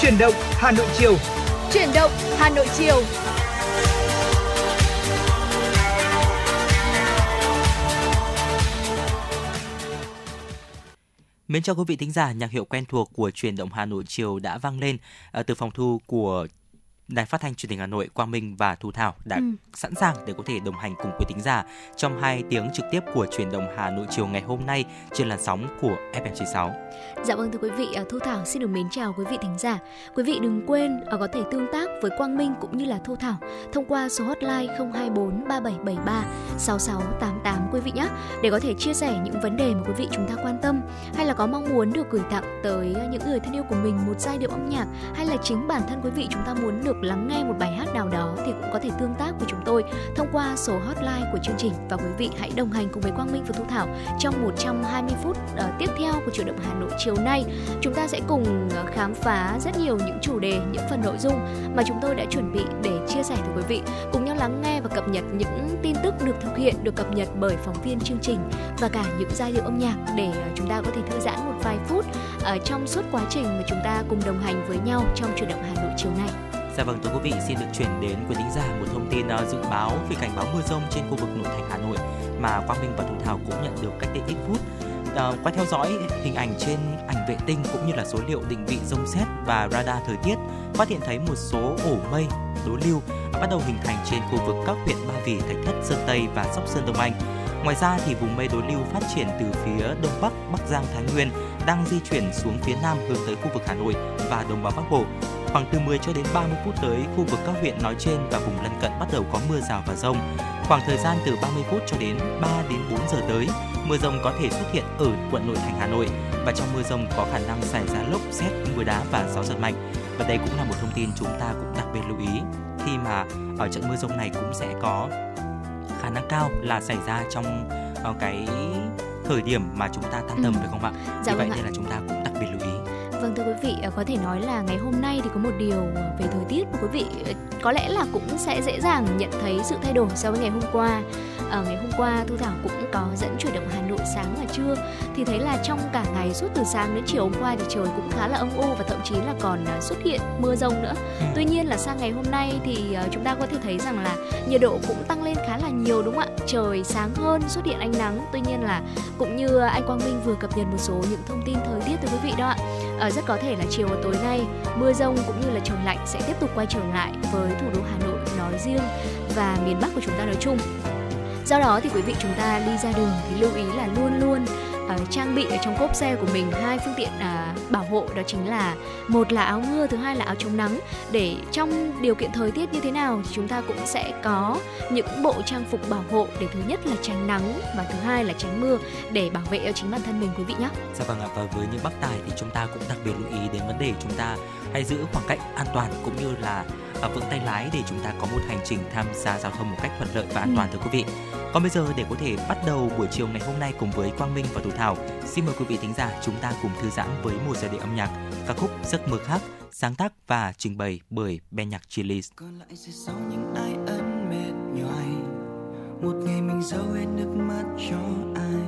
Chuyển động Hà Nội chiều. Chuyển động Hà Nội chiều. Mến chào quý vị thính giả, nhạc hiệu quen thuộc của truyền động Hà Nội chiều đã vang lên uh, từ phòng thu của Đài Phát thanh Truyền hình Hà Nội Quang Minh và Thu Thảo đã ừ. sẵn sàng để có thể đồng hành cùng quý thính giả trong hai tiếng trực tiếp của truyền động Hà Nội chiều ngày hôm nay trên làn sóng của FM96. Dạ vâng thưa quý vị, à, Thu Thảo xin được mến chào quý vị thính giả. Quý vị đừng quên à, có thể tương tác với Quang Minh cũng như là Thu Thảo thông qua số hotline 024 3773 6688 quý vị nhé để có thể chia sẻ những vấn đề mà quý vị chúng ta quan tâm hay là có mong muốn được gửi tặng tới những người thân yêu của mình một giai điệu âm nhạc hay là chính bản thân quý vị chúng ta muốn được lắng nghe một bài hát nào đó thì cũng có thể tương tác với chúng tôi thông qua số hotline của chương trình và quý vị hãy đồng hành cùng với Quang Minh và Thu Thảo trong 120 phút uh, tiếp theo của chuyển động Hà Nội chiều nay. Chúng ta sẽ cùng ờ, khám phá rất nhiều những chủ đề, những phần nội dung mà chúng tôi đã chuẩn bị để chia sẻ với quý vị, cùng nhau lắng nghe và cập nhật những tin tức được thực hiện, được cập nhật bởi phóng viên chương trình và cả những giai điệu âm nhạc để ờ, chúng ta có thể thư giãn một vài phút ở trong suốt quá trình mà chúng ta cùng đồng hành với nhau trong chuyển động Hà Nội chiều nay. Dạ vâng, thưa quý vị, xin được chuyển đến quý thính giả một thông tin ờ, dự báo về cảnh báo mưa rông trên khu vực nội thành Hà Nội mà Quang Minh và Thu Thảo cũng nhận được cách đây ít phút. À, qua theo dõi hình ảnh trên ảnh vệ tinh cũng như là số liệu định vị rông xét và radar thời tiết, phát hiện thấy một số ổ mây đối lưu bắt đầu hình thành trên khu vực các huyện Ba Vì, Thạch Thất, Sơn Tây và Sóc Sơn Đông Anh. Ngoài ra thì vùng mây đối lưu phát triển từ phía đông bắc Bắc Giang Thái Nguyên đang di chuyển xuống phía nam hướng tới khu vực Hà Nội và đồng bằng Bắc Bộ. Khoảng từ 10 cho đến 30 phút tới, khu vực các huyện nói trên và vùng lân cận bắt đầu có mưa rào và rông. Khoảng thời gian từ 30 phút cho đến 3 đến 4 giờ tới, mưa rông có thể xuất hiện ở quận nội thành Hà Nội và trong mưa rông có khả năng xảy ra lốc, xét, mưa đá và gió giật mạnh. Và đây cũng là một thông tin chúng ta cũng đặc biệt lưu ý khi mà ở trận mưa rông này cũng sẽ có khả năng cao là xảy ra trong uh, cái thời điểm mà chúng ta tan tầm ừ. phải không ạ? Dạ Vì vậy vâng nên là chúng ta cũng Vâng thưa quý vị, ờ, có thể nói là ngày hôm nay thì có một điều về thời tiết mà quý vị ờ, có lẽ là cũng sẽ dễ dàng nhận thấy sự thay đổi so với ngày hôm qua. Ở ngày hôm qua thu thảo cũng có dẫn chuyển động hà nội sáng và trưa. Thì thấy là trong cả ngày suốt từ sáng đến chiều hôm qua thì trời cũng khá là âm u và thậm chí là còn à, xuất hiện mưa rông nữa. Ừ. tuy nhiên là sang ngày hôm nay thì à, chúng ta có thể thấy rằng là nhiệt độ cũng tăng lên khá là nhiều đúng không ạ? Trời sáng hơn xuất hiện ánh nắng. Tuy nhiên là cũng như anh quang minh vừa cập nhật một số những thông tin thời tiết từ quý vị đó ạ à, rất có thể là chiều và tối nay mưa rông cũng như là trời lạnh sẽ tiếp tục quay trở lại với thủ đô hà nội nói riêng và miền bắc của chúng ta nói chung. Do đó thì quý vị chúng ta đi ra đường thì lưu ý là luôn luôn uh, trang bị ở trong cốp xe của mình hai phương tiện uh, bảo hộ đó chính là một là áo mưa thứ hai là áo chống nắng để trong điều kiện thời tiết như thế nào thì chúng ta cũng sẽ có những bộ trang phục bảo hộ để thứ nhất là tránh nắng và thứ hai là tránh mưa để bảo vệ cho chính bản thân mình quý vị nhé. Dạ vâng ạ và với những bác tài thì chúng ta cũng đặc biệt lưu ý đến vấn đề chúng ta hãy giữ khoảng cách an toàn cũng như là uh, vững tay lái để chúng ta có một hành trình tham gia giao thông một cách thuận lợi và an toàn ừ. thưa quý vị. Còn bây giờ để có thể bắt đầu buổi chiều ngày hôm nay cùng với Quang Minh và Thủ Thảo, xin mời quý vị thính giả chúng ta cùng thư giãn với một giai điệu âm nhạc ca khúc Giấc mơ khác sáng tác và trình bày bởi Ben nhạc Chili's. Còn lại sẽ sau những ai ân mệt nhoài một ngày mình giấu hết nước mắt cho ai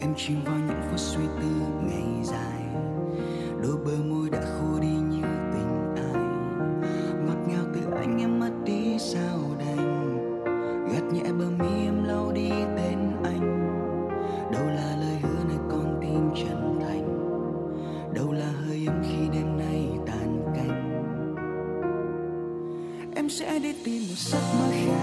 em chìm vào những phút suy tư ngày dài đôi bờ môi đã khô đi em sẽ đi tìm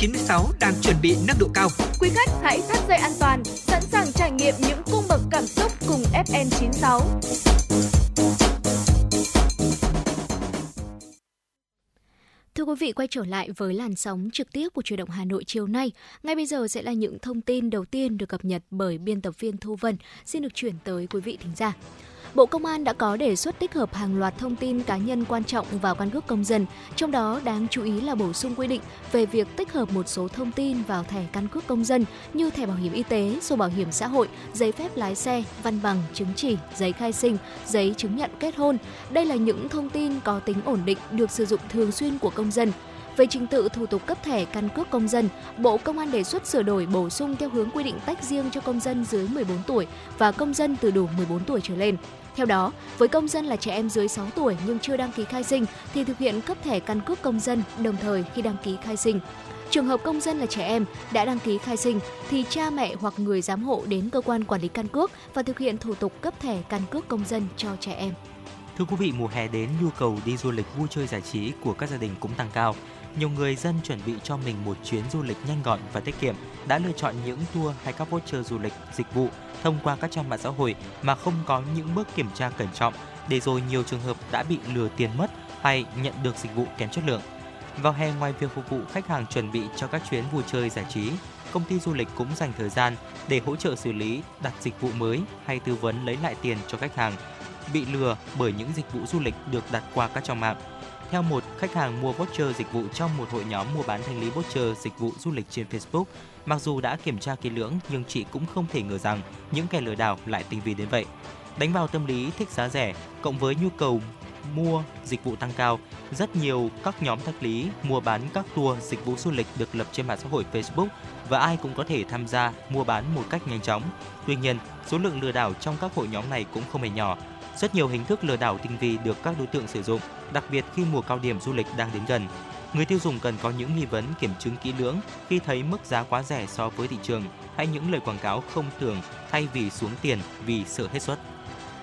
96 đang chuẩn bị nâng độ cao. Quý khách hãy thắt dây an toàn, sẵn sàng trải nghiệm những cung bậc cảm xúc cùng FN96. Thưa quý vị, quay trở lại với làn sóng trực tiếp của truyền động Hà Nội chiều nay. Ngay bây giờ sẽ là những thông tin đầu tiên được cập nhật bởi biên tập viên Thu Vân. Xin được chuyển tới quý vị thính giả. Bộ Công an đã có đề xuất tích hợp hàng loạt thông tin cá nhân quan trọng vào căn cước công dân, trong đó đáng chú ý là bổ sung quy định về việc tích hợp một số thông tin vào thẻ căn cước công dân như thẻ bảo hiểm y tế, sổ bảo hiểm xã hội, giấy phép lái xe, văn bằng, chứng chỉ, giấy khai sinh, giấy chứng nhận kết hôn. Đây là những thông tin có tính ổn định được sử dụng thường xuyên của công dân. Về trình tự thủ tục cấp thẻ căn cước công dân, Bộ Công an đề xuất sửa đổi bổ sung theo hướng quy định tách riêng cho công dân dưới 14 tuổi và công dân từ đủ 14 tuổi trở lên. Theo đó, với công dân là trẻ em dưới 6 tuổi nhưng chưa đăng ký khai sinh thì thực hiện cấp thẻ căn cước công dân đồng thời khi đăng ký khai sinh. Trường hợp công dân là trẻ em đã đăng ký khai sinh thì cha mẹ hoặc người giám hộ đến cơ quan quản lý căn cước và thực hiện thủ tục cấp thẻ căn cước công dân cho trẻ em. Thưa quý vị, mùa hè đến, nhu cầu đi du lịch vui chơi giải trí của các gia đình cũng tăng cao. Nhiều người dân chuẩn bị cho mình một chuyến du lịch nhanh gọn và tiết kiệm, đã lựa chọn những tour hay các voucher du lịch dịch vụ thông qua các trang mạng xã hội mà không có những bước kiểm tra cẩn trọng, để rồi nhiều trường hợp đã bị lừa tiền mất hay nhận được dịch vụ kém chất lượng. Vào hè ngoài việc phục vụ khách hàng chuẩn bị cho các chuyến vui chơi giải trí, công ty du lịch cũng dành thời gian để hỗ trợ xử lý đặt dịch vụ mới hay tư vấn lấy lại tiền cho khách hàng bị lừa bởi những dịch vụ du lịch được đặt qua các trang mạng. Theo một khách hàng mua voucher dịch vụ trong một hội nhóm mua bán thanh lý voucher dịch vụ du lịch trên Facebook, mặc dù đã kiểm tra kỹ lưỡng nhưng chị cũng không thể ngờ rằng những kẻ lừa đảo lại tinh vi đến vậy. Đánh vào tâm lý thích giá rẻ, cộng với nhu cầu mua dịch vụ tăng cao, rất nhiều các nhóm thanh lý mua bán các tour dịch vụ du lịch được lập trên mạng xã hội Facebook và ai cũng có thể tham gia mua bán một cách nhanh chóng. Tuy nhiên, số lượng lừa đảo trong các hội nhóm này cũng không hề nhỏ. Rất nhiều hình thức lừa đảo tinh vi được các đối tượng sử dụng, đặc biệt khi mùa cao điểm du lịch đang đến gần. Người tiêu dùng cần có những nghi vấn kiểm chứng kỹ lưỡng khi thấy mức giá quá rẻ so với thị trường hay những lời quảng cáo không tưởng thay vì xuống tiền vì sợ hết suất.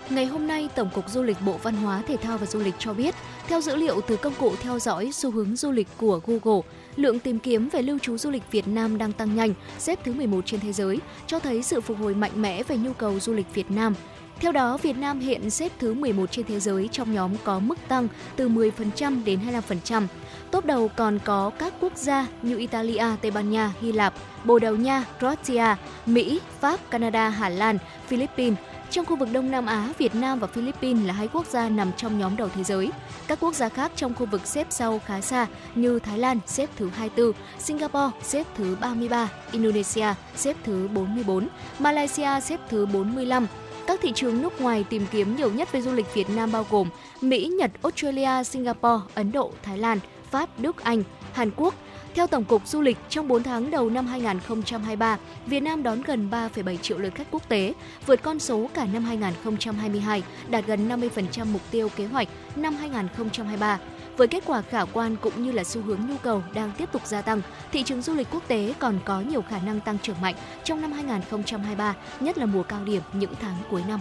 Ngày hôm nay, Tổng cục Du lịch Bộ Văn hóa, Thể thao và Du lịch cho biết, theo dữ liệu từ công cụ theo dõi xu hướng du lịch của Google, lượng tìm kiếm về lưu trú du lịch Việt Nam đang tăng nhanh, xếp thứ 11 trên thế giới, cho thấy sự phục hồi mạnh mẽ về nhu cầu du lịch Việt Nam. Theo đó, Việt Nam hiện xếp thứ 11 trên thế giới trong nhóm có mức tăng từ 10% đến 25%. Top đầu còn có các quốc gia như Italia, Tây Ban Nha, Hy Lạp, Bồ Đào Nha, Croatia, Mỹ, Pháp, Canada, Hà Lan, Philippines. Trong khu vực Đông Nam Á, Việt Nam và Philippines là hai quốc gia nằm trong nhóm đầu thế giới. Các quốc gia khác trong khu vực xếp sau khá xa như Thái Lan xếp thứ 24, Singapore xếp thứ 33, Indonesia xếp thứ 44, Malaysia xếp thứ 45. Các thị trường nước ngoài tìm kiếm nhiều nhất về du lịch Việt Nam bao gồm Mỹ, Nhật, Australia, Singapore, Ấn Độ, Thái Lan, Pháp, Đức, Anh, Hàn Quốc. Theo Tổng cục Du lịch, trong 4 tháng đầu năm 2023, Việt Nam đón gần 3,7 triệu lượt khách quốc tế, vượt con số cả năm 2022, đạt gần 50% mục tiêu kế hoạch năm 2023. Với kết quả khả quan cũng như là xu hướng nhu cầu đang tiếp tục gia tăng, thị trường du lịch quốc tế còn có nhiều khả năng tăng trưởng mạnh trong năm 2023, nhất là mùa cao điểm những tháng cuối năm.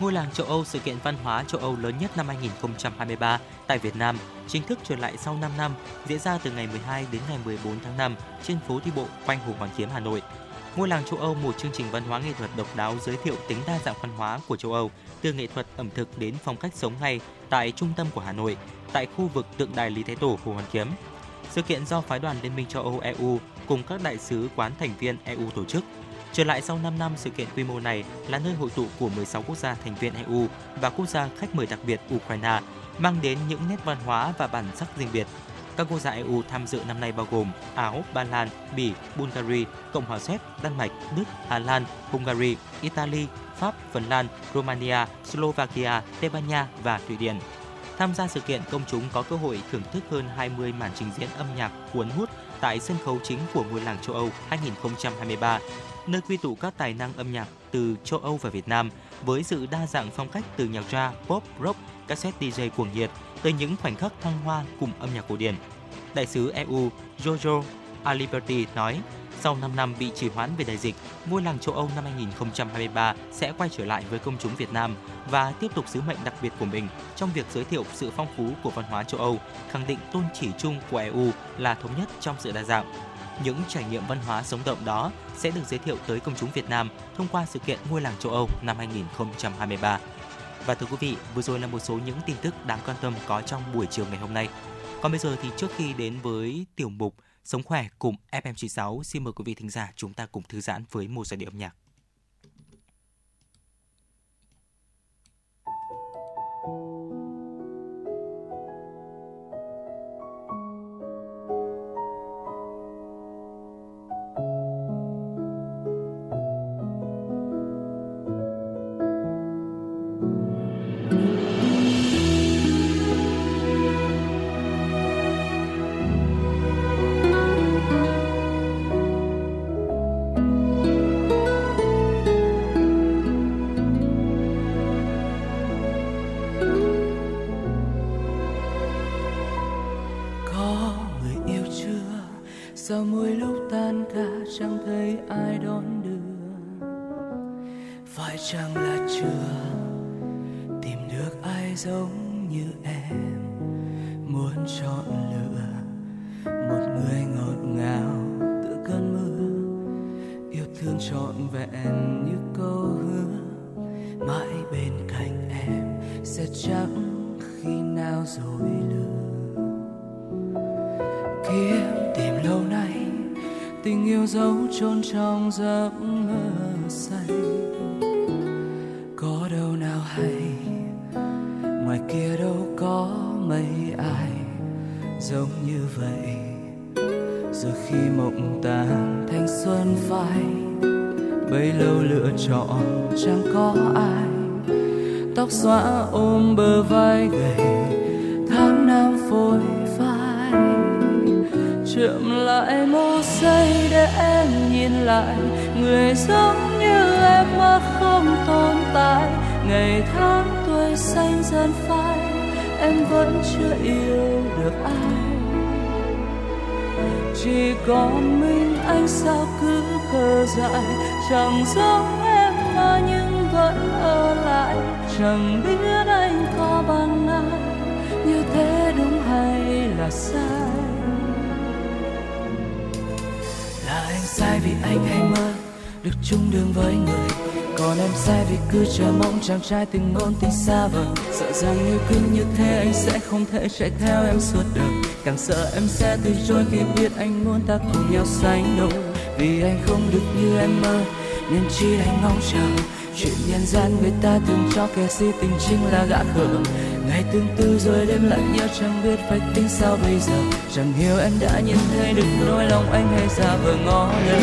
Ngôi làng châu Âu, sự kiện văn hóa châu Âu lớn nhất năm 2023 tại Việt Nam, chính thức trở lại sau 5 năm, diễn ra từ ngày 12 đến ngày 14 tháng 5 trên phố đi bộ quanh Hồ Hoàn Kiếm, Hà Nội. Ngôi làng châu Âu một chương trình văn hóa nghệ thuật độc đáo giới thiệu tính đa dạng văn hóa của châu Âu, từ nghệ thuật ẩm thực đến phong cách sống ngay tại trung tâm của Hà Nội, tại khu vực tượng đài Lý Thái Tổ Hồ Hoàn Kiếm. Sự kiện do phái đoàn Liên minh châu Âu EU cùng các đại sứ quán thành viên EU tổ chức. Trở lại sau 5 năm, sự kiện quy mô này là nơi hội tụ của 16 quốc gia thành viên EU và quốc gia khách mời đặc biệt Ukraine, mang đến những nét văn hóa và bản sắc riêng biệt. Các quốc gia EU tham dự năm nay bao gồm Áo, Ba Lan, Bỉ, Bulgaria, Cộng hòa Séc, Đan Mạch, Đức, Hà Lan, Hungary, Italy, Pháp, Phần Lan, Romania, Slovakia, Tây Ban Nha và Thụy Điển. Tham gia sự kiện, công chúng có cơ hội thưởng thức hơn 20 màn trình diễn âm nhạc cuốn hút tại sân khấu chính của ngôi làng châu Âu 2023, nơi quy tụ các tài năng âm nhạc từ châu Âu và Việt Nam với sự đa dạng phong cách từ nhạc ra, pop, rock, cassette DJ cuồng nhiệt tới những khoảnh khắc thăng hoa cùng âm nhạc cổ điển. Đại sứ EU Jojo Aliberti nói, sau 5 năm bị trì hoãn về đại dịch, ngôi làng châu Âu năm 2023 sẽ quay trở lại với công chúng Việt Nam và tiếp tục sứ mệnh đặc biệt của mình trong việc giới thiệu sự phong phú của văn hóa châu Âu, khẳng định tôn chỉ chung của EU là thống nhất trong sự đa dạng. Những trải nghiệm văn hóa sống động đó sẽ được giới thiệu tới công chúng Việt Nam thông qua sự kiện Ngôi làng châu Âu năm 2023. Và thưa quý vị, vừa rồi là một số những tin tức đáng quan tâm có trong buổi chiều ngày hôm nay. Còn bây giờ thì trước khi đến với tiểu mục Sống khỏe cùng FM96, xin mời quý vị thính giả chúng ta cùng thư giãn với một giai điệu âm nhạc. Tóc xóa ôm bờ vai gầy, tháng năm phôi phai. Chậm lại mô xây để em nhìn lại, người giống như em mà không tồn tại. Ngày tháng tuổi xanh dần phai, em vẫn chưa yêu được ai. Chỉ còn mình anh sao cứ khờ dại, chẳng giống em mà nhưng vẫn ở lại chẳng biết anh có bằng ai, như thế đúng hay là sai? Là anh sai vì anh hay mơ, được chung đường với người. Còn em sai vì cứ chờ mong chàng trai từng ngôn tình xa vời. Sợ rằng yêu cứ như thế anh sẽ không thể chạy theo em suốt đời. Càng sợ em sẽ từ chối khi biết anh muốn ta cùng nhau sánh đôi vì anh không được như em mơ, nên chỉ anh mong chờ chuyện nhân gian người ta thường cho kẻ si tình chính là gã khờ. Ngày tương tư rồi đêm lạnh nhớ chẳng biết phải tính sao bây giờ. Chẳng hiểu em đã nhìn thấy được nỗi lòng anh hay giả vờ ngó lời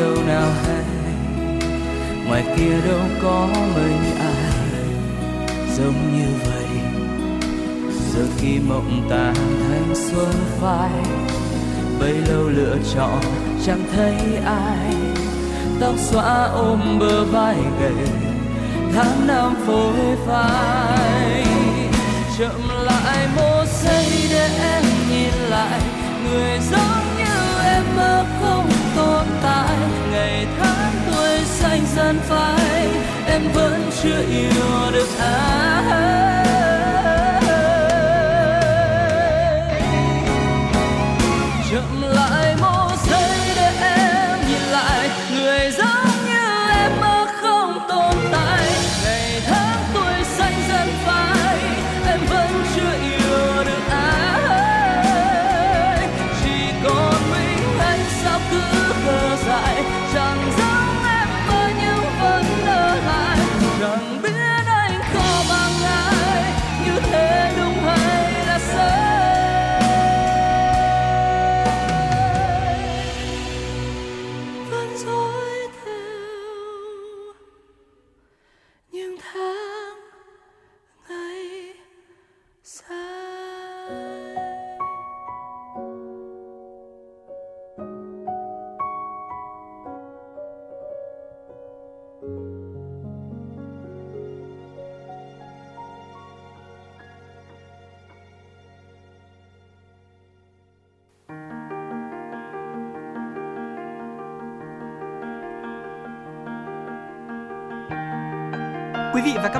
đâu nào hay, ngoài kia đâu có mấy ai. Giống như vậy, giờ khi mộng tàn thanh xuân phai, bấy lâu lựa chọn chẳng thấy ai. Tóc xóa ôm bờ vai gầy, tháng năm phôi phai. Chậm lại một giây để em nhìn lại, người giống như em mơ không tồn tại. Ngày tháng tuổi xanh dần phai em vẫn chưa yêu được ai.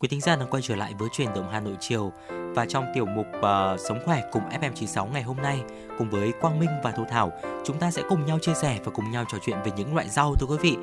Quý thính giả đang quay trở lại với truyền động Hà Nội chiều và trong tiểu mục uh, Sống khỏe cùng FM96 ngày hôm nay cùng với Quang Minh và Thu Thảo, chúng ta sẽ cùng nhau chia sẻ và cùng nhau trò chuyện về những loại rau thưa quý vị.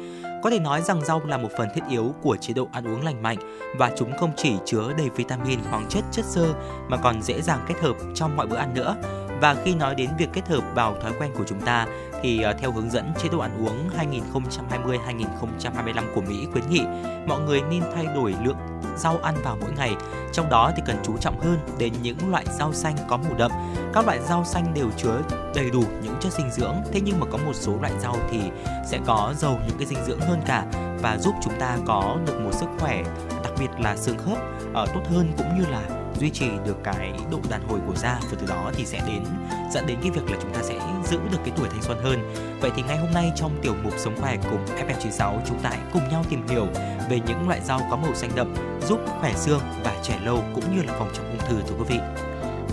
Có thể nói rằng rau là một phần thiết yếu của chế độ ăn uống lành mạnh và chúng không chỉ chứa đầy vitamin, khoáng chất, chất xơ mà còn dễ dàng kết hợp trong mọi bữa ăn nữa. Và khi nói đến việc kết hợp vào thói quen của chúng ta thì ờ, theo hướng dẫn chế độ ăn uống 2020-2025 của Mỹ khuyến nghị mọi người nên thay đổi lượng rau ăn vào mỗi ngày. Trong đó thì cần chú trọng hơn đến những loại rau xanh có màu đậm. Các loại rau xanh đều chứa đầy đủ những chất dinh dưỡng, thế nhưng mà có một số loại rau thì sẽ có giàu những cái dinh dưỡng hơn cả và giúp chúng ta có được một sức khỏe đặc biệt là xương khớp ở tốt hơn cũng như là duy trì được cái độ đàn hồi của da và từ đó thì sẽ đến dẫn đến cái việc là chúng ta sẽ giữ được cái tuổi thanh xuân hơn. Vậy thì ngày hôm nay trong tiểu mục sống khỏe cùng FM96 chúng ta hãy cùng nhau tìm hiểu về những loại rau có màu xanh đậm giúp khỏe xương và trẻ lâu cũng như là phòng chống ung thư thưa quý vị.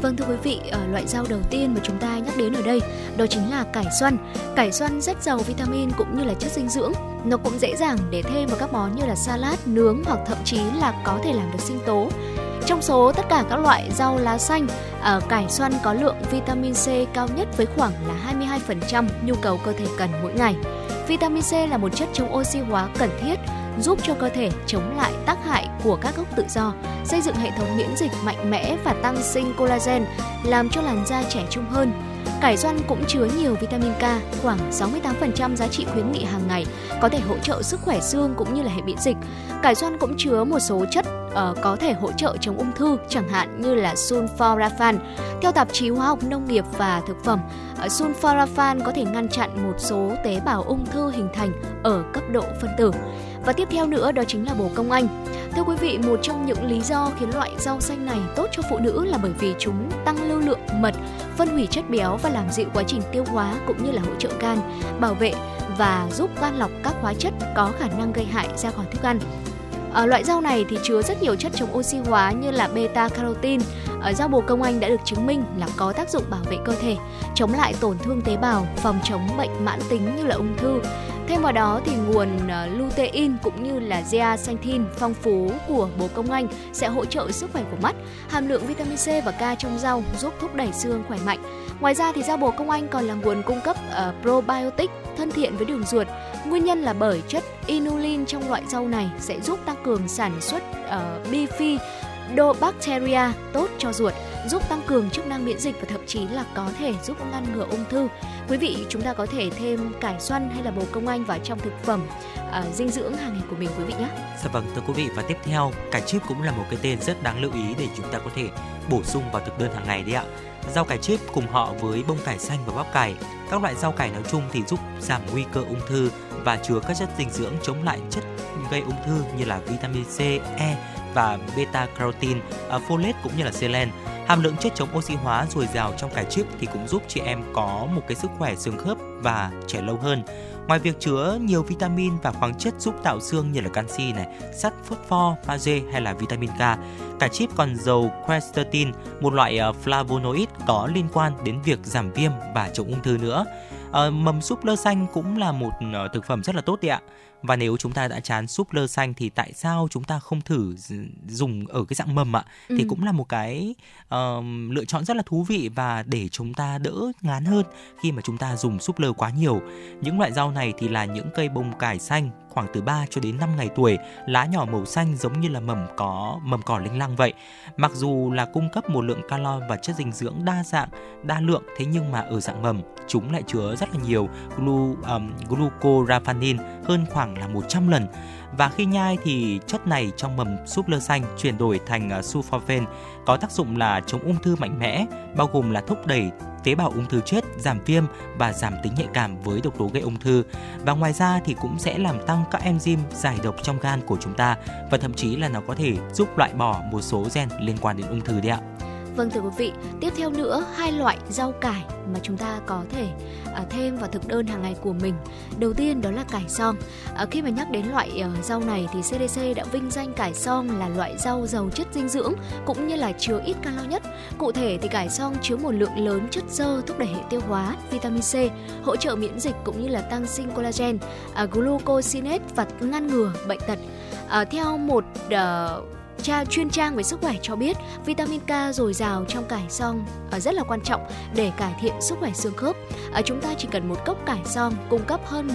Vâng thưa quý vị, ờ, loại rau đầu tiên mà chúng ta nhắc đến ở đây đó chính là cải xoăn. Cải xoăn rất giàu vitamin cũng như là chất dinh dưỡng. Nó cũng dễ dàng để thêm vào các món như là salad, nướng hoặc thậm chí là có thể làm được sinh tố. Trong số tất cả các loại rau lá xanh, ở cải xoăn có lượng vitamin C cao nhất với khoảng là 22% nhu cầu cơ thể cần mỗi ngày. Vitamin C là một chất chống oxy hóa cần thiết giúp cho cơ thể chống lại tác hại của các gốc tự do, xây dựng hệ thống miễn dịch mạnh mẽ và tăng sinh collagen, làm cho làn da trẻ trung hơn. Cải xoăn cũng chứa nhiều vitamin K, khoảng 68% giá trị khuyến nghị hàng ngày, có thể hỗ trợ sức khỏe xương cũng như là hệ miễn dịch. Cải xoăn cũng chứa một số chất uh, có thể hỗ trợ chống ung thư, chẳng hạn như là sulforaphane Theo tạp chí Hóa học Nông nghiệp và Thực phẩm, ờ, uh, sulforaphan có thể ngăn chặn một số tế bào ung thư hình thành ở cấp độ phân tử. Và tiếp theo nữa đó chính là bồ công anh. Thưa quý vị, một trong những lý do khiến loại rau xanh này tốt cho phụ nữ là bởi vì chúng tăng lưu lượng mật, phân hủy chất béo và làm dịu quá trình tiêu hóa cũng như là hỗ trợ gan, bảo vệ và giúp gan lọc các hóa chất có khả năng gây hại ra khỏi thức ăn. À, loại rau này thì chứa rất nhiều chất chống oxy hóa như là beta carotene. À, ờ, rau bồ công anh đã được chứng minh là có tác dụng bảo vệ cơ thể, chống lại tổn thương tế bào, phòng chống bệnh mãn tính như là ung thư. Thêm vào đó thì nguồn ờ, lutein cũng như là zeaxanthin phong phú của bồ công anh sẽ hỗ trợ sức khỏe của mắt. Hàm lượng vitamin C và K trong rau giúp thúc đẩy xương khỏe mạnh. Ngoài ra thì rau bồ công anh còn là nguồn cung cấp uh, probiotic thân thiện với đường ruột. Nguyên nhân là bởi chất inulin trong loại rau này sẽ giúp tăng cường sản xuất uh, bifidobacteria tốt cho ruột giúp tăng cường chức năng miễn dịch và thậm chí là có thể giúp ngăn ngừa ung thư. Quý vị chúng ta có thể thêm cải xoăn hay là bồ công anh vào trong thực phẩm à, dinh dưỡng hàng ngày của mình quý vị nhé. Dạ vâng thưa quý vị và tiếp theo cải chip cũng là một cái tên rất đáng lưu ý để chúng ta có thể bổ sung vào thực đơn hàng ngày đấy ạ. Rau cải chip cùng họ với bông cải xanh và bắp cải, các loại rau cải nói chung thì giúp giảm nguy cơ ung thư và chứa các chất dinh dưỡng chống lại chất gây ung thư như là vitamin C, E và beta carotene, à, folate cũng như là selen. Hàm lượng chất chống oxy hóa dồi dào trong cải chip thì cũng giúp chị em có một cái sức khỏe xương khớp và trẻ lâu hơn. Ngoài việc chứa nhiều vitamin và khoáng chất giúp tạo xương như là canxi này, sắt, phosphor, magie hay là vitamin K, cải chip còn giàu quercetin, một loại à, flavonoid có liên quan đến việc giảm viêm và chống ung thư nữa. À, mầm súp lơ xanh cũng là một à, thực phẩm rất là tốt đấy ạ. Và nếu chúng ta đã chán súp lơ xanh thì tại sao chúng ta không thử dùng ở cái dạng mầm ạ? Ừ. Thì cũng là một cái uh, lựa chọn rất là thú vị và để chúng ta đỡ ngán hơn khi mà chúng ta dùng súp lơ quá nhiều. Những loại rau này thì là những cây bông cải xanh khoảng từ 3 cho đến 5 ngày tuổi, lá nhỏ màu xanh giống như là mầm có mầm cỏ linh lăng vậy. Mặc dù là cung cấp một lượng calo và chất dinh dưỡng đa dạng, đa lượng thế nhưng mà ở dạng mầm, chúng lại chứa rất là nhiều glu, um, glucoraphanin hơn khoảng là 100 lần và khi nhai thì chất này trong mầm súp lơ xanh chuyển đổi thành ờ, uh, sulforaphane có tác dụng là chống ung thư mạnh mẽ, bao gồm là thúc đẩy tế bào ung thư chết, giảm viêm và giảm tính nhạy cảm với độc tố gây ung thư. Và ngoài ra thì cũng sẽ làm tăng các enzyme giải độc trong gan của chúng ta và thậm chí là nó có thể giúp loại bỏ một số gen liên quan đến ung thư đấy ạ. Vâng thưa quý vị, tiếp theo nữa hai loại rau cải mà chúng ta có thể à, thêm vào thực đơn hàng ngày của mình. Đầu tiên đó là cải song. À, khi mà nhắc đến loại ờ, rau này thì CDC đã vinh danh cải song là loại rau giàu chất dinh dưỡng cũng như là chứa ít calo nhất. Cụ thể thì cải song chứa một lượng lớn chất xơ thúc đẩy hệ tiêu hóa, vitamin C, hỗ trợ miễn dịch cũng như là tăng sinh collagen, uh, glucosinate và ngăn ngừa bệnh tật. À, theo một uh, tra chuyên trang về sức khỏe cho biết vitamin K dồi dào trong cải song rất là quan trọng để cải thiện sức khỏe xương khớp. À, chúng ta chỉ cần một cốc cải song cung cấp hơn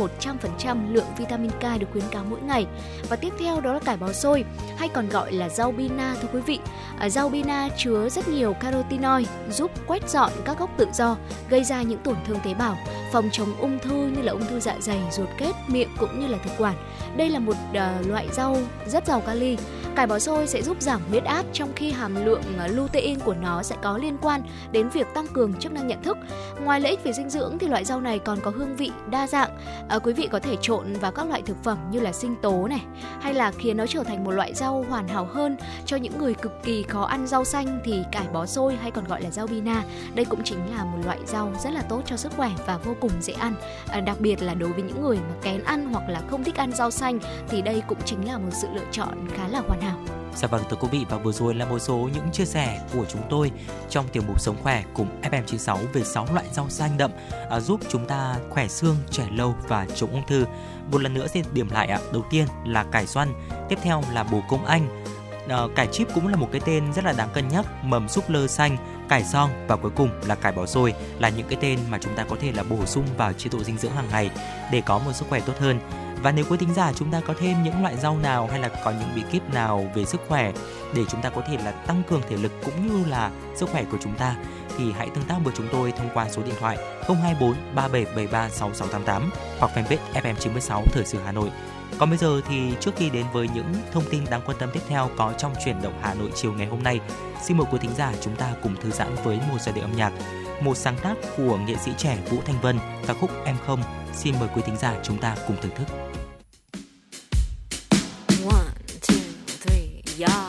100% lượng vitamin K được khuyến cáo mỗi ngày. Và tiếp theo đó là cải bó xôi hay còn gọi là rau bina thưa quý vị. À, rau bina chứa rất nhiều carotenoid giúp quét dọn các gốc tự do gây ra những tổn thương tế bào, phòng chống ung thư như là ung thư dạ dày, ruột kết, miệng cũng như là thực quản. Đây là một uh, loại rau rất giàu kali Cải bó xôi sẽ giúp giảm huyết áp trong khi hàm lượng ờ, lutein của nó sẽ có liên quan đến việc tăng cường chức năng nhận thức. Ngoài lợi ích về dinh dưỡng thì loại rau này còn có hương vị đa dạng. À, quý vị có thể trộn vào các loại thực phẩm như là sinh tố này hay là khiến nó trở thành một loại rau hoàn hảo hơn cho những người cực kỳ khó ăn rau xanh thì cải bó xôi hay còn gọi là rau bina. Đây cũng chính là một loại rau rất là tốt cho sức khỏe và vô cùng dễ ăn. À, đặc biệt là đối với những người mà kén ăn hoặc là không thích ăn rau xanh thì đây cũng chính là một sự lựa chọn khá là hoàn hảo nào. Dạ vâng thưa quý vị và vừa rồi là một số những chia sẻ của chúng tôi trong tiểu mục sống khỏe cùng FM96 về 6 loại rau xanh đậm à, giúp chúng ta khỏe xương, trẻ lâu và chống ung thư. Một lần nữa xin điểm lại ạ. Đầu tiên là cải xoăn, tiếp theo là bồ công anh, à, cải chip cũng là một cái tên rất là đáng cân nhắc, mầm súp lơ xanh, cải song và cuối cùng là cải bó xôi là những cái tên mà chúng ta có thể là bổ sung vào chế độ dinh dưỡng hàng ngày để có một sức khỏe tốt hơn. Và nếu quý thính giả chúng ta có thêm những loại rau nào hay là có những bí kíp nào về sức khỏe để chúng ta có thể là tăng cường thể lực cũng như là sức khỏe của chúng ta thì hãy tương tác với chúng tôi thông qua số điện thoại 024 3773 6688 hoặc fanpage FM96 Thời sự Hà Nội. Còn bây giờ thì trước khi đến với những thông tin đáng quan tâm tiếp theo có trong chuyển động Hà Nội chiều ngày hôm nay, xin mời quý thính giả chúng ta cùng thư giãn với một giai điệu âm nhạc, một sáng tác của nghệ sĩ trẻ Vũ Thanh Vân, ca khúc Em Không. Xin mời quý thính giả chúng ta cùng thưởng thức. y'all.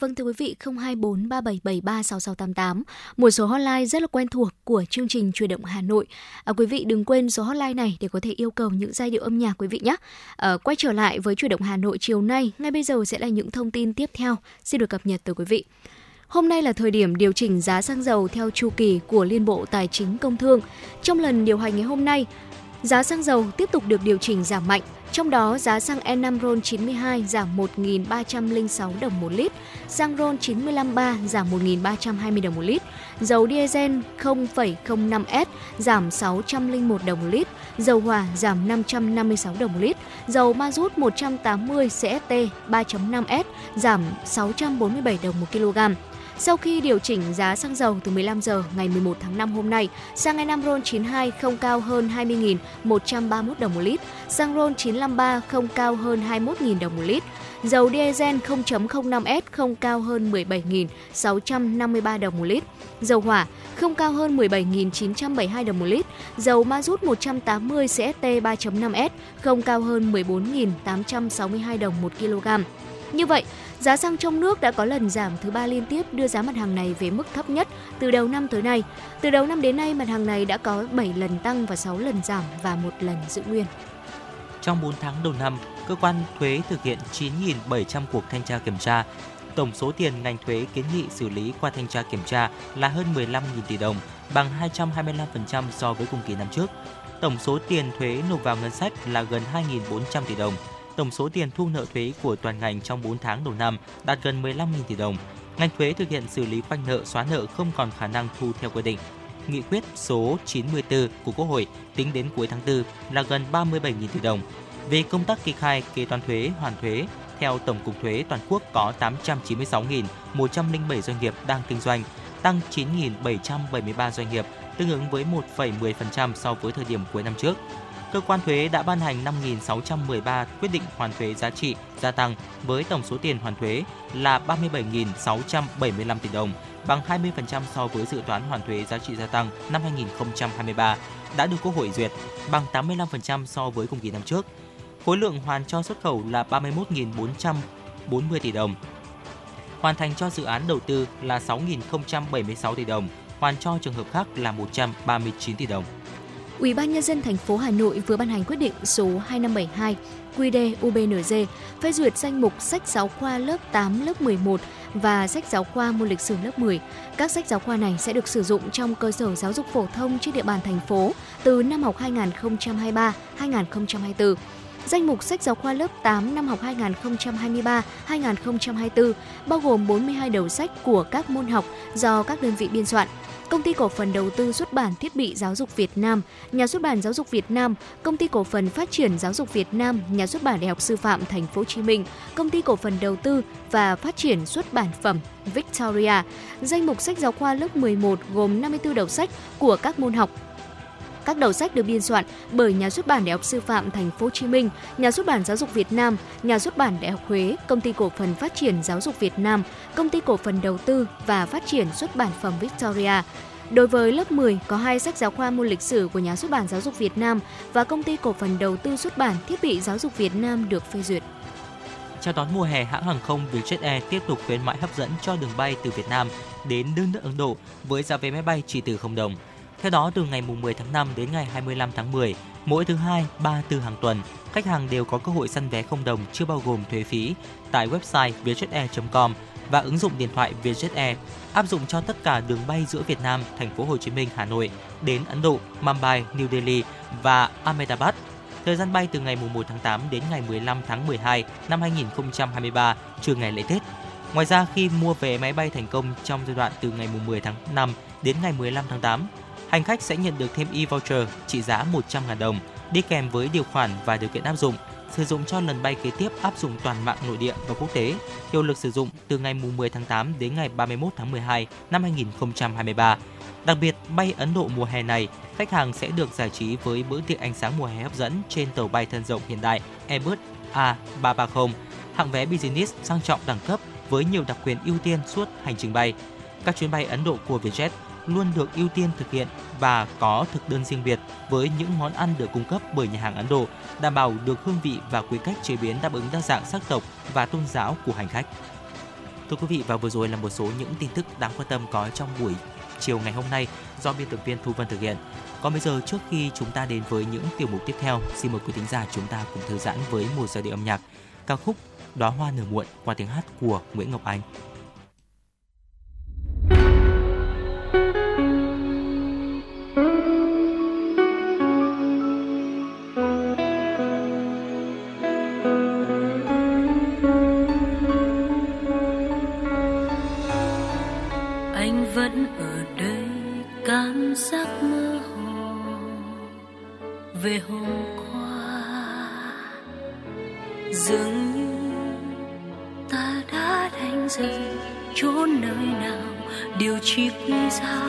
Vâng thưa quý vị, 024 3773 6688, một số hotline rất là quen thuộc của chương trình Truyền động Hà Nội. À, quý vị đừng quên số hotline này để có thể yêu cầu những giai điệu âm nhạc quý vị nhé. À, quay trở lại với Truyền động Hà Nội chiều nay, ngay bây giờ sẽ là những thông tin tiếp theo xin được cập nhật tới quý vị. Hôm nay là thời điểm điều chỉnh giá xăng dầu theo chu kỳ của Liên Bộ Tài chính Công Thương. Trong lần điều hành ngày hôm nay, giá xăng dầu tiếp tục được điều chỉnh giảm mạnh. Trong đó, giá xăng E5 RON92 giảm 1.306 đồng một lít, xăng RON 953 giảm 1.320 đồng một lít, dầu diesel 0,05S giảm 601 đồng một lít, dầu hỏa giảm 556 đồng một lít, dầu ma rút 180 CST 3.5S giảm 647 đồng một kg. Sau khi điều chỉnh giá xăng dầu từ 15 giờ ngày 11 tháng 5 hôm nay, xăng E5 RON92 không cao hơn 20.131 đồng một lít, xăng RON 953 không cao hơn 21.000 đồng một lít, dầu diesel 0.05S không cao hơn 17.653 đồng một lít, dầu hỏa không cao hơn 17.972 đồng một lít, dầu ma rút 180 CST 3.5S không cao hơn 14.862 đồng một kg. Như vậy, giá xăng trong nước đã có lần giảm thứ ba liên tiếp đưa giá mặt hàng này về mức thấp nhất từ đầu năm tới nay. Từ đầu năm đến nay, mặt hàng này đã có 7 lần tăng và 6 lần giảm và một lần giữ nguyên. Trong 4 tháng đầu năm, cơ quan thuế thực hiện 9.700 cuộc thanh tra kiểm tra. Tổng số tiền ngành thuế kiến nghị xử lý qua thanh tra kiểm tra là hơn 15.000 tỷ đồng, bằng 225% so với cùng kỳ năm trước. Tổng số tiền thuế nộp vào ngân sách là gần 2.400 tỷ đồng. Tổng số tiền thu nợ thuế của toàn ngành trong 4 tháng đầu năm đạt gần 15.000 tỷ đồng. Ngành thuế thực hiện xử lý khoanh nợ, xóa nợ không còn khả năng thu theo quy định. Nghị quyết số 94 của Quốc hội tính đến cuối tháng 4 là gần 37.000 tỷ đồng. Về công tác kê khai, kế toán thuế, hoàn thuế, theo Tổng cục Thuế toàn quốc có 896.107 doanh nghiệp đang kinh doanh, tăng 9.773 doanh nghiệp, tương ứng với 1,10% so với thời điểm cuối năm trước. Cơ quan thuế đã ban hành 5.613 quyết định hoàn thuế giá trị gia tăng với tổng số tiền hoàn thuế là 37.675 tỷ đồng, bằng 20% so với dự toán hoàn thuế giá trị gia tăng năm 2023 đã được Quốc hội duyệt, bằng 85% so với cùng kỳ năm trước. Khối lượng hoàn cho xuất khẩu là 31.440 tỷ đồng. Hoàn thành cho dự án đầu tư là 6.076 tỷ đồng, hoàn cho trường hợp khác là 139 tỷ đồng. Ủy ban nhân dân thành phố Hà Nội vừa ban hành quyết định số 2572 QĐ UBND phê duyệt danh mục sách giáo khoa lớp 8, lớp 11 và sách giáo khoa môn lịch sử lớp 10. Các sách giáo khoa này sẽ được sử dụng trong cơ sở giáo dục phổ thông trên địa bàn thành phố từ năm học 2023-2024. Danh mục sách giáo khoa lớp 8 năm học 2023-2024 bao gồm 42 đầu sách của các môn học do các đơn vị biên soạn. Công ty cổ phần đầu tư xuất bản thiết bị giáo dục Việt Nam, Nhà xuất bản giáo dục Việt Nam, Công ty cổ phần phát triển giáo dục Việt Nam, Nhà xuất bản Đại học Sư phạm Thành phố Hồ Chí Minh, Công ty cổ phần đầu tư và phát triển xuất bản phẩm Victoria. Danh mục sách giáo khoa lớp 11 gồm 54 đầu sách của các môn học các đầu sách được biên soạn bởi Nhà xuất bản Đại học Sư phạm Thành phố Hồ Chí Minh, Nhà xuất bản Giáo dục Việt Nam, Nhà xuất bản Đại học Huế, Công ty cổ phần phát triển giáo dục Việt Nam, Công ty cổ phần đầu tư và phát triển xuất bản phẩm Victoria. Đối với lớp 10 có hai sách giáo khoa môn lịch sử của Nhà xuất bản Giáo dục Việt Nam và Công ty cổ phần đầu tư xuất bản thiết bị giáo dục Việt Nam được phê duyệt. Chào đón mùa hè, hãng hàng không Vietjet Air tiếp tục khuyến mãi hấp dẫn cho đường bay từ Việt Nam đến đất nước Ấn Độ với giá vé máy bay chỉ từ 0 đồng. Theo đó, từ ngày 10 tháng 5 đến ngày 25 tháng 10, mỗi thứ hai, ba, tư hàng tuần, khách hàng đều có cơ hội săn vé không đồng chưa bao gồm thuế phí tại website vietjetair.com và ứng dụng điện thoại Vietjet Air áp dụng cho tất cả đường bay giữa Việt Nam, thành phố Hồ Chí Minh, Hà Nội đến Ấn Độ, Mumbai, New Delhi và Ahmedabad. Thời gian bay từ ngày 1 tháng 8 đến ngày 15 tháng 12 năm 2023, trừ ngày lễ Tết. Ngoài ra, khi mua vé máy bay thành công trong giai đoạn từ ngày 10 tháng 5 đến ngày 15 tháng 8, hành khách sẽ nhận được thêm e-voucher trị giá 100.000 đồng đi kèm với điều khoản và điều kiện áp dụng sử dụng cho lần bay kế tiếp áp dụng toàn mạng nội địa và quốc tế, hiệu lực sử dụng từ ngày 10 tháng 8 đến ngày 31 tháng 12 năm 2023. Đặc biệt, bay Ấn Độ mùa hè này, khách hàng sẽ được giải trí với bữa tiệc ánh sáng mùa hè hấp dẫn trên tàu bay thân rộng hiện đại Airbus A330, hạng vé business sang trọng đẳng cấp với nhiều đặc quyền ưu tiên suốt hành trình bay. Các chuyến bay Ấn Độ của Vietjet luôn được ưu tiên thực hiện và có thực đơn riêng biệt với những món ăn được cung cấp bởi nhà hàng Ấn Độ, đảm bảo được hương vị và quy cách chế biến đáp ứng đa dạng sắc tộc và tôn giáo của hành khách. Thưa quý vị và vừa rồi là một số những tin tức đáng quan tâm có trong buổi chiều ngày hôm nay do biên tập viên Thu Vân thực hiện. Còn bây giờ trước khi chúng ta đến với những tiểu mục tiếp theo, xin mời quý thính giả chúng ta cùng thư giãn với một giai điệu âm nhạc ca khúc Đóa hoa nở muộn qua tiếng hát của Nguyễn Ngọc Anh dường như ta đã đánh rơi chốn nơi nào điều chi quý giá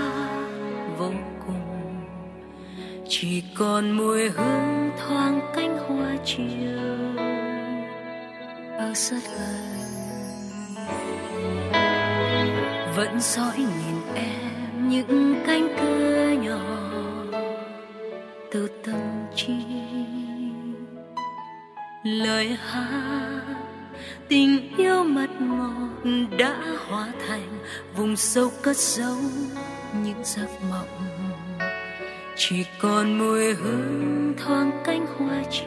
vô cùng. Chỉ còn mùi hương thoáng cánh hoa chiều. Ở rất gần vẫn dõi nhìn em những cánh cửa nhỏ từ tâm trí. Lời hát tình yêu mật ngọt đã hóa thành vùng sâu cất giấu những giấc mộng. Chỉ còn mùi hương thoáng cánh hoa chiều.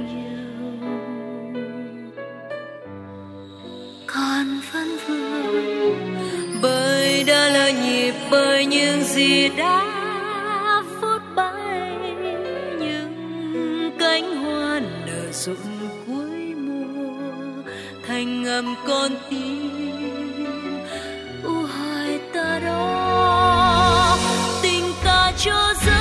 Còn vẫn vương, bởi đã lỡ nhịp, bởi những gì đã phút bay những cánh hoa nở rụng thành ngầm con tim. U hai ta đó tình ta cho rơi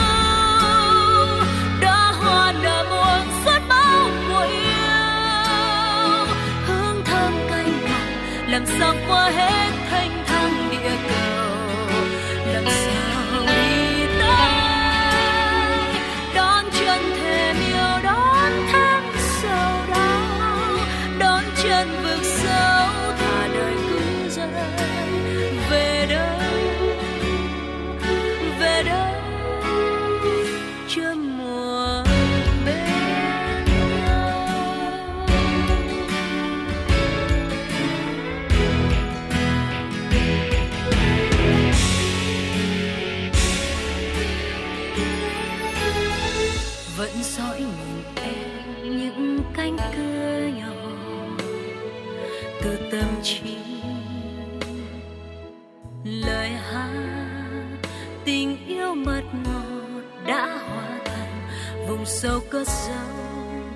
cất giấu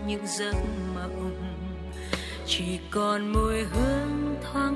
những giấc mộng. Chỉ còn mùi hương thoáng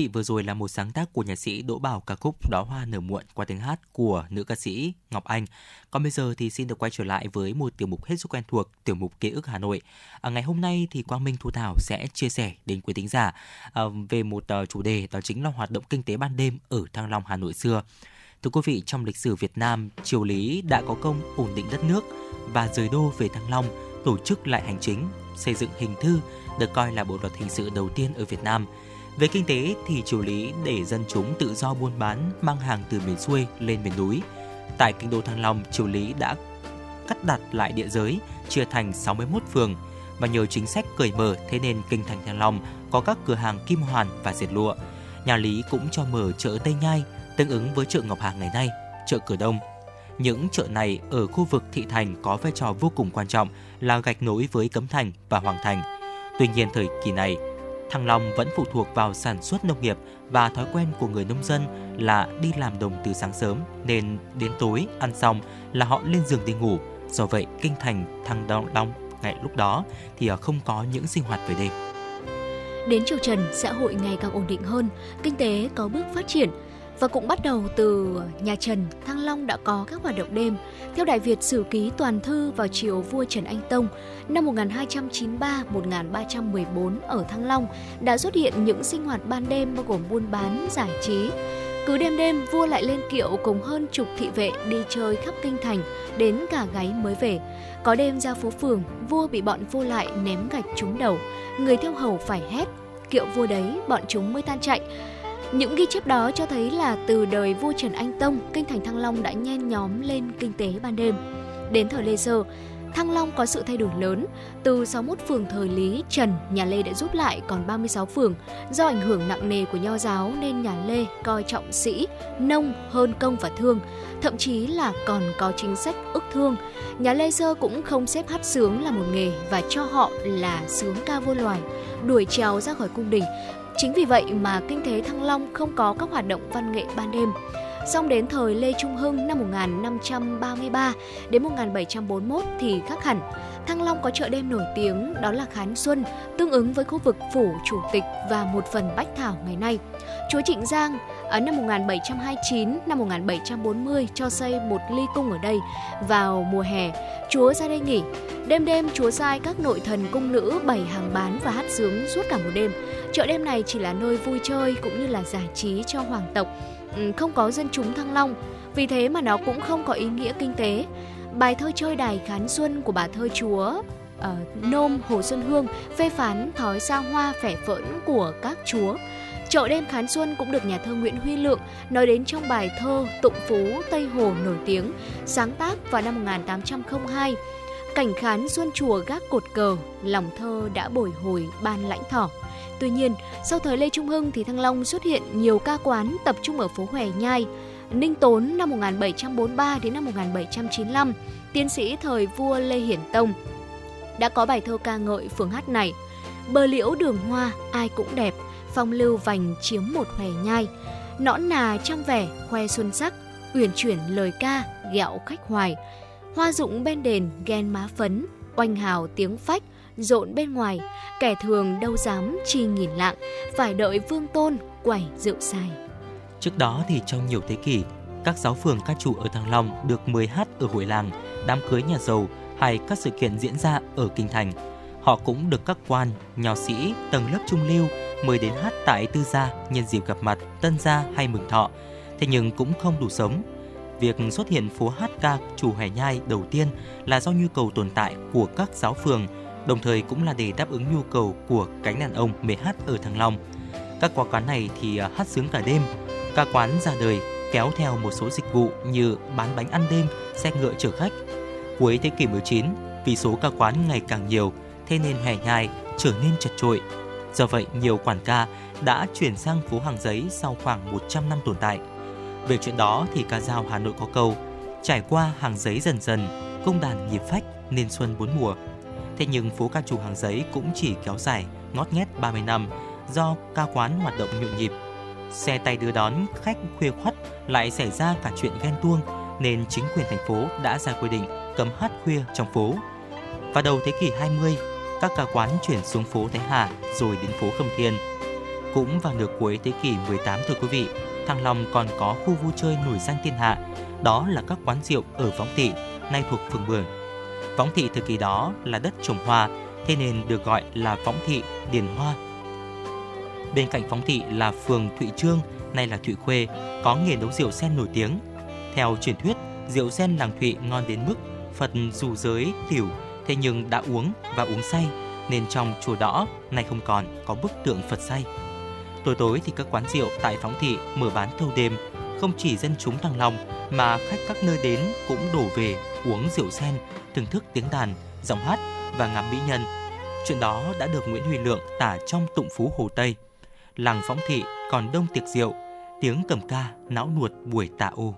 Vị, vừa rồi là một sáng tác của nhạc sĩ Đỗ Bảo ca khúc Đóa hoa nở muộn qua tiếng hát của nữ ca sĩ Ngọc Anh. Còn bây giờ thì xin được quay trở lại với một tiểu mục hết sức quen thuộc, tiểu mục ký ức Hà Nội. À, ngày hôm nay thì Quang Minh Thu Thảo sẽ chia sẻ đến quý thính giả à, về một uh, chủ đề đó chính là hoạt động kinh tế ban đêm ở Thăng Long Hà Nội xưa. Thưa quý vị, trong lịch sử Việt Nam, triều lý đã có công ổn định đất nước và rời đô về Thăng Long, tổ chức lại hành chính, xây dựng hình thư được coi là bộ luật hình sự đầu tiên ở Việt Nam. Về kinh tế thì triều lý để dân chúng tự do buôn bán mang hàng từ miền xuôi lên miền núi. Tại kinh đô Thăng Long, triều lý đã cắt đặt lại địa giới, chia thành 61 phường và nhờ chính sách cởi mở thế nên kinh thành Thăng Long có các cửa hàng kim hoàn và dệt lụa. Nhà Lý cũng cho mở chợ Tây Nhai, tương ứng với chợ Ngọc hàng ngày nay, chợ Cửa Đông. Những chợ này ở khu vực thị thành có vai trò vô cùng quan trọng là gạch nối với Cấm Thành và Hoàng Thành. Tuy nhiên thời kỳ này, Thăng Long vẫn phụ thuộc vào sản xuất nông nghiệp và thói quen của người nông dân là đi làm đồng từ sáng sớm nên đến tối ăn xong là họ lên giường đi ngủ. Do vậy, kinh thành Thăng Long ngày lúc đó thì à, không có những sinh hoạt về đêm. Đến triều Trần, xã hội ngày càng ổn định hơn, kinh tế có bước phát triển. Và cũng bắt đầu từ nhà Trần, Thăng Long đã có các hoạt động đêm. Theo Đại Việt Sử Ký Toàn Thư vào triều vua Trần Anh Tông năm 1293-1314 ở Thăng Long đã xuất hiện những sinh hoạt ban đêm bao gồm buôn bán, giải trí. Cứ đêm đêm, vua lại lên kiệu cùng hơn chục thị vệ đi chơi khắp kinh thành, đến cả gáy mới về. Có đêm ra phố phường, vua bị bọn vô lại ném gạch trúng đầu, người theo hầu phải hét, kiệu vua đấy, bọn chúng mới tan chạy. Những ghi chép đó cho thấy là từ đời vua Trần Anh Tông, kinh thành Thăng Long đã nhen nhóm lên kinh tế ban đêm. Đến thời Lê Sơ, Thăng Long có sự thay đổi lớn. Từ 61 phường thời Lý, Trần, nhà Lê đã rút lại còn 36 phường. Do ảnh hưởng nặng nề của nho giáo nên nhà Lê coi trọng sĩ, nông hơn công và thương. Thậm chí là còn có chính sách ức thương. Nhà Lê Sơ cũng không xếp hát sướng là một nghề và cho họ là sướng ca vô loài, đuổi trèo ra khỏi cung đình. Chính vì vậy mà kinh tế Thăng Long không có các hoạt động văn nghệ ban đêm. song đến thời Lê Trung Hưng năm 1533 đến 1741 thì khác hẳn. Thăng Long có chợ đêm nổi tiếng đó là Khán Xuân, tương ứng với khu vực phủ chủ tịch và một phần Bách Thảo ngày nay. Chúa Trịnh Giang ở năm 1729 năm 1740 cho xây một ly cung ở đây. Vào mùa hè, Chúa ra đây nghỉ. Đêm đêm Chúa sai các nội thần cung nữ bày hàng bán và hát sướng suốt cả một đêm. Chợ đêm này chỉ là nơi vui chơi cũng như là giải trí cho hoàng tộc ừ, không có dân chúng Thăng Long, vì thế mà nó cũng không có ý nghĩa kinh tế. Bài thơ chơi đài khán xuân của bà thơ chúa uh, Nôm Hồ Xuân Hương phê phán thói xa hoa phẻ phỡn của các chúa. Chợ đêm khán xuân cũng được nhà thơ Nguyễn Huy Lượng nói đến trong bài thơ Tụng Phú Tây Hồ nổi tiếng, sáng tác vào năm 1802. Cảnh khán xuân chùa gác cột cờ, lòng thơ đã bồi hồi ban lãnh thỏ. Tuy nhiên, sau thời Lê Trung Hưng thì Thăng Long xuất hiện nhiều ca quán tập trung ở phố Hòe Nhai. Ninh Tốn năm 1743 đến năm 1795, tiến sĩ thời vua Lê Hiển Tông đã có bài thơ ca ngợi phường hát này. Bờ liễu đường hoa ai cũng đẹp, phong lưu vành chiếm một hòe nhai. Nõn nà trong vẻ khoe xuân sắc, uyển chuyển lời ca gẹo khách hoài. Hoa dụng bên đền ghen má phấn, oanh hào tiếng phách, rộn bên ngoài, kẻ thường đâu dám chi nghìn lạng, phải đợi vương tôn quẩy rượu xài. Trước đó thì trong nhiều thế kỷ, các giáo phường ca chủ ở Thăng Long được mời hát ở hội làng, đám cưới nhà giàu hay các sự kiện diễn ra ở kinh thành. Họ cũng được các quan, nho sĩ, tầng lớp trung lưu mời đến hát tại tư gia nhân dịp gặp mặt, tân gia hay mừng thọ. Thế nhưng cũng không đủ sống. Việc xuất hiện phố hát ca chủ hẻ nhai đầu tiên là do nhu cầu tồn tại của các giáo phường đồng thời cũng là để đáp ứng nhu cầu của cánh đàn ông mê hát ở Thăng Long. Các quán quán này thì à, hát sướng cả đêm, ca quán ra đời kéo theo một số dịch vụ như bán bánh ăn đêm, xe ngựa chở khách. Cuối thế kỷ 19, vì số ca quán ngày càng nhiều, thế nên hè nhai trở nên chật trội. Do vậy, nhiều quản ca đã chuyển sang phố hàng giấy sau khoảng 100 năm tồn tại. Về chuyện đó thì ca dao Hà Nội có câu Trải qua hàng giấy dần dần, công đàn nhịp phách nên xuân bốn mùa. Thế nhưng phố ca trù hàng giấy cũng chỉ kéo dài ngót nghét 30 năm do ca quán hoạt động nhộn nhịp. Xe tay đưa đón khách khuya khoắt lại xảy ra cả chuyện ghen tuông nên chính quyền thành phố đã ra quy định cấm hát khuya trong phố. Vào đầu thế kỷ 20, các ca quán chuyển xuống phố Thái Hà rồi đến phố Khâm Thiên. Cũng vào nửa cuối thế kỷ 18 thưa quý vị, Thăng Long còn có khu vui chơi nổi danh thiên hạ, đó là các quán rượu ở Võng Thị, nay thuộc phường Bưởi. Võng thị thời kỳ đó là đất trồng hoa, thế nên được gọi là Võng thị Điền Hoa. Bên cạnh Võng thị là phường Thụy Trương, nay là Thụy Khuê, có nghề nấu rượu sen nổi tiếng. Theo truyền thuyết, rượu sen làng Thụy ngon đến mức Phật dù giới tiểu, thế nhưng đã uống và uống say, nên trong chùa đỏ nay không còn có bức tượng Phật say. Tối tối thì các quán rượu tại Phóng Thị mở bán thâu đêm, không chỉ dân chúng Thăng lòng mà khách các nơi đến cũng đổ về uống rượu sen thưởng thức tiếng đàn, giọng hát và ngắm mỹ nhân. Chuyện đó đã được Nguyễn Huy Lượng tả trong Tụng Phú Hồ Tây. Làng phóng thị còn đông tiệc rượu, tiếng cầm ca não nuột buổi tạ ô.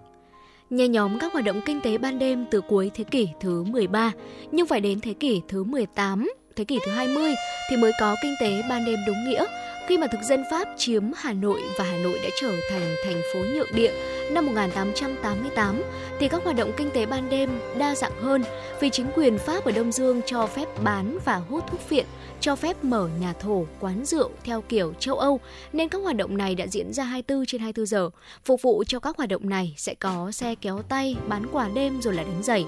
Nhe nhóm các hoạt động kinh tế ban đêm từ cuối thế kỷ thứ 13, nhưng phải đến thế kỷ thứ 18, thế kỷ thứ 20 thì mới có kinh tế ban đêm đúng nghĩa, khi mà thực dân Pháp chiếm Hà Nội và Hà Nội đã trở thành thành phố nhượng địa năm 1888 thì các hoạt động kinh tế ban đêm đa dạng hơn vì chính quyền Pháp ở Đông Dương cho phép bán và hút thuốc phiện, cho phép mở nhà thổ, quán rượu theo kiểu châu Âu nên các hoạt động này đã diễn ra 24 trên 24 giờ. Phục vụ cho các hoạt động này sẽ có xe kéo tay, bán quà đêm rồi là đánh giày.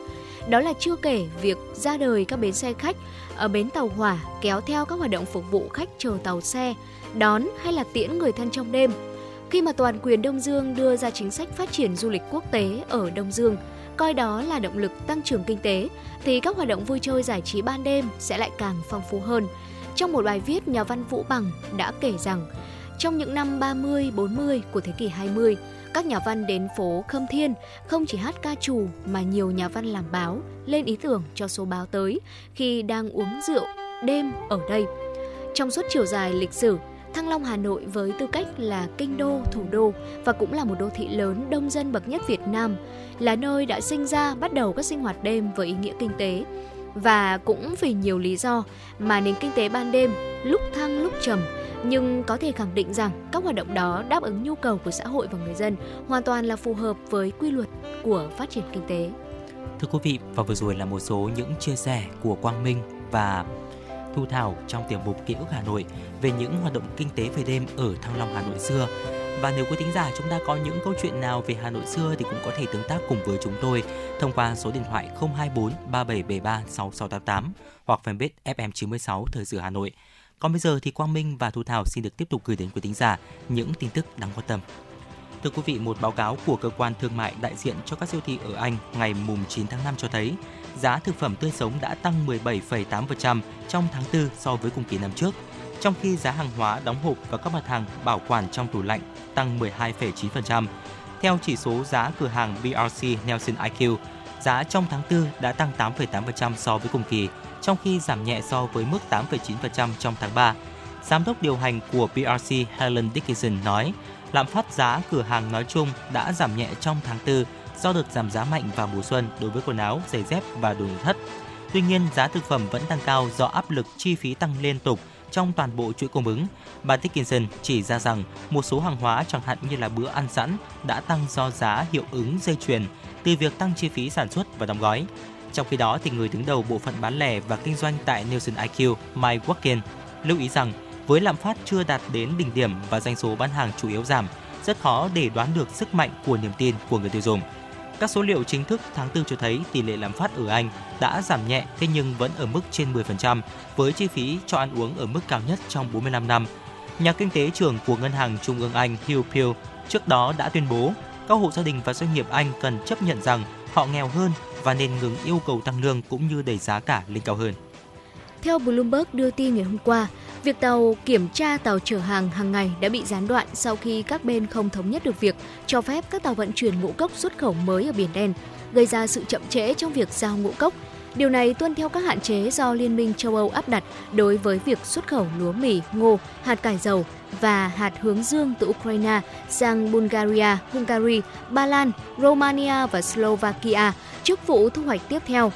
Đó là chưa kể việc ra đời các bến xe khách ở bến tàu hỏa kéo theo các hoạt động phục vụ khách chờ tàu xe, đón hay là tiễn người thân trong đêm. Khi mà toàn quyền Đông Dương đưa ra chính sách phát triển du lịch quốc tế ở Đông Dương, coi đó là động lực tăng trưởng kinh tế, thì các hoạt động vui chơi giải trí ban đêm sẽ lại càng phong phú hơn. Trong một bài viết, nhà văn Vũ Bằng đã kể rằng, trong những năm 30-40 của thế kỷ 20, các nhà văn đến phố Khâm Thiên không chỉ hát ca trù mà nhiều nhà văn làm báo lên ý tưởng cho số báo tới khi đang uống rượu đêm ở đây. Trong suốt chiều dài lịch sử, Thăng Long Hà Nội với tư cách là kinh đô, thủ đô và cũng là một đô thị lớn đông dân bậc nhất Việt Nam, là nơi đã sinh ra bắt đầu các sinh hoạt đêm với ý nghĩa kinh tế. Và cũng vì nhiều lý do mà nền kinh tế ban đêm lúc thăng lúc trầm, nhưng có thể khẳng định rằng các hoạt động đó đáp ứng nhu cầu của xã hội và người dân hoàn toàn là phù hợp với quy luật của phát triển kinh tế. Thưa quý vị, và vừa rồi là một số những chia sẻ của Quang Minh và Thu Thảo trong tiểu mục Ký ức Hà Nội về những hoạt động kinh tế về đêm ở Thăng Long Hà Nội xưa. Và nếu quý thính giả chúng ta có những câu chuyện nào về Hà Nội xưa thì cũng có thể tương tác cùng với chúng tôi thông qua số điện thoại 024 3773 6688 hoặc fanpage FM96 Thời sự Hà Nội. Còn bây giờ thì Quang Minh và Thu Thảo xin được tiếp tục gửi đến quý thính giả những tin tức đáng quan tâm. Thưa quý vị, một báo cáo của cơ quan thương mại đại diện cho các siêu thị ở Anh ngày mùng 9 tháng 5 cho thấy giá thực phẩm tươi sống đã tăng 17,8% trong tháng 4 so với cùng kỳ năm trước, trong khi giá hàng hóa đóng hộp và các mặt hàng bảo quản trong tủ lạnh tăng 12,9%. Theo chỉ số giá cửa hàng BRC Nelson IQ, giá trong tháng 4 đã tăng 8,8% so với cùng kỳ, trong khi giảm nhẹ so với mức 8,9% trong tháng 3. Giám đốc điều hành của BRC Helen Dickinson nói, lạm phát giá cửa hàng nói chung đã giảm nhẹ trong tháng 4 do được giảm giá mạnh vào mùa xuân đối với quần áo, giày dép và đồ nội thất. Tuy nhiên, giá thực phẩm vẫn tăng cao do áp lực chi phí tăng liên tục trong toàn bộ chuỗi cung ứng. Bà Dickinson chỉ ra rằng một số hàng hóa chẳng hạn như là bữa ăn sẵn đã tăng do giá hiệu ứng dây chuyền từ việc tăng chi phí sản xuất và đóng gói. Trong khi đó, thì người đứng đầu bộ phận bán lẻ và kinh doanh tại Nielsen IQ, Mike Watkins, lưu ý rằng với lạm phát chưa đạt đến đỉnh điểm và doanh số bán hàng chủ yếu giảm, rất khó để đoán được sức mạnh của niềm tin của người tiêu dùng. Các số liệu chính thức tháng 4 cho thấy tỷ lệ lạm phát ở Anh đã giảm nhẹ, thế nhưng vẫn ở mức trên 10% với chi phí cho ăn uống ở mức cao nhất trong 45 năm. Nhà kinh tế trưởng của Ngân hàng Trung ương Anh Hugh Peel trước đó đã tuyên bố, các hộ gia đình và doanh nghiệp Anh cần chấp nhận rằng họ nghèo hơn và nên ngừng yêu cầu tăng lương cũng như đẩy giá cả lên cao hơn. Theo Bloomberg đưa tin ngày hôm qua, việc tàu kiểm tra tàu chở hàng hàng ngày đã bị gián đoạn sau khi các bên không thống nhất được việc cho phép các tàu vận chuyển ngũ cốc xuất khẩu mới ở Biển Đen, gây ra sự chậm trễ trong việc giao ngũ cốc. Điều này tuân theo các hạn chế do Liên minh châu Âu áp đặt đối với việc xuất khẩu lúa mì, ngô, hạt cải dầu và hạt hướng dương từ Ukraine sang Bulgaria, Hungary, Ba Lan, Romania và Slovakia trước vụ thu hoạch tiếp theo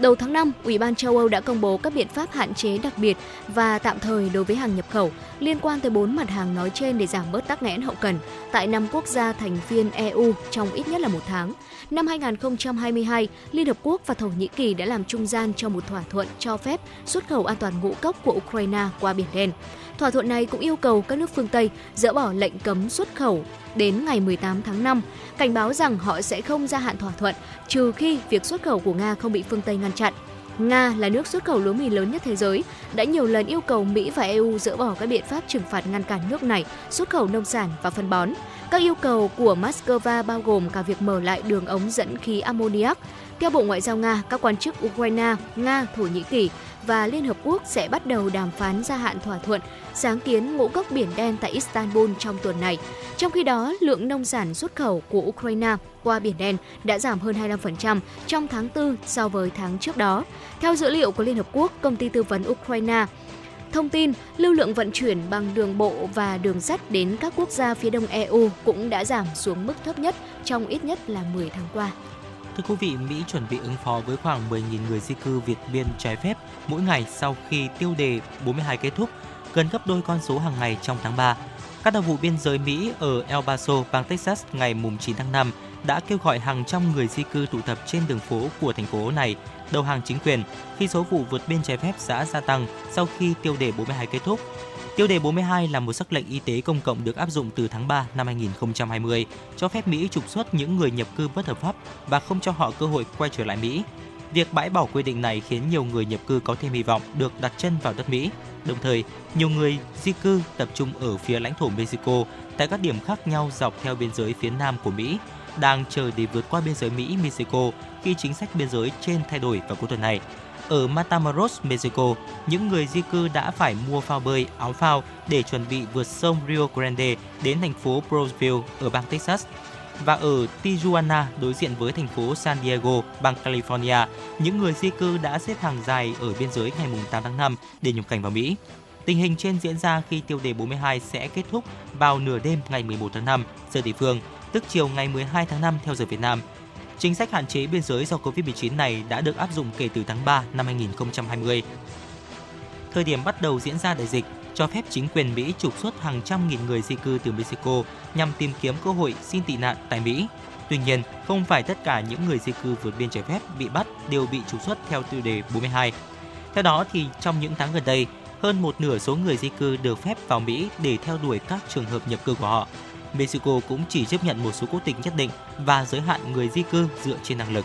Đầu tháng 5, Ủy ban châu Âu đã công bố các biện pháp hạn chế đặc biệt và tạm thời đối với hàng nhập khẩu liên quan tới 4 mặt hàng nói trên để giảm bớt tắc nghẽn hậu cần tại 5 quốc gia thành viên EU trong ít nhất là một tháng. Năm 2022, Liên Hợp Quốc và Thổ Nhĩ Kỳ đã làm trung gian cho một thỏa thuận cho phép xuất khẩu an toàn ngũ cốc của Ukraine qua Biển Đen. Thỏa thuận này cũng yêu cầu các nước phương Tây dỡ bỏ lệnh cấm xuất khẩu đến ngày 18 tháng 5, cảnh báo rằng họ sẽ không gia hạn thỏa thuận trừ khi việc xuất khẩu của Nga không bị phương Tây ngăn chặn. Nga là nước xuất khẩu lúa mì lớn nhất thế giới, đã nhiều lần yêu cầu Mỹ và EU dỡ bỏ các biện pháp trừng phạt ngăn cản nước này xuất khẩu nông sản và phân bón. Các yêu cầu của Moscow bao gồm cả việc mở lại đường ống dẫn khí ammoniac. Theo Bộ Ngoại giao Nga, các quan chức Ukraine, Nga, Thổ Nhĩ Kỳ và Liên Hợp Quốc sẽ bắt đầu đàm phán gia hạn thỏa thuận sáng kiến ngũ cốc biển đen tại Istanbul trong tuần này. Trong khi đó, lượng nông sản xuất khẩu của Ukraine qua Biển Đen đã giảm hơn 25% trong tháng 4 so với tháng trước đó. Theo dữ liệu của Liên Hợp Quốc, công ty tư vấn Ukraine Thông tin, lưu lượng vận chuyển bằng đường bộ và đường sắt đến các quốc gia phía đông EU cũng đã giảm xuống mức thấp nhất trong ít nhất là 10 tháng qua. Thưa quý vị, Mỹ chuẩn bị ứng phó với khoảng 10.000 người di cư Việt biên trái phép mỗi ngày sau khi tiêu đề 42 kết thúc, gần gấp đôi con số hàng ngày trong tháng 3. Các đặc vụ biên giới Mỹ ở El Paso, bang Texas ngày 9 tháng 5 đã kêu gọi hàng trăm người di cư tụ tập trên đường phố của thành phố này đầu hàng chính quyền khi số vụ vượt biên trái phép đã gia tăng sau khi tiêu đề 42 kết thúc. Tiêu đề 42 là một sắc lệnh y tế công cộng được áp dụng từ tháng 3 năm 2020, cho phép Mỹ trục xuất những người nhập cư bất hợp pháp và không cho họ cơ hội quay trở lại Mỹ. Việc bãi bỏ quy định này khiến nhiều người nhập cư có thêm hy vọng được đặt chân vào đất Mỹ. Đồng thời, nhiều người di cư tập trung ở phía lãnh thổ Mexico tại các điểm khác nhau dọc theo biên giới phía nam của Mỹ, đang chờ để vượt qua biên giới Mỹ-Mexico khi chính sách biên giới trên thay đổi vào cuối tuần này. Ở Matamoros, Mexico, những người di cư đã phải mua phao bơi, áo phao để chuẩn bị vượt sông Rio Grande đến thành phố Brownsville ở bang Texas. Và ở Tijuana, đối diện với thành phố San Diego, bang California, những người di cư đã xếp hàng dài ở biên giới ngày 8 tháng 5 để nhập cảnh vào Mỹ. Tình hình trên diễn ra khi tiêu đề 42 sẽ kết thúc vào nửa đêm ngày 11 tháng 5 giờ địa phương, tức chiều ngày 12 tháng 5 theo giờ Việt Nam. Chính sách hạn chế biên giới do Covid-19 này đã được áp dụng kể từ tháng 3 năm 2020. Thời điểm bắt đầu diễn ra đại dịch cho phép chính quyền Mỹ trục xuất hàng trăm nghìn người di cư từ Mexico nhằm tìm kiếm cơ hội xin tị nạn tại Mỹ. Tuy nhiên, không phải tất cả những người di cư vượt biên trái phép bị bắt đều bị trục xuất theo tiêu đề 42. Theo đó thì trong những tháng gần đây, hơn một nửa số người di cư được phép vào Mỹ để theo đuổi các trường hợp nhập cư của họ. Mexico cũng chỉ chấp nhận một số quốc tịch nhất định và giới hạn người di cư dựa trên năng lực.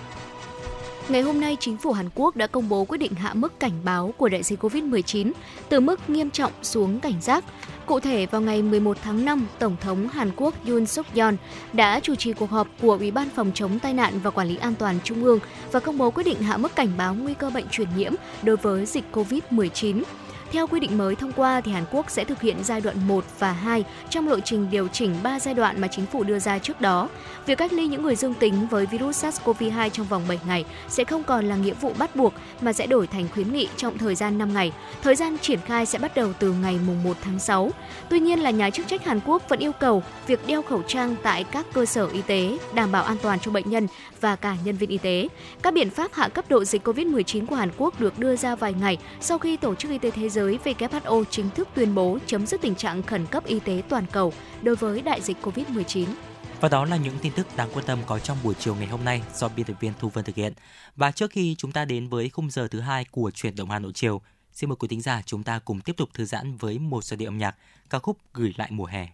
Ngày hôm nay, chính phủ Hàn Quốc đã công bố quyết định hạ mức cảnh báo của đại dịch COVID-19 từ mức nghiêm trọng xuống cảnh giác. Cụ thể, vào ngày 11 tháng 5, Tổng thống Hàn Quốc Yoon suk yeol đã chủ trì cuộc họp của Ủy ban Phòng chống tai nạn và Quản lý an toàn Trung ương và công bố quyết định hạ mức cảnh báo nguy cơ bệnh truyền nhiễm đối với dịch COVID-19. Theo quy định mới thông qua thì Hàn Quốc sẽ thực hiện giai đoạn 1 và 2 trong lộ trình điều chỉnh 3 giai đoạn mà chính phủ đưa ra trước đó. Việc cách ly những người dương tính với virus SARS-CoV-2 trong vòng 7 ngày sẽ không còn là nghĩa vụ bắt buộc mà sẽ đổi thành khuyến nghị trong thời gian 5 ngày. Thời gian triển khai sẽ bắt đầu từ ngày mùng 1 tháng 6. Tuy nhiên là nhà chức trách Hàn Quốc vẫn yêu cầu việc đeo khẩu trang tại các cơ sở y tế, đảm bảo an toàn cho bệnh nhân và cả nhân viên y tế. Các biện pháp hạ cấp độ dịch COVID-19 của Hàn Quốc được đưa ra vài ngày sau khi Tổ chức Y tế Thế giới WHO chính thức tuyên bố chấm dứt tình trạng khẩn cấp y tế toàn cầu đối với đại dịch COVID-19. Và đó là những tin tức đáng quan tâm có trong buổi chiều ngày hôm nay do biên tập viên Thu Vân thực hiện. Và trước khi chúng ta đến với khung giờ thứ hai của chuyển động Hà Nội chiều, xin mời quý thính giả chúng ta cùng tiếp tục thư giãn với một giai điệu âm nhạc ca khúc gửi lại mùa hè.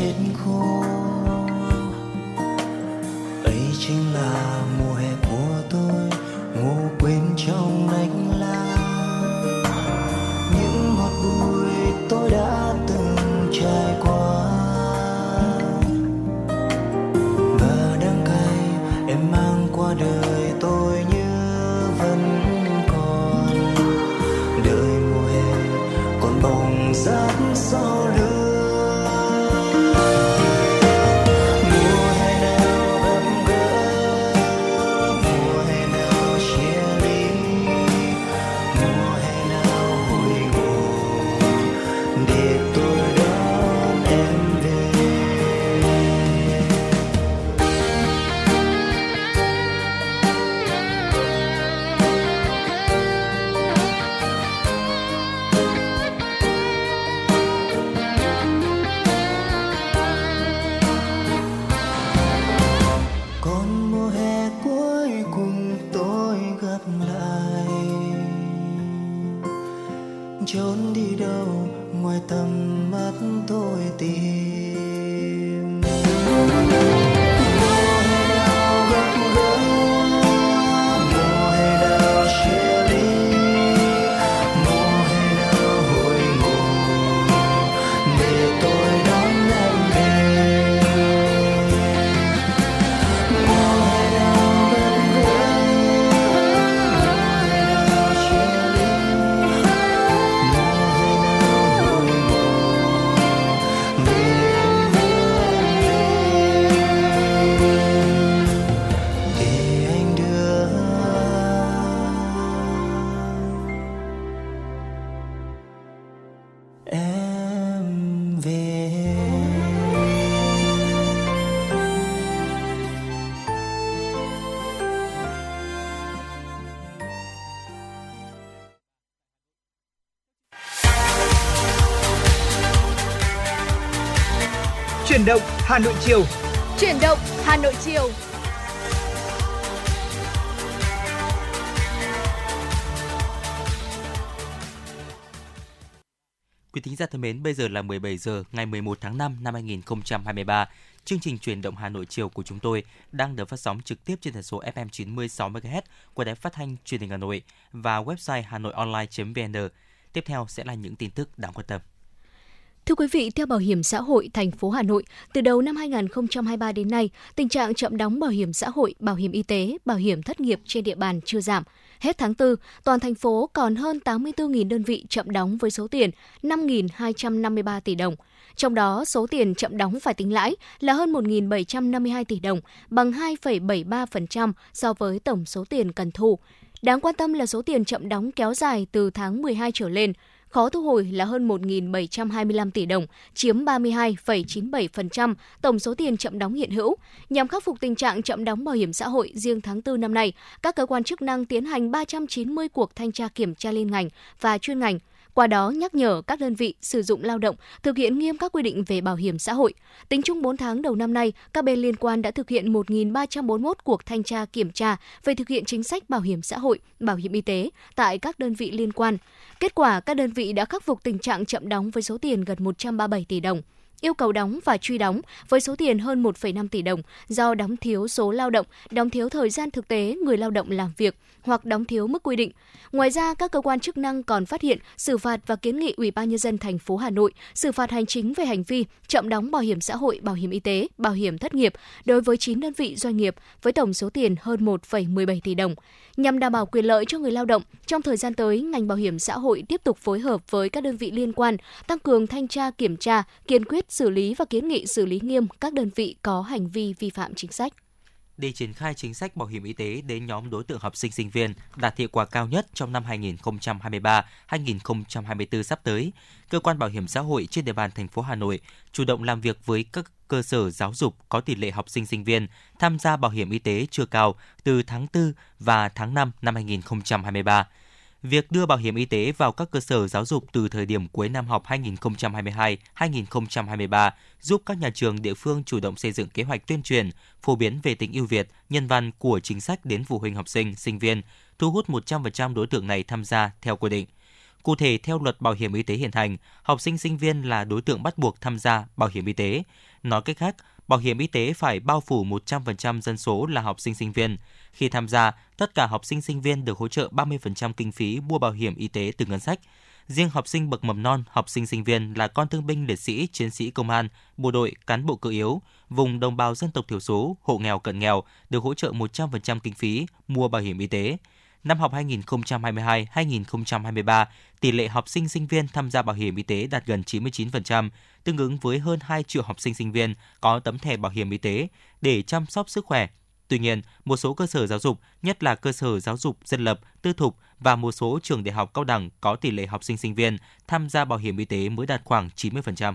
Đã chết Hà Nội chiều. Chuyển động Hà Nội chiều. Quý thính giả thân mến, bây giờ là 17 giờ ngày 11 tháng 5 năm 2023. Chương trình truyền động Hà Nội chiều của chúng tôi đang được phát sóng trực tiếp trên tần số FM 96 MHz của Đài Phát thanh Truyền hình Hà Nội và website hanoionline.vn. Tiếp theo sẽ là những tin tức đáng quan tâm. Thưa quý vị, theo Bảo hiểm xã hội thành phố Hà Nội, từ đầu năm 2023 đến nay, tình trạng chậm đóng bảo hiểm xã hội, bảo hiểm y tế, bảo hiểm thất nghiệp trên địa bàn chưa giảm. Hết tháng 4, toàn thành phố còn hơn 84.000 đơn vị chậm đóng với số tiền 5.253 tỷ đồng. Trong đó, số tiền chậm đóng phải tính lãi là hơn 1.752 tỷ đồng, bằng 2,73% so với tổng số tiền cần thu. Đáng quan tâm là số tiền chậm đóng kéo dài từ tháng 12 trở lên, khó thu hồi là hơn 1.725 tỷ đồng, chiếm 32,97% tổng số tiền chậm đóng hiện hữu. Nhằm khắc phục tình trạng chậm đóng bảo hiểm xã hội riêng tháng 4 năm nay, các cơ quan chức năng tiến hành 390 cuộc thanh tra kiểm tra liên ngành và chuyên ngành, qua đó nhắc nhở các đơn vị sử dụng lao động thực hiện nghiêm các quy định về bảo hiểm xã hội. Tính chung 4 tháng đầu năm nay, các bên liên quan đã thực hiện 1.341 cuộc thanh tra kiểm tra về thực hiện chính sách bảo hiểm xã hội, bảo hiểm y tế tại các đơn vị liên quan. Kết quả, các đơn vị đã khắc phục tình trạng chậm đóng với số tiền gần 137 tỷ đồng yêu cầu đóng và truy đóng với số tiền hơn 1,5 tỷ đồng do đóng thiếu số lao động, đóng thiếu thời gian thực tế người lao động làm việc hoặc đóng thiếu mức quy định. Ngoài ra, các cơ quan chức năng còn phát hiện, xử phạt và kiến nghị Ủy ban nhân dân thành phố Hà Nội xử phạt hành chính về hành vi chậm đóng bảo hiểm xã hội, bảo hiểm y tế, bảo hiểm thất nghiệp đối với 9 đơn vị doanh nghiệp với tổng số tiền hơn 1,17 tỷ đồng. Nhằm đảm bảo quyền lợi cho người lao động, trong thời gian tới, ngành bảo hiểm xã hội tiếp tục phối hợp với các đơn vị liên quan, tăng cường thanh tra kiểm tra, kiên quyết xử lý và kiến nghị xử lý nghiêm các đơn vị có hành vi vi phạm chính sách. để triển khai chính sách bảo hiểm y tế đến nhóm đối tượng học sinh sinh viên đạt hiệu quả cao nhất trong năm 2023-2024 sắp tới, cơ quan bảo hiểm xã hội trên địa bàn thành phố Hà Nội chủ động làm việc với các cơ sở giáo dục có tỷ lệ học sinh sinh viên tham gia bảo hiểm y tế chưa cao từ tháng 4 và tháng 5 năm 2023. Việc đưa bảo hiểm y tế vào các cơ sở giáo dục từ thời điểm cuối năm học 2022-2023 giúp các nhà trường địa phương chủ động xây dựng kế hoạch tuyên truyền, phổ biến về tính ưu việt, nhân văn của chính sách đến phụ huynh học sinh, sinh viên, thu hút 100% đối tượng này tham gia theo quy định. Cụ thể, theo luật bảo hiểm y tế hiện hành, học sinh sinh viên là đối tượng bắt buộc tham gia bảo hiểm y tế. Nói cách khác, bảo hiểm y tế phải bao phủ 100% dân số là học sinh sinh viên. Khi tham gia, tất cả học sinh sinh viên được hỗ trợ 30% kinh phí mua bảo hiểm y tế từ ngân sách. Riêng học sinh bậc mầm non, học sinh sinh viên là con thương binh liệt sĩ, chiến sĩ công an, bộ đội, cán bộ cơ yếu, vùng đồng bào dân tộc thiểu số, hộ nghèo cận nghèo được hỗ trợ 100% kinh phí mua bảo hiểm y tế. Năm học 2022-2023, tỷ lệ học sinh sinh viên tham gia bảo hiểm y tế đạt gần 99%, tương ứng với hơn 2 triệu học sinh sinh viên có tấm thẻ bảo hiểm y tế để chăm sóc sức khỏe. Tuy nhiên, một số cơ sở giáo dục, nhất là cơ sở giáo dục dân lập, tư thục và một số trường đại học cao đẳng có tỷ lệ học sinh sinh viên tham gia bảo hiểm y tế mới đạt khoảng 90%.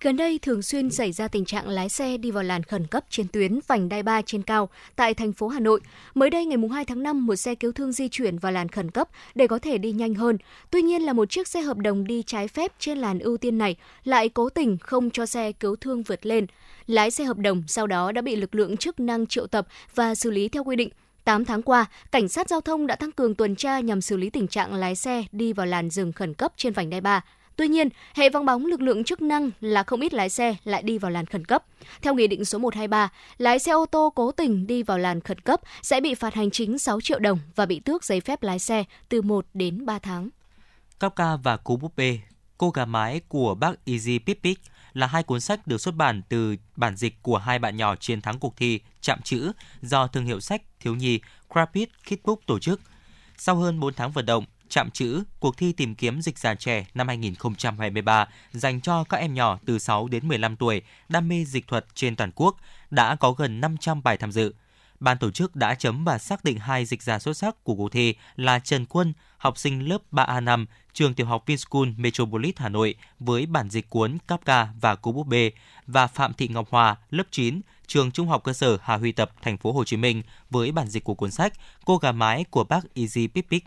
Gần đây thường xuyên xảy ra tình trạng lái xe đi vào làn khẩn cấp trên tuyến vành đai 3 trên cao tại thành phố Hà Nội. Mới đây ngày 2 tháng 5, một xe cứu thương di chuyển vào làn khẩn cấp để có thể đi nhanh hơn. Tuy nhiên là một chiếc xe hợp đồng đi trái phép trên làn ưu tiên này lại cố tình không cho xe cứu thương vượt lên. Lái xe hợp đồng sau đó đã bị lực lượng chức năng triệu tập và xử lý theo quy định. 8 tháng qua, cảnh sát giao thông đã tăng cường tuần tra nhằm xử lý tình trạng lái xe đi vào làn dừng khẩn cấp trên vành đai 3. Tuy nhiên, hệ vắng bóng lực lượng chức năng là không ít lái xe lại đi vào làn khẩn cấp. Theo Nghị định số 123, lái xe ô tô cố tình đi vào làn khẩn cấp sẽ bị phạt hành chính 6 triệu đồng và bị tước giấy phép lái xe từ 1 đến 3 tháng. Kafka và Cú búp bê, Cô gà mái của bác Easy Pipik là hai cuốn sách được xuất bản từ bản dịch của hai bạn nhỏ chiến thắng cuộc thi chạm chữ do thương hiệu sách thiếu nhi Crapit Kidbook tổ chức. Sau hơn 4 tháng vận động, Chạm chữ, cuộc thi tìm kiếm dịch giả trẻ năm 2023 dành cho các em nhỏ từ 6 đến 15 tuổi đam mê dịch thuật trên toàn quốc đã có gần 500 bài tham dự. Ban tổ chức đã chấm và xác định hai dịch giả xuất sắc của cuộc thi là Trần Quân, học sinh lớp 3A5, trường tiểu học Vinschool Metropolis Hà Nội với bản dịch cuốn Kafka và Cô búp bê và Phạm Thị Ngọc Hòa, lớp 9, trường Trung học cơ sở Hà Huy Tập, thành phố Hồ Chí Minh với bản dịch của cuốn sách Cô gà mái của bác Easy Pipic.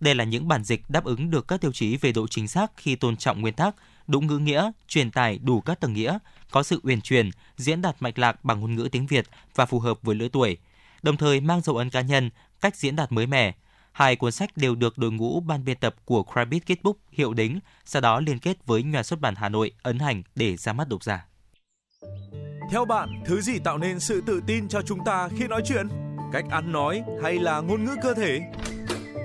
Đây là những bản dịch đáp ứng được các tiêu chí về độ chính xác khi tôn trọng nguyên tắc, đúng ngữ nghĩa, truyền tải đủ các tầng nghĩa, có sự uyển chuyển, diễn đạt mạch lạc bằng ngôn ngữ tiếng Việt và phù hợp với lứa tuổi, đồng thời mang dấu ấn cá nhân, cách diễn đạt mới mẻ. Hai cuốn sách đều được đội ngũ ban biên tập của Crabbit Kitbook hiệu đính, sau đó liên kết với nhà xuất bản Hà Nội ấn hành để ra mắt độc giả. Theo bạn, thứ gì tạo nên sự tự tin cho chúng ta khi nói chuyện? Cách ăn nói hay là ngôn ngữ cơ thể?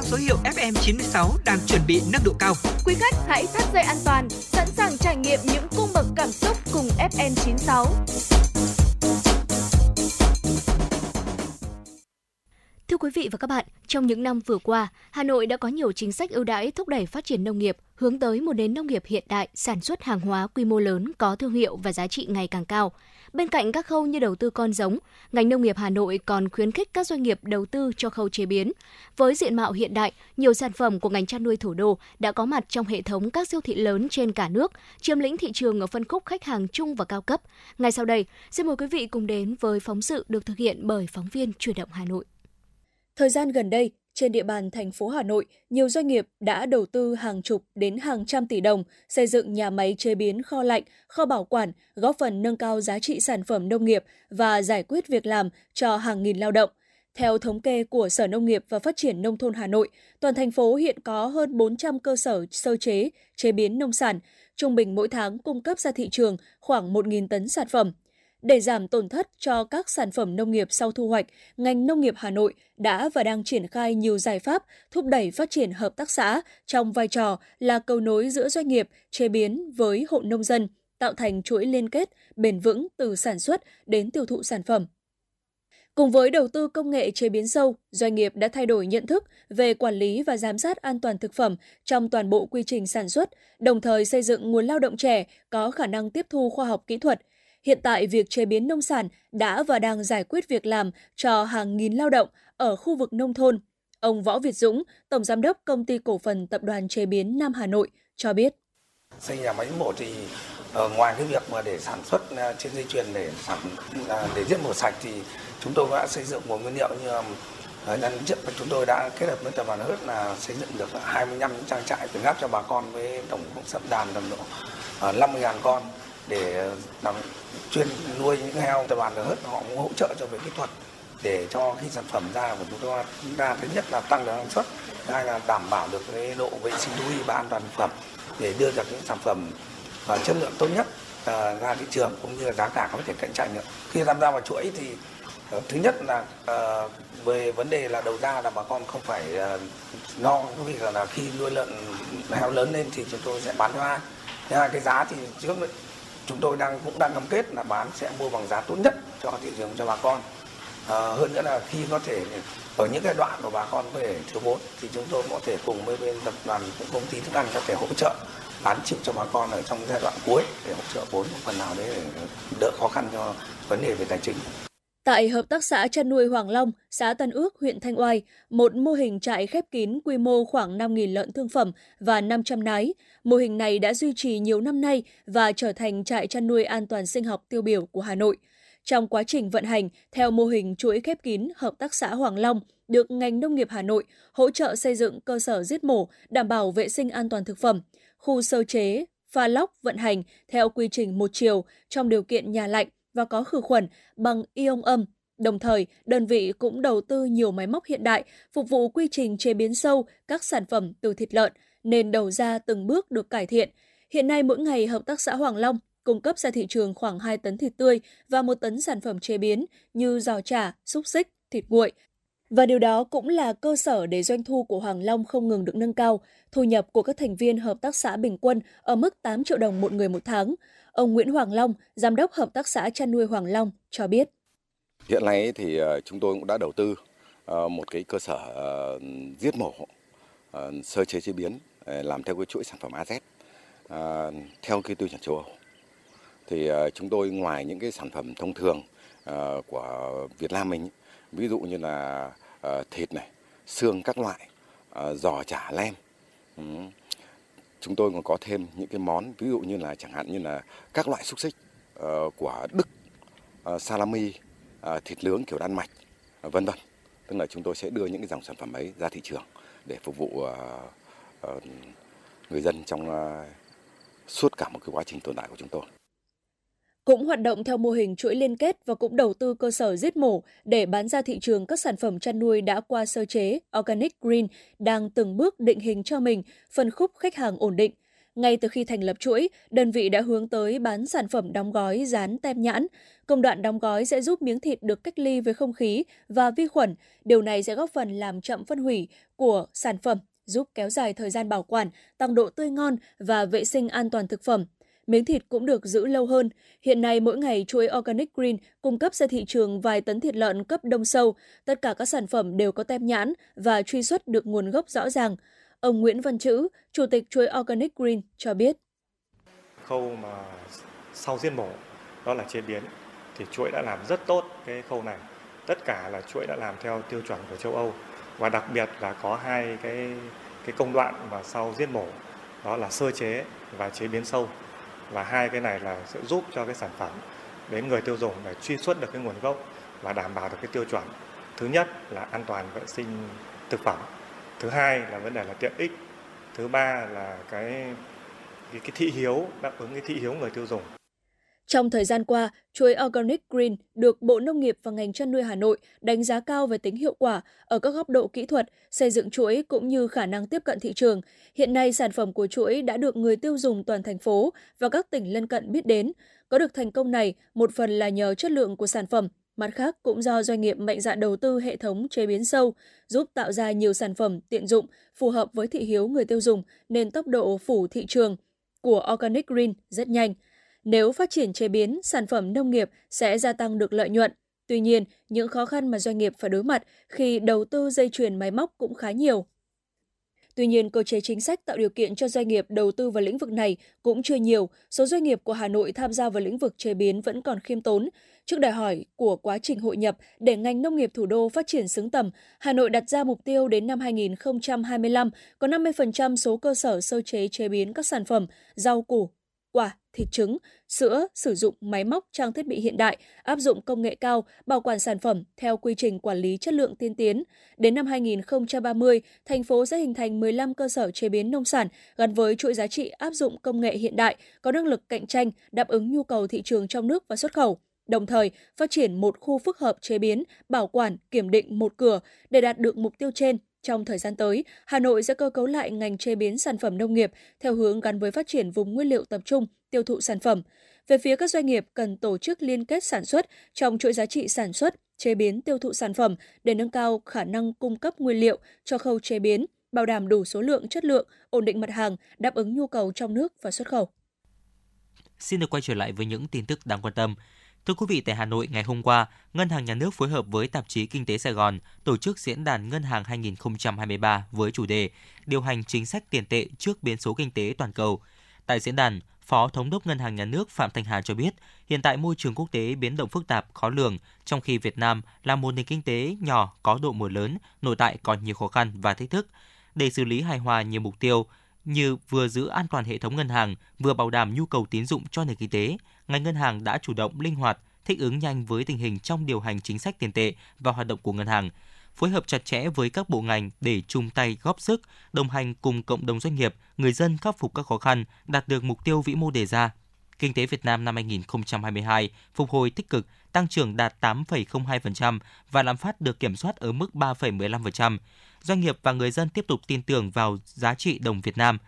mang số hiệu FM96 đang chuẩn bị nâng độ cao. Quý khách hãy thắt dây an toàn, sẵn sàng trải nghiệm những cung bậc cảm xúc cùng FN96. Thưa quý vị và các bạn, trong những năm vừa qua, Hà Nội đã có nhiều chính sách ưu đãi thúc đẩy phát triển nông nghiệp, hướng tới một nền nông nghiệp hiện đại, sản xuất hàng hóa quy mô lớn có thương hiệu và giá trị ngày càng cao. Bên cạnh các khâu như đầu tư con giống, ngành nông nghiệp Hà Nội còn khuyến khích các doanh nghiệp đầu tư cho khâu chế biến. Với diện mạo hiện đại, nhiều sản phẩm của ngành chăn nuôi thủ đô đã có mặt trong hệ thống các siêu thị lớn trên cả nước, chiếm lĩnh thị trường ở phân khúc khách hàng trung và cao cấp. Ngay sau đây, xin mời quý vị cùng đến với phóng sự được thực hiện bởi phóng viên Chuyển động Hà Nội. Thời gian gần đây, trên địa bàn thành phố Hà Nội, nhiều doanh nghiệp đã đầu tư hàng chục đến hàng trăm tỷ đồng xây dựng nhà máy chế biến kho lạnh, kho bảo quản, góp phần nâng cao giá trị sản phẩm nông nghiệp và giải quyết việc làm cho hàng nghìn lao động. Theo thống kê của Sở Nông nghiệp và Phát triển Nông thôn Hà Nội, toàn thành phố hiện có hơn 400 cơ sở sơ chế, chế biến nông sản, trung bình mỗi tháng cung cấp ra thị trường khoảng 1.000 tấn sản phẩm. Để giảm tổn thất cho các sản phẩm nông nghiệp sau thu hoạch, ngành nông nghiệp Hà Nội đã và đang triển khai nhiều giải pháp thúc đẩy phát triển hợp tác xã trong vai trò là cầu nối giữa doanh nghiệp chế biến với hộ nông dân, tạo thành chuỗi liên kết bền vững từ sản xuất đến tiêu thụ sản phẩm. Cùng với đầu tư công nghệ chế biến sâu, doanh nghiệp đã thay đổi nhận thức về quản lý và giám sát an toàn thực phẩm trong toàn bộ quy trình sản xuất, đồng thời xây dựng nguồn lao động trẻ có khả năng tiếp thu khoa học kỹ thuật. Hiện tại, việc chế biến nông sản đã và đang giải quyết việc làm cho hàng nghìn lao động ở khu vực nông thôn. Ông Võ Việt Dũng, Tổng Giám đốc Công ty Cổ phần Tập đoàn Chế biến Nam Hà Nội, cho biết. Xây nhà máy mổ thì ở ngoài cái việc mà để sản xuất ờ, trên dây chuyền để sản ờ, để giết mổ sạch thì chúng tôi đã xây dựng nguồn nguyên liệu như nhân lần trước chúng tôi đã kết hợp với tập đoàn Hớt là xây dựng được 25 trang trại tuyển gáp cho bà con với tổng cộng sắp đàn tầm độ 50.000 con để ờ, làm chuyên nuôi những heo tập đoàn hết, họ cũng hỗ trợ cho về kỹ thuật để cho khi sản phẩm ra của chúng ta chúng ta thứ nhất là tăng được năng suất hai là đảm bảo được cái độ vệ sinh thú y và an toàn thực phẩm để đưa ra những sản phẩm và chất lượng tốt nhất ờ, ra thị trường cũng như là giá cả có thể cạnh tranh được. Khi tham gia vào chuỗi thì thứ nhất là về vấn đề là đầu ra là bà con không phải lo cái việc là, là khi nuôi lợn heo lớn lên thì chúng tôi sẽ bán cho ai. Thứ hai cái giá thì trước chúng tôi đang cũng đang cam kết là bán sẽ mua bằng giá tốt nhất cho thị trường cho bà con à, hơn nữa là khi có thể ở những cái đoạn của bà con có thể thiếu vốn thì chúng tôi có thể cùng với bên tập đoàn cũng công ty thức ăn có thể hỗ trợ bán chịu cho bà con ở trong giai đoạn cuối để hỗ trợ vốn một phần nào đấy để đỡ khó khăn cho vấn đề về tài chính. Tại Hợp tác xã chăn nuôi Hoàng Long, xã Tân Ước, huyện Thanh Oai, một mô hình trại khép kín quy mô khoảng 5.000 lợn thương phẩm và 500 nái. Mô hình này đã duy trì nhiều năm nay và trở thành trại chăn nuôi an toàn sinh học tiêu biểu của Hà Nội. Trong quá trình vận hành, theo mô hình chuỗi khép kín Hợp tác xã Hoàng Long, được ngành nông nghiệp Hà Nội hỗ trợ xây dựng cơ sở giết mổ, đảm bảo vệ sinh an toàn thực phẩm, khu sơ chế, pha lóc vận hành theo quy trình một chiều trong điều kiện nhà lạnh và có khử khuẩn bằng ion âm. Đồng thời, đơn vị cũng đầu tư nhiều máy móc hiện đại phục vụ quy trình chế biến sâu các sản phẩm từ thịt lợn, nên đầu ra từng bước được cải thiện. Hiện nay mỗi ngày Hợp tác xã Hoàng Long cung cấp ra thị trường khoảng 2 tấn thịt tươi và 1 tấn sản phẩm chế biến như giò chả, xúc xích, thịt nguội. Và điều đó cũng là cơ sở để doanh thu của Hoàng Long không ngừng được nâng cao. Thu nhập của các thành viên hợp tác xã bình quân ở mức 8 triệu đồng một người một tháng. Ông Nguyễn Hoàng Long, Giám đốc Hợp tác xã chăn nuôi Hoàng Long, cho biết. Hiện nay thì ờ, chúng tôi cũng đã đầu tư ờ, một cái cơ sở ờ, giết mổ sơ chế chế biến Ờ, làm theo cái chuỗi sản phẩm AZ ờ, theo cái tiêu chuẩn châu Âu. Thì ờ, chúng tôi ngoài những cái sản phẩm thông thường của Việt Nam mình, ví dụ như là thịt này, xương các loại, giò chả lem, ừ, chúng tôi còn có thêm những cái món ví dụ như là chẳng hạn như là các loại xúc xích uh, của Đức, uh, salami, uh, thịt nướng kiểu Đan Mạch, uh, vân vân. Tức là chúng tôi sẽ đưa những cái dòng sản phẩm ấy ra thị trường để phục vụ uh, người dân trong ờ, suốt cả một cái quá trình tồn tại của chúng tôi cũng hoạt động theo mô hình chuỗi liên kết và cũng đầu tư cơ sở giết mổ để bán ra thị trường các sản phẩm chăn nuôi đã qua sơ chế Organic Green đang từng bước định hình cho mình phân khúc khách hàng ổn định. Ngay từ khi thành lập chuỗi, đơn vị đã hướng tới bán sản phẩm đóng gói dán tem nhãn. Công đoạn đóng gói sẽ giúp miếng thịt được cách ly với không khí và vi khuẩn. Điều này sẽ góp phần làm chậm phân hủy của sản phẩm, giúp kéo dài thời gian bảo quản, tăng độ tươi ngon và vệ sinh an toàn thực phẩm miếng thịt cũng được giữ lâu hơn. Hiện nay mỗi ngày chuỗi Organic Green cung cấp ra thị trường vài tấn thịt lợn cấp đông sâu. Tất cả các sản phẩm đều có tem nhãn và truy xuất được nguồn gốc rõ ràng. Ông Nguyễn Văn Chữ, Chủ tịch chuỗi Organic Green cho biết. Khâu mà sau giết mổ, đó là chế biến, thì chuỗi đã làm rất tốt cái khâu này. Tất cả là chuỗi đã làm theo tiêu chuẩn của châu Âu và đặc biệt là có hai cái cái công đoạn mà sau giết mổ đó là sơ chế và chế biến sâu. Và hai cái này là sẽ giúp cho cái sản phẩm đến người tiêu dùng để truy xuất được cái nguồn gốc và đảm bảo được cái tiêu chuẩn. Thứ nhất là an toàn vệ sinh thực phẩm. Thứ hai là vấn đề là tiện ích. Thứ ba là cái cái, cái thị hiếu đáp ứng cái thị hiếu người tiêu dùng. Trong thời gian qua, chuối Organic Green được Bộ Nông nghiệp và ngành chăn nuôi Hà Nội đánh giá cao về tính hiệu quả ở các góc độ kỹ thuật, xây dựng chuỗi cũng như khả năng tiếp cận thị trường. Hiện nay, sản phẩm của chuỗi đã được người tiêu dùng toàn thành phố và các tỉnh lân cận biết đến. Có được thành công này, một phần là nhờ chất lượng của sản phẩm, mặt khác cũng do doanh nghiệp mạnh dạn đầu tư hệ thống chế biến sâu, giúp tạo ra nhiều sản phẩm tiện dụng, phù hợp với thị hiếu người tiêu dùng nên tốc độ phủ thị trường của Organic Green rất nhanh. Nếu phát triển chế biến, sản phẩm nông nghiệp sẽ gia tăng được lợi nhuận. Tuy nhiên, những khó khăn mà doanh nghiệp phải đối mặt khi đầu tư dây chuyền máy móc cũng khá nhiều. Tuy nhiên, cơ chế chính sách tạo điều kiện cho doanh nghiệp đầu tư vào lĩnh vực này cũng chưa nhiều. Số doanh nghiệp của Hà Nội tham gia vào lĩnh vực chế biến vẫn còn khiêm tốn. Trước đòi hỏi của quá trình hội nhập để ngành nông nghiệp thủ đô phát triển xứng tầm, Hà Nội đặt ra mục tiêu đến năm 2025 có 50% số cơ sở sơ chế chế biến các sản phẩm rau củ, quả, thịt trứng, sữa sử dụng máy móc trang thiết bị hiện đại, áp dụng công nghệ cao, bảo quản sản phẩm theo quy trình quản lý chất lượng tiên tiến. Đến năm 2030, thành phố sẽ hình thành 15 cơ sở chế biến nông sản gắn với chuỗi giá trị áp dụng công nghệ hiện đại, có năng lực cạnh tranh, đáp ứng nhu cầu thị trường trong nước và xuất khẩu đồng thời phát triển một khu phức hợp chế biến, bảo quản, kiểm định một cửa để đạt được mục tiêu trên. Trong thời gian tới, Hà Nội sẽ cơ cấu lại ngành chế biến sản phẩm nông nghiệp theo hướng gắn với phát triển vùng nguyên liệu tập trung, tiêu thụ sản phẩm. Về phía các doanh nghiệp cần tổ chức liên kết sản xuất trong chuỗi giá trị sản xuất, chế biến tiêu thụ sản phẩm để nâng cao khả năng cung cấp nguyên liệu cho khâu chế biến, bảo đảm đủ số lượng, chất lượng, ổn định mặt hàng, đáp ứng nhu cầu trong nước và xuất khẩu. Xin được quay trở lại với những tin tức đáng quan tâm. Thưa quý vị, tại Hà Nội ngày hôm qua, Ngân hàng Nhà nước phối hợp với tạp chí Kinh tế Sài Gòn tổ chức diễn đàn Ngân hàng 2023 với chủ đề Điều hành chính sách tiền tệ trước biến số kinh tế toàn cầu. Tại diễn đàn, Phó Thống đốc Ngân hàng Nhà nước Phạm Thanh Hà cho biết, hiện tại môi trường quốc tế biến động phức tạp, khó lường, trong khi Việt Nam là một nền kinh tế nhỏ có độ mở lớn, nội tại còn nhiều khó khăn và thách thức. Để xử lý hài hòa nhiều mục tiêu, như vừa giữ an toàn hệ thống ngân hàng, vừa bảo đảm nhu cầu tín dụng cho nền kinh tế, ngành ngân hàng đã chủ động linh hoạt, thích ứng nhanh với tình hình trong điều hành chính sách tiền tệ và hoạt động của ngân hàng, phối hợp chặt chẽ với các bộ ngành để chung tay góp sức, đồng hành cùng cộng đồng doanh nghiệp, người dân khắc phục các khó khăn, đạt được mục tiêu vĩ mô đề ra. Kinh tế Việt Nam năm 2022 phục hồi tích cực, tăng trưởng đạt 8,02% và lạm phát được kiểm soát ở mức 3,15%. Doanh nghiệp và người dân tiếp tục tin tưởng vào giá trị đồng Việt Nam.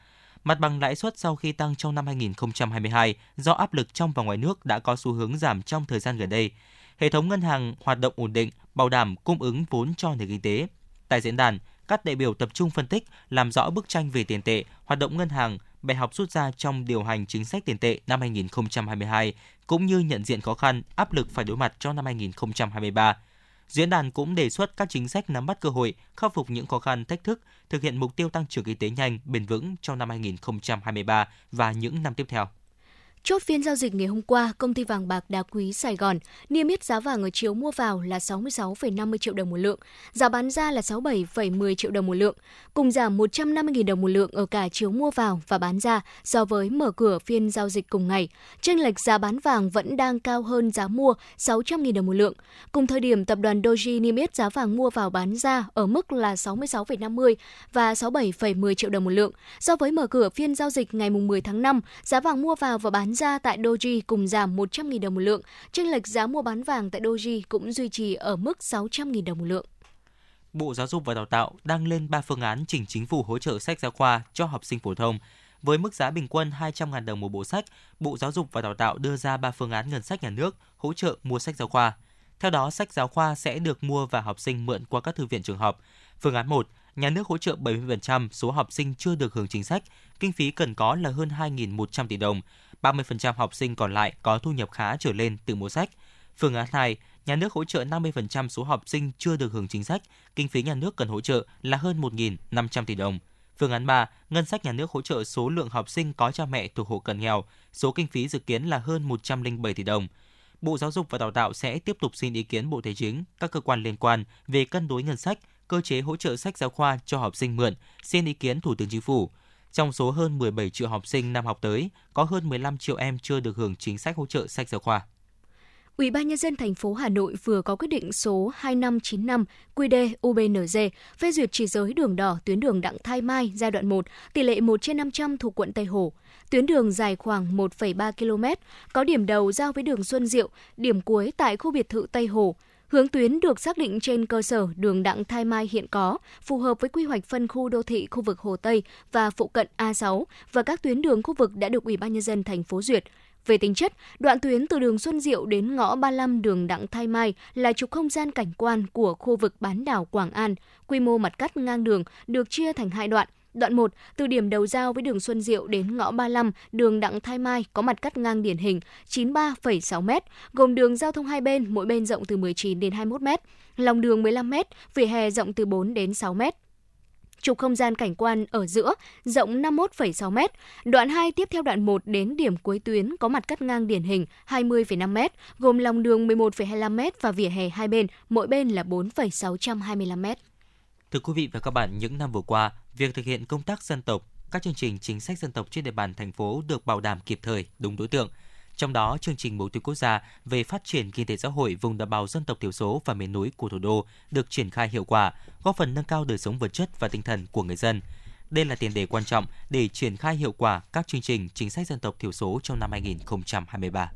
Mặt bằng lãi suất sau khi tăng trong năm 2022 do áp lực trong và ngoài nước đã có xu hướng giảm trong thời gian gần đây. Hệ thống ngân hàng hoạt động ổn định, bảo đảm cung ứng vốn cho nền kinh tế. Tại diễn đàn, các đại biểu tập trung phân tích, làm rõ bức tranh về tiền tệ, hoạt động ngân hàng, bài học rút ra trong điều hành chính sách tiền tệ năm 2022, cũng như nhận diện khó khăn, áp lực phải đối mặt cho năm 2023. Diễn đàn cũng đề xuất các chính sách nắm bắt cơ hội, khắc phục những khó khăn, thách thức, thực hiện mục tiêu tăng trưởng kinh tế nhanh, bền vững trong năm 2023 và những năm tiếp theo. Chốt phiên giao dịch ngày hôm qua, công ty vàng bạc đá quý Sài Gòn niêm yết giá vàng ở chiều mua vào là 66,50 triệu đồng một lượng, giá bán ra là 67,10 triệu đồng một lượng, cùng giảm 150.000 đồng một lượng ở cả chiều mua vào và bán ra so với mở cửa phiên giao dịch cùng ngày. Chênh lệch giá bán vàng vẫn đang cao hơn giá mua 600.000 đồng một lượng. Cùng thời điểm, tập đoàn Doji niêm yết giá vàng mua vào bán ra ở mức là 66,50 và 67,10 triệu đồng một lượng. So với mở cửa phiên giao dịch ngày 10 tháng 5, giá vàng mua vào và bán ra tại Doji cùng giảm 100.000 đồng một lượng. Chênh lệch giá mua bán vàng tại Doji cũng duy trì ở mức 600.000 đồng một lượng. Bộ Giáo dục và Đào tạo đang lên 3 phương án chỉnh chính phủ hỗ trợ sách giáo khoa cho học sinh phổ thông. Với mức giá bình quân 200.000 đồng một bộ sách, Bộ Giáo dục và Đào tạo đưa ra 3 phương án ngân sách nhà nước hỗ trợ mua sách giáo khoa. Theo đó, sách giáo khoa sẽ được mua và học sinh mượn qua các thư viện trường học. Phương án 1, nhà nước hỗ trợ 70% số học sinh chưa được hưởng chính sách, kinh phí cần có là hơn 2.100 tỷ đồng. 30% học sinh còn lại có thu nhập khá trở lên từ mua sách. Phương án 2, nhà nước hỗ trợ 50% số học sinh chưa được hưởng chính sách, kinh phí nhà nước cần hỗ trợ là hơn 1.500 tỷ đồng. Phương án 3, ngân sách nhà nước hỗ trợ số lượng học sinh có cha mẹ thuộc hộ cận nghèo, số kinh phí dự kiến là hơn 107 tỷ đồng. Bộ Giáo dục và Đào tạo sẽ tiếp tục xin ý kiến Bộ Tài chính, các cơ quan liên quan về cân đối ngân sách, cơ chế hỗ trợ sách giáo khoa cho học sinh mượn, xin ý kiến Thủ tướng Chính phủ. Trong số hơn 17 triệu học sinh năm học tới, có hơn 15 triệu em chưa được hưởng chính sách hỗ trợ sách giáo khoa. Ủy ban nhân dân thành phố Hà Nội vừa có quyết định số 2595 QĐ UBND phê duyệt chỉ giới đường đỏ tuyến đường Đặng Thái Mai giai đoạn 1, tỷ lệ 1 trên 500 thuộc quận Tây Hồ. Tuyến đường dài khoảng 1,3 km, có điểm đầu giao với đường Xuân Diệu, điểm cuối tại khu biệt thự Tây Hồ. Hướng tuyến được xác định trên cơ sở đường Đặng Thái Mai hiện có, phù hợp với quy hoạch phân khu đô thị khu vực Hồ Tây và phụ cận A6 và các tuyến đường khu vực đã được Ủy ban nhân dân thành phố duyệt. Về tính chất, đoạn tuyến từ đường Xuân Diệu đến ngõ 35 đường Đặng Thái Mai là trục không gian cảnh quan của khu vực bán đảo Quảng An. Quy mô mặt cắt ngang đường được chia thành hai đoạn. Đoạn 1, từ điểm đầu giao với đường Xuân Diệu đến ngõ 35, đường Đặng Thái Mai có mặt cắt ngang điển hình 93,6 m, gồm đường giao thông hai bên, mỗi bên rộng từ 19 đến 21 m, lòng đường 15 m, vỉa hè rộng từ 4 đến 6 m trục không gian cảnh quan ở giữa rộng 51,6 m. Đoạn 2 tiếp theo đoạn 1 đến điểm cuối tuyến có mặt cắt ngang điển hình 20,5 m, gồm lòng đường 11,25 m và vỉa hè hai bên, mỗi bên là 4,625 m. Thưa quý vị và các bạn, những năm vừa qua, việc thực hiện công tác dân tộc, các chương trình chính sách dân tộc trên địa bàn thành phố được bảo đảm kịp thời, đúng đối tượng. Trong đó, chương trình mục tiêu quốc gia về phát triển kinh tế xã hội vùng đồng bào dân tộc thiểu số và miền núi của thủ đô được triển khai hiệu quả, góp phần nâng cao đời sống vật chất và tinh thần của người dân. Đây là tiền đề quan trọng để triển khai hiệu quả các chương trình chính sách dân tộc thiểu số trong năm 2023.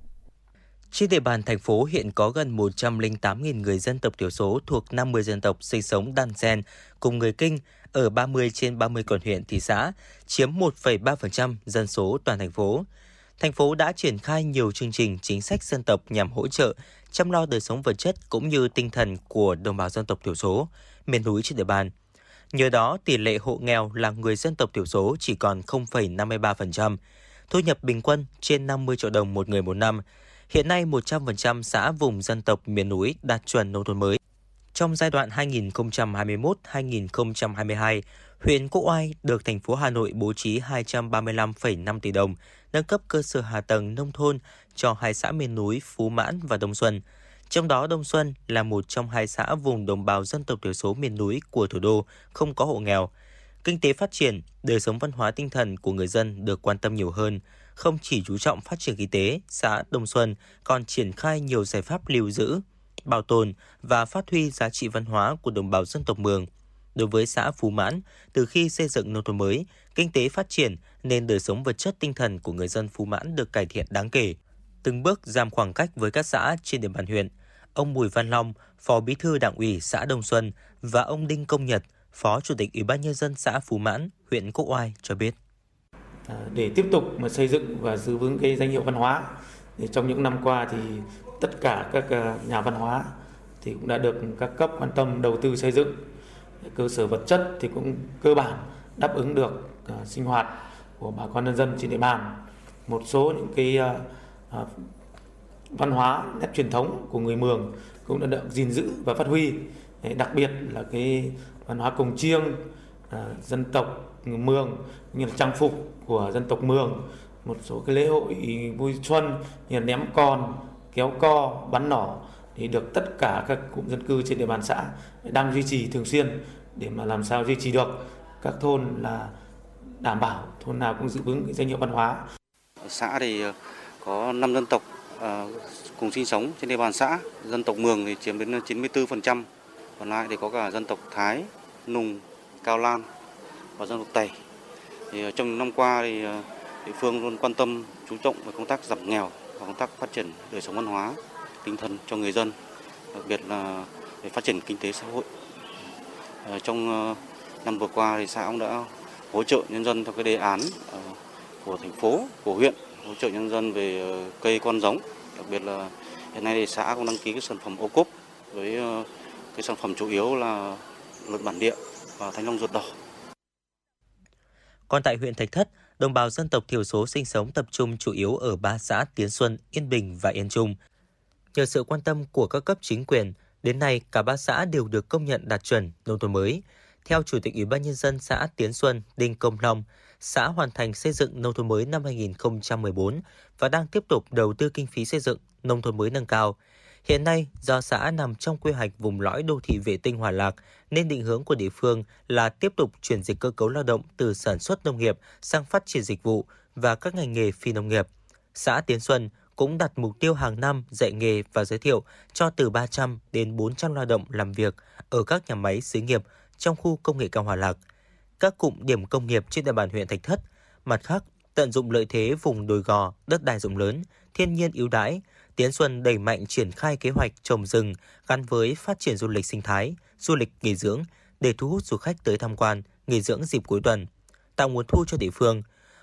Trên địa bàn thành phố hiện có gần 108.000 người dân tộc thiểu số thuộc 50 dân tộc sinh sống đan xen cùng người Kinh ở 30 trên 30 quận huyện thị xã, chiếm 1,3% dân số toàn thành phố. Thành phố đã triển khai nhiều chương trình chính sách dân tộc nhằm hỗ trợ chăm lo đời sống vật chất cũng như tinh thần của đồng bào dân tộc thiểu số, miền núi trên địa bàn. Nhờ đó, tỷ lệ hộ nghèo là người dân tộc thiểu số chỉ còn 0,53%, thu nhập bình quân trên 50 triệu đồng một người một năm. Hiện nay, 100% xã vùng dân tộc miền núi đạt chuẩn nông thôn mới. Trong giai đoạn 2021-2022, huyện Quốc Oai được thành phố Hà Nội bố trí 235,5 tỷ đồng nâng cấp cơ sở hạ tầng nông thôn cho hai xã miền núi Phú Mãn và Đông Xuân. Trong đó Đông Xuân là một trong hai xã vùng đồng bào dân tộc thiểu số miền núi của thủ đô không có hộ nghèo. Kinh tế phát triển, đời sống văn hóa tinh thần của người dân được quan tâm nhiều hơn, không chỉ chú trọng phát triển kinh tế, xã Đông Xuân còn triển khai nhiều giải pháp lưu giữ, bảo tồn và phát huy giá trị văn hóa của đồng bào dân tộc Mường. Đối với xã Phú Mãn, từ khi xây dựng nông thôn mới, kinh tế phát triển nên đời sống vật chất tinh thần của người dân Phú Mãn được cải thiện đáng kể. Từng bước giảm khoảng cách với các xã trên địa bàn huyện. Ông Bùi Văn Long, Phó Bí thư Đảng ủy xã Đông Xuân và ông Đinh Công Nhật, Phó Chủ tịch Ủy ban nhân dân xã Phú Mãn, huyện Quốc Oai cho biết. À, để tiếp tục mà xây dựng và giữ vững cái danh hiệu văn hóa thì trong những năm qua thì tất cả các ờ, nhà văn hóa thì cũng đã được các cấp quan tâm đầu tư xây dựng. Cơ sở vật chất thì cũng cơ bản đáp ứng được ờ, sinh hoạt của bà con nhân dân trên địa bàn. Một số những cái ờ, văn hóa nét truyền thống của người mường cũng đã được gìn giữ và phát huy. Đặc biệt là cái văn hóa cồng chiêng dân tộc mường như là trang phục của dân tộc mường. Một số cái lễ hội vui xuân như là ném con kéo co bắn nỏ thì được tất cả các cụm dân cư trên địa bàn xã đang duy trì thường xuyên để mà làm sao duy trì được các thôn là đảm bảo thôn nào cũng giữ vững cái danh hiệu văn hóa. Xã thì ờ, có 5 dân tộc ờ, cùng sinh sống trên địa bàn xã. Dân tộc Mường thì chiếm đến 94%, còn lại thì có cả dân tộc Thái, Nùng, Cao Lan và dân tộc Tày Thì trong trong năm qua thì địa phương luôn quan tâm chú trọng về công tác giảm nghèo công tác phát triển đời sống văn hóa, tinh thần cho người dân, đặc biệt là để phát triển kinh tế xã hội. Ờ, trong ờ, năm vừa qua thì xã cũng đã hỗ trợ nhân dân theo cái đề án ờ, của thành phố, của huyện hỗ trợ nhân dân về cây con giống. Đặc biệt là hiện nay thì xã cũng đăng ký cái sản phẩm ô cốp với cái sản phẩm chủ yếu là lợn bản địa và thanh long ruột đỏ. Còn tại huyện Thạch Thất, đồng bào dân tộc thiểu số sinh sống tập trung chủ yếu ở ba xã Tiến Xuân, Yên Bình và Yên Trung. Nhờ sự quan tâm của các cấp chính quyền, đến nay cả ba xã đều được công nhận đạt chuẩn nông thôn mới. Theo Chủ tịch Ủy ban Nhân dân xã Tiến Xuân Đinh Công Long, xã hoàn thành xây dựng nông thôn mới năm 2014 và đang tiếp tục đầu tư kinh phí xây dựng nông thôn mới nâng cao. Hiện nay, do xã nằm trong quy hoạch vùng lõi đô thị vệ tinh Hòa Lạc, nên định hướng của địa phương là tiếp tục chuyển dịch cơ cấu lao động từ sản xuất nông nghiệp sang phát triển dịch vụ và các ngành nghề phi nông nghiệp. Xã Tiến Xuân cũng đặt mục tiêu hàng năm dạy nghề và giới thiệu cho từ 300 đến 400 lao động làm việc ở các nhà máy xí nghiệp trong khu công nghệ cao Hòa Lạc, các cụm điểm công nghiệp trên địa bàn huyện Thạch Thất. Mặt khác, tận dụng lợi thế vùng đồi gò, đất đai rộng lớn, thiên nhiên ưu đãi, Tiến Xuân đẩy mạnh triển khai kế hoạch trồng rừng gắn với phát triển du lịch sinh thái, du lịch nghỉ dưỡng để thu hút du khách tới tham quan, nghỉ dưỡng dịp cuối tuần, tạo nguồn thu cho địa phương.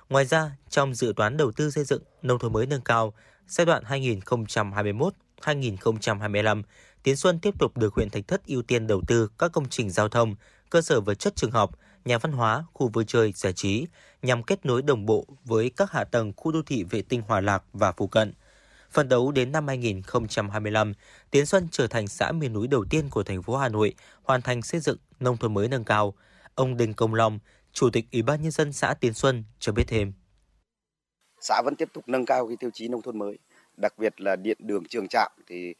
Ngoài ra, trong dự toán đầu tư xây dựng nông thôn mới nâng cao giai đoạn 2021-2025, Tiến Xuân tiếp tục được huyện Thạch Thất ưu tiên đầu tư các công trình giao thông, cơ sở vật chất trường học, nhà văn hóa, khu vui chơi, giải trí nhằm kết nối đồng bộ với các hạ tầng khu đô thị vệ tinh Hòa Lạc và phụ cận. Phần đấu đến năm 2025, Tiến Xuân trở thành xã miền núi đầu tiên của thành phố Hà Nội hoàn thành xây dựng nông thôn mới nâng cao. Ông Đinh Công Long, Chủ tịch Ủy ban nhân dân xã Tiến Xuân cho biết thêm. Xã vẫn tiếp tục nâng cao cái tiêu chí nông thôn mới, đặc biệt là điện đường trường trạm thì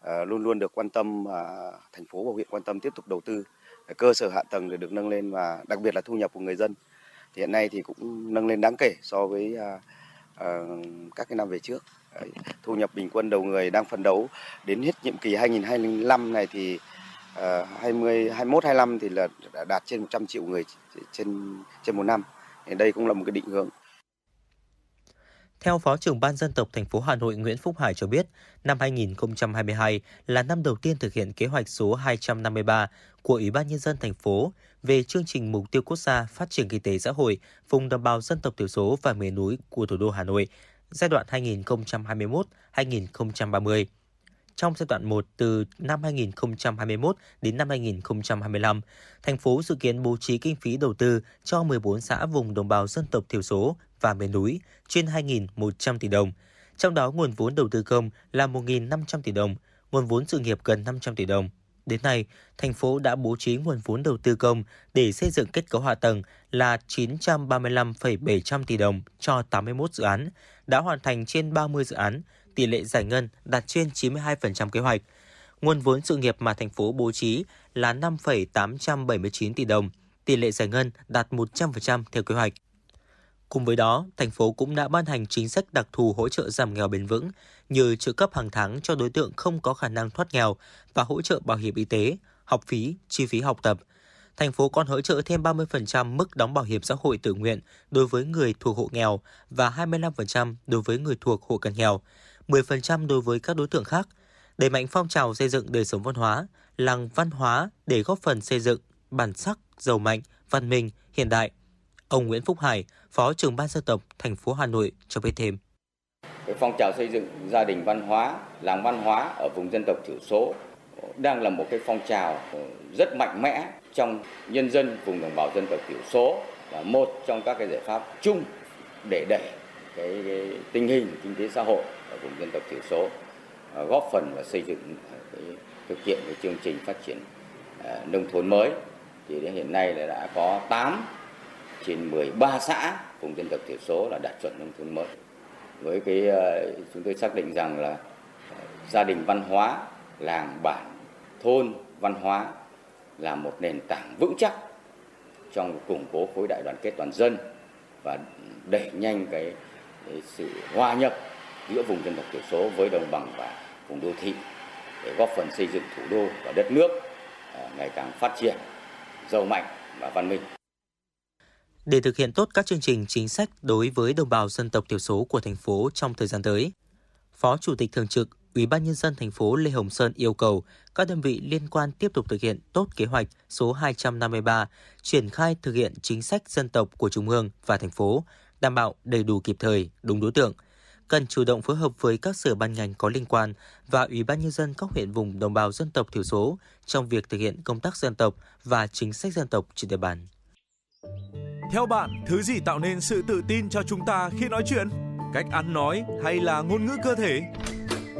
ờ, luôn luôn được quan tâm ờ, thành phố và huyện quan tâm tiếp tục đầu tư cơ sở hạ tầng để được nâng lên và đặc biệt là thu nhập của người dân thì hiện nay thì cũng nâng lên đáng kể so với ờ, các cái năm về trước thu nhập bình quân đầu người đang phấn đấu đến hết nhiệm kỳ 2025 này thì uh, 20 21 25 thì là đã đạt trên 100 triệu người trên trên một năm. Thì đây cũng là một cái định hướng. Theo Phó trưởng Ban dân tộc thành phố Hà Nội Nguyễn Phúc Hải cho biết, năm 2022 là năm đầu tiên thực hiện kế hoạch số 253 của Ủy ban nhân dân thành phố về chương trình mục tiêu quốc gia phát triển kinh tế xã hội vùng đồng bào dân tộc thiểu số và miền núi của thủ đô Hà Nội giai đoạn 2021-2030. Trong giai đoạn 1 từ năm 2021 đến năm 2025, thành phố dự kiến bố trí kinh phí đầu tư cho 14 xã vùng đồng bào dân tộc thiểu số và miền núi trên 2.100 tỷ đồng. Trong đó nguồn vốn đầu tư công là 1.500 tỷ đồng, nguồn vốn sự nghiệp gần 500 tỷ đồng. Đến nay, thành phố đã bố trí nguồn vốn đầu tư công để xây dựng kết cấu hạ tầng là 935,700 tỷ đồng cho 81 dự án, đã hoàn thành trên 30 dự án, tỷ lệ giải ngân đạt trên 92% kế hoạch. Nguồn vốn sự nghiệp mà thành phố bố trí là 5,879 tỷ đồng, tỷ lệ giải ngân đạt 100% theo kế hoạch. Cùng với đó, thành phố cũng đã ban hành chính sách đặc thù hỗ trợ giảm nghèo bền vững như trợ cấp hàng tháng cho đối tượng không có khả năng thoát nghèo và hỗ trợ bảo hiểm y tế, học phí, chi phí học tập. Thành phố còn hỗ trợ thêm 30% mức đóng bảo hiểm xã hội tự nguyện đối với người thuộc hộ nghèo và 25% đối với người thuộc hộ cận nghèo, 10% đối với các đối tượng khác. Đẩy mạnh phong trào xây dựng đời sống văn hóa, làng văn hóa để góp phần xây dựng bản sắc, giàu mạnh, văn minh, hiện đại. Ông Nguyễn Phúc Hải, Phó trưởng ban dân tộc thành phố Hà Nội cho biết thêm. Cái phong trào xây dựng gia đình văn hóa, làng văn hóa ở vùng dân tộc thiểu số đang là một cái phong trào rất mạnh mẽ trong nhân dân vùng đồng bào dân tộc thiểu số là một trong các cái giải pháp chung để đẩy cái, cái tình hình kinh tế xã hội ở vùng dân tộc thiểu số à, góp phần và xây dựng à, cái, thực hiện cái chương trình phát triển à, nông thôn mới thì đến hiện nay là đã có 8 trên 13 xã vùng dân tộc thiểu số là đạt chuẩn nông thôn mới. Với cái chúng tôi xác định rằng là gia đình văn hóa, làng bản, thôn văn hóa là một nền tảng vững chắc trong củng cố khối đại đoàn kết toàn dân và đẩy nhanh cái, cái sự hòa nhập giữa vùng dân tộc thiểu số với đồng bằng và vùng đô thị để góp phần xây dựng thủ đô và đất nước à, ngày càng phát triển giàu mạnh và văn minh. Để thực hiện tốt các chương trình chính sách đối với đồng bào dân tộc thiểu số của thành phố trong thời gian tới, Phó Chủ tịch thường trực Ủy ban nhân dân thành phố Lê Hồng Sơn yêu cầu các đơn vị liên quan tiếp tục thực hiện tốt kế hoạch số 253 triển khai thực hiện chính sách dân tộc của trung ương và thành phố, đảm bảo đầy đủ kịp thời, đúng đối tượng. Cần chủ động phối hợp với các sở ban ngành có liên quan và Ủy ban nhân dân các huyện vùng đồng bào dân tộc thiểu số trong việc thực hiện công tác dân tộc và chính sách dân tộc trên địa bàn. Theo bạn, thứ gì tạo nên sự tự tin cho chúng ta khi nói chuyện? Cách ăn nói hay là ngôn ngữ cơ thể?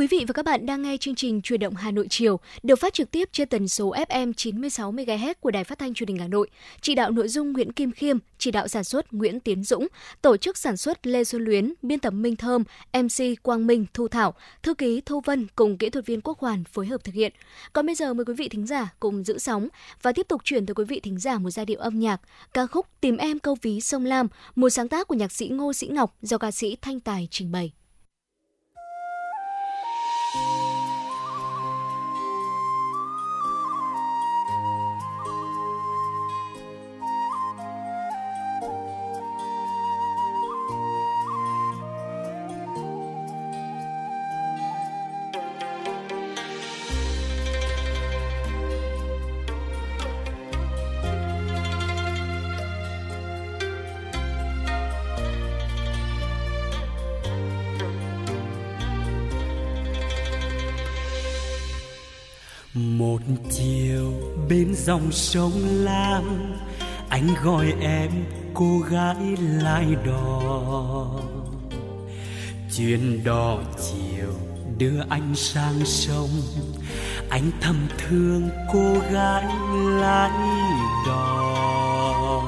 Quý vị và các bạn đang nghe chương trình Truyền động Hà Nội chiều, được phát trực tiếp trên tần số FM 96 MHz của Đài Phát thanh Truyền hình Hà Nội. Chỉ đạo nội dung Nguyễn Kim Khiêm, chỉ đạo sản xuất Nguyễn Tiến Dũng, tổ chức sản xuất Lê Xuân Luyến, biên tập Minh Thơm, MC Quang Minh, Thu Thảo, thư ký Thu Vân cùng kỹ thuật viên Quốc Hoàn phối hợp thực hiện. Còn bây giờ mời quý vị thính giả cùng giữ sóng và tiếp tục chuyển tới quý vị thính giả một giai điệu âm nhạc ca khúc Tìm em câu ví sông Lam, một sáng tác của nhạc sĩ Ngô Sĩ Ngọc do ca sĩ Thanh Tài trình bày. Dòng sông lam, anh gọi em cô gái lai đò. Chuyến đò chiều đưa anh sang sông, anh thầm thương cô gái lái đò.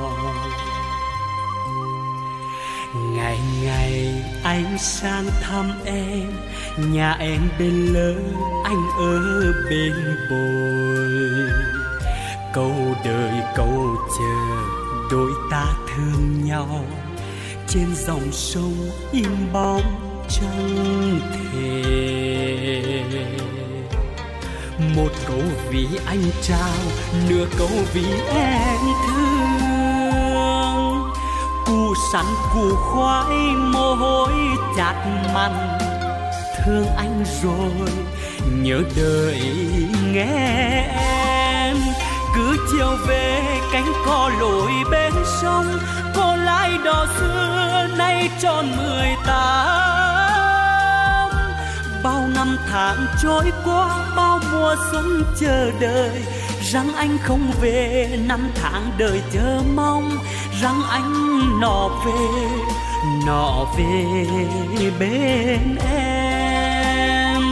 Ngày ngày anh sang thăm em, nhà em bên lớn anh ở bên bồi câu đời, câu chờ, đôi ta thương nhau. Trên dòng sông im bóng chẳng thể một câu vì anh trao, nửa câu vì em thương. Cù sắn cù khoai mồ hôi chát mặn thương anh rồi, nhớ đợi nghe em chiều về, cánh cò lội bên sông cô lái đò xưa nay tròn mười tám. Bao năm tháng trôi qua, bao mùa xuân chờ đợi, rằng anh không về, năm tháng đời chờ mong, rằng anh nọ về nọ về bên em.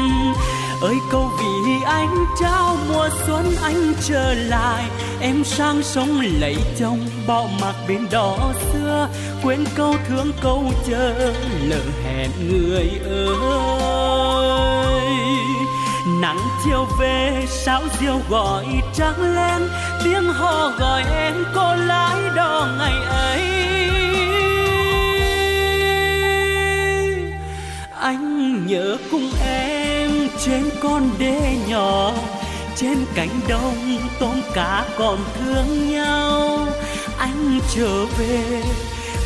Ơi, câu anh trao mùa xuân anh trở lại. Em sang sông lấy chồng, bỏ mặc bên đó xưa. Quên câu thương, câu chờ lỡ hẹn người ơi. Nắng chiều về sao diều gọi trắng lên. Tiếng hò gọi em, cô lái đò ngày ấy. Anh nhớ cùng em trên con đê nhỏ, trên cánh đồng tôm cá còn thương nhau. Anh trở về,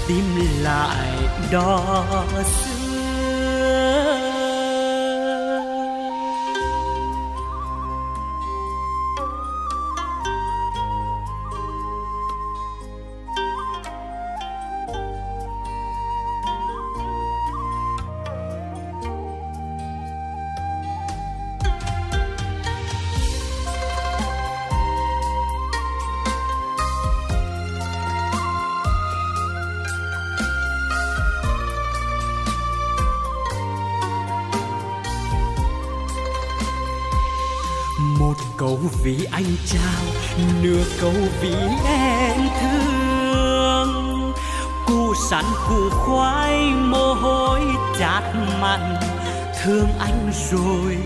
tìm lại đò xưa. Anh trao nửa câu vì em thương. Cu sắn cu khoai mồ hôi chát mặn. Thương anh rồi,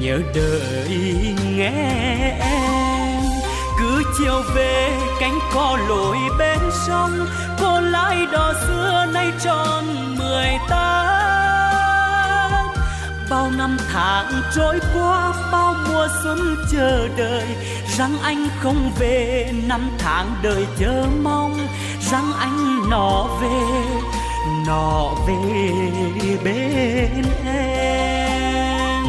nhớ đợi nghe em. Cứ chiều về, cánh cò lội bên sông. Cô lái đò xưa nay tròn mười tám bao năm tháng trôi qua, bao mùa xuân chờ đợi, rằng anh không về năm tháng đời chờ mong, rằng anh nọ về nọ về bên em.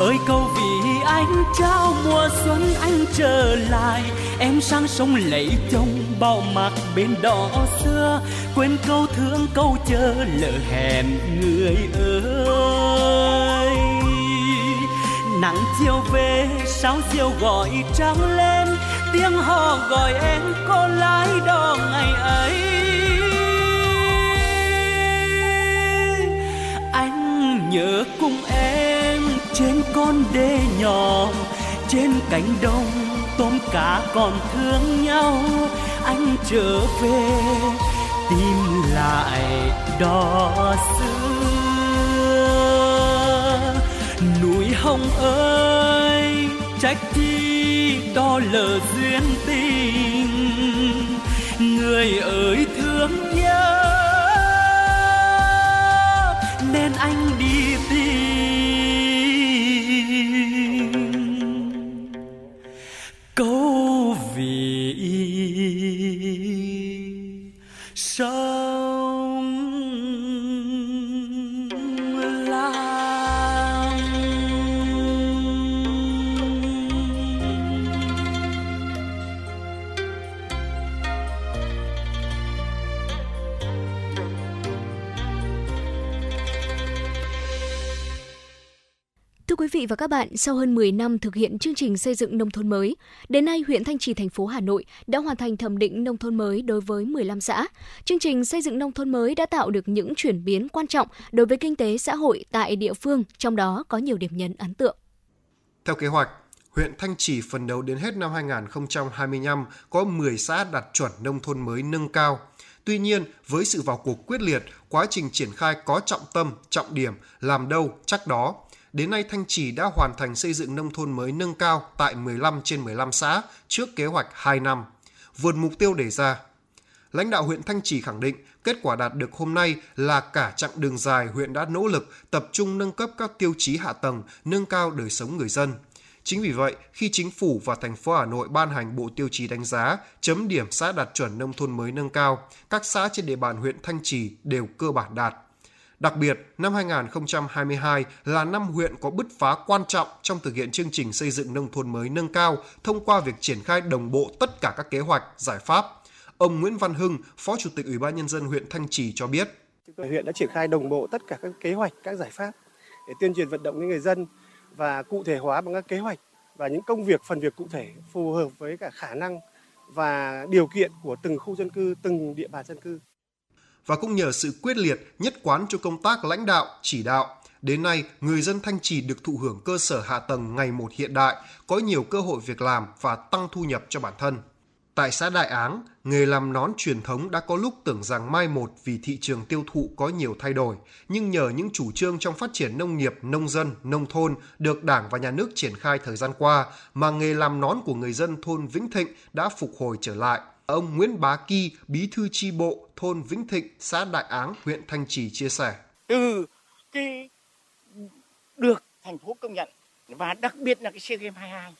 Ơi câu vì anh trao mùa xuân anh trở lại, em sang sông lấy chồng bao mặc bên đỏ xưa, quên câu thương câu chờ lỡ hẹn người ơi nắng chiều về sao chiều gọi trăng lên, tiếng hò gọi em có lái đò ngày ấy. Anh nhớ cùng em trên con đê nhỏ, trên cánh đồng tôm cá còn thương nhau. Anh trở về, tìm lại đò xưa. Hồng ơi, trách chi đo lờ duyên tình. Người ơi, thương nhớ, nên anh đi tìm. Bạn, sau hơn 10 năm thực hiện chương trình xây dựng nông thôn mới, đến nay huyện Thanh Trì thành phố Hà Nội đã hoàn thành thẩm định nông thôn mới đối với 15 xã. Chương trình xây dựng nông thôn mới đã tạo được những chuyển biến quan trọng đối với kinh tế xã hội tại địa phương, trong đó có nhiều điểm nhấn ấn tượng. Theo kế hoạch, huyện Thanh Trì phấn đấu đến hết năm 2025 có 10 xã đạt chuẩn nông thôn mới nâng cao. Tuy nhiên, với sự vào cuộc quyết liệt, quá trình triển khai có trọng tâm, trọng điểm, làm đâu chắc đó. Đến nay Thanh Trì đã hoàn thành xây dựng nông thôn mới nâng cao tại 15 trên 15 xã trước kế hoạch 2 năm, vượt mục tiêu đề ra. Lãnh đạo huyện Thanh Trì khẳng định kết quả đạt được hôm nay là cả chặng đường dài huyện đã nỗ lực tập trung nâng cấp các tiêu chí hạ tầng, nâng cao đời sống người dân. Chính vì vậy, khi chính phủ và thành phố Hà Nội ban hành bộ tiêu chí đánh giá, chấm điểm xã đạt chuẩn nông thôn mới nâng cao, các xã trên địa bàn huyện Thanh Trì đều cơ bản đạt. Đặc biệt, năm 2022 là năm huyện có bứt phá quan trọng trong thực hiện chương trình xây dựng nông thôn mới nâng cao thông qua việc triển khai đồng bộ tất cả các kế hoạch, giải pháp. Ông Nguyễn Văn Hưng, Phó Chủ tịch Ủy ban Nhân dân huyện Thanh Trì cho biết. Huyện đã triển khai đồng bộ tất cả các kế hoạch, các giải pháp để tuyên truyền vận động người dân và cụ thể hóa bằng các kế hoạch và những công việc, phần việc cụ thể phù hợp với cả khả năng và điều kiện của từng khu dân cư, từng địa bàn dân cư. Và cũng nhờ sự quyết liệt, nhất quán cho công tác lãnh đạo, chỉ đạo, đến nay người dân Thanh Trì được thụ hưởng cơ sở hạ tầng ngày một hiện đại, có nhiều cơ hội việc làm và tăng thu nhập cho bản thân. Tại xã Đại Áng, nghề làm nón truyền thống đã có lúc tưởng rằng mai một vì thị trường tiêu thụ có nhiều thay đổi, nhưng nhờ những chủ trương trong phát triển nông nghiệp, nông dân, nông thôn được Đảng và Nhà nước triển khai thời gian qua mà nghề làm nón của người dân thôn Vĩnh Thịnh đã phục hồi trở lại. Ông Nguyễn Bá Kỳ, bí thư chi bộ thôn Vĩnh Thịnh, xã Đại Áng, huyện Thanh Trì chia sẻ. từ cái được thành phố công nhận và đặc biệt là cái SEA Games 22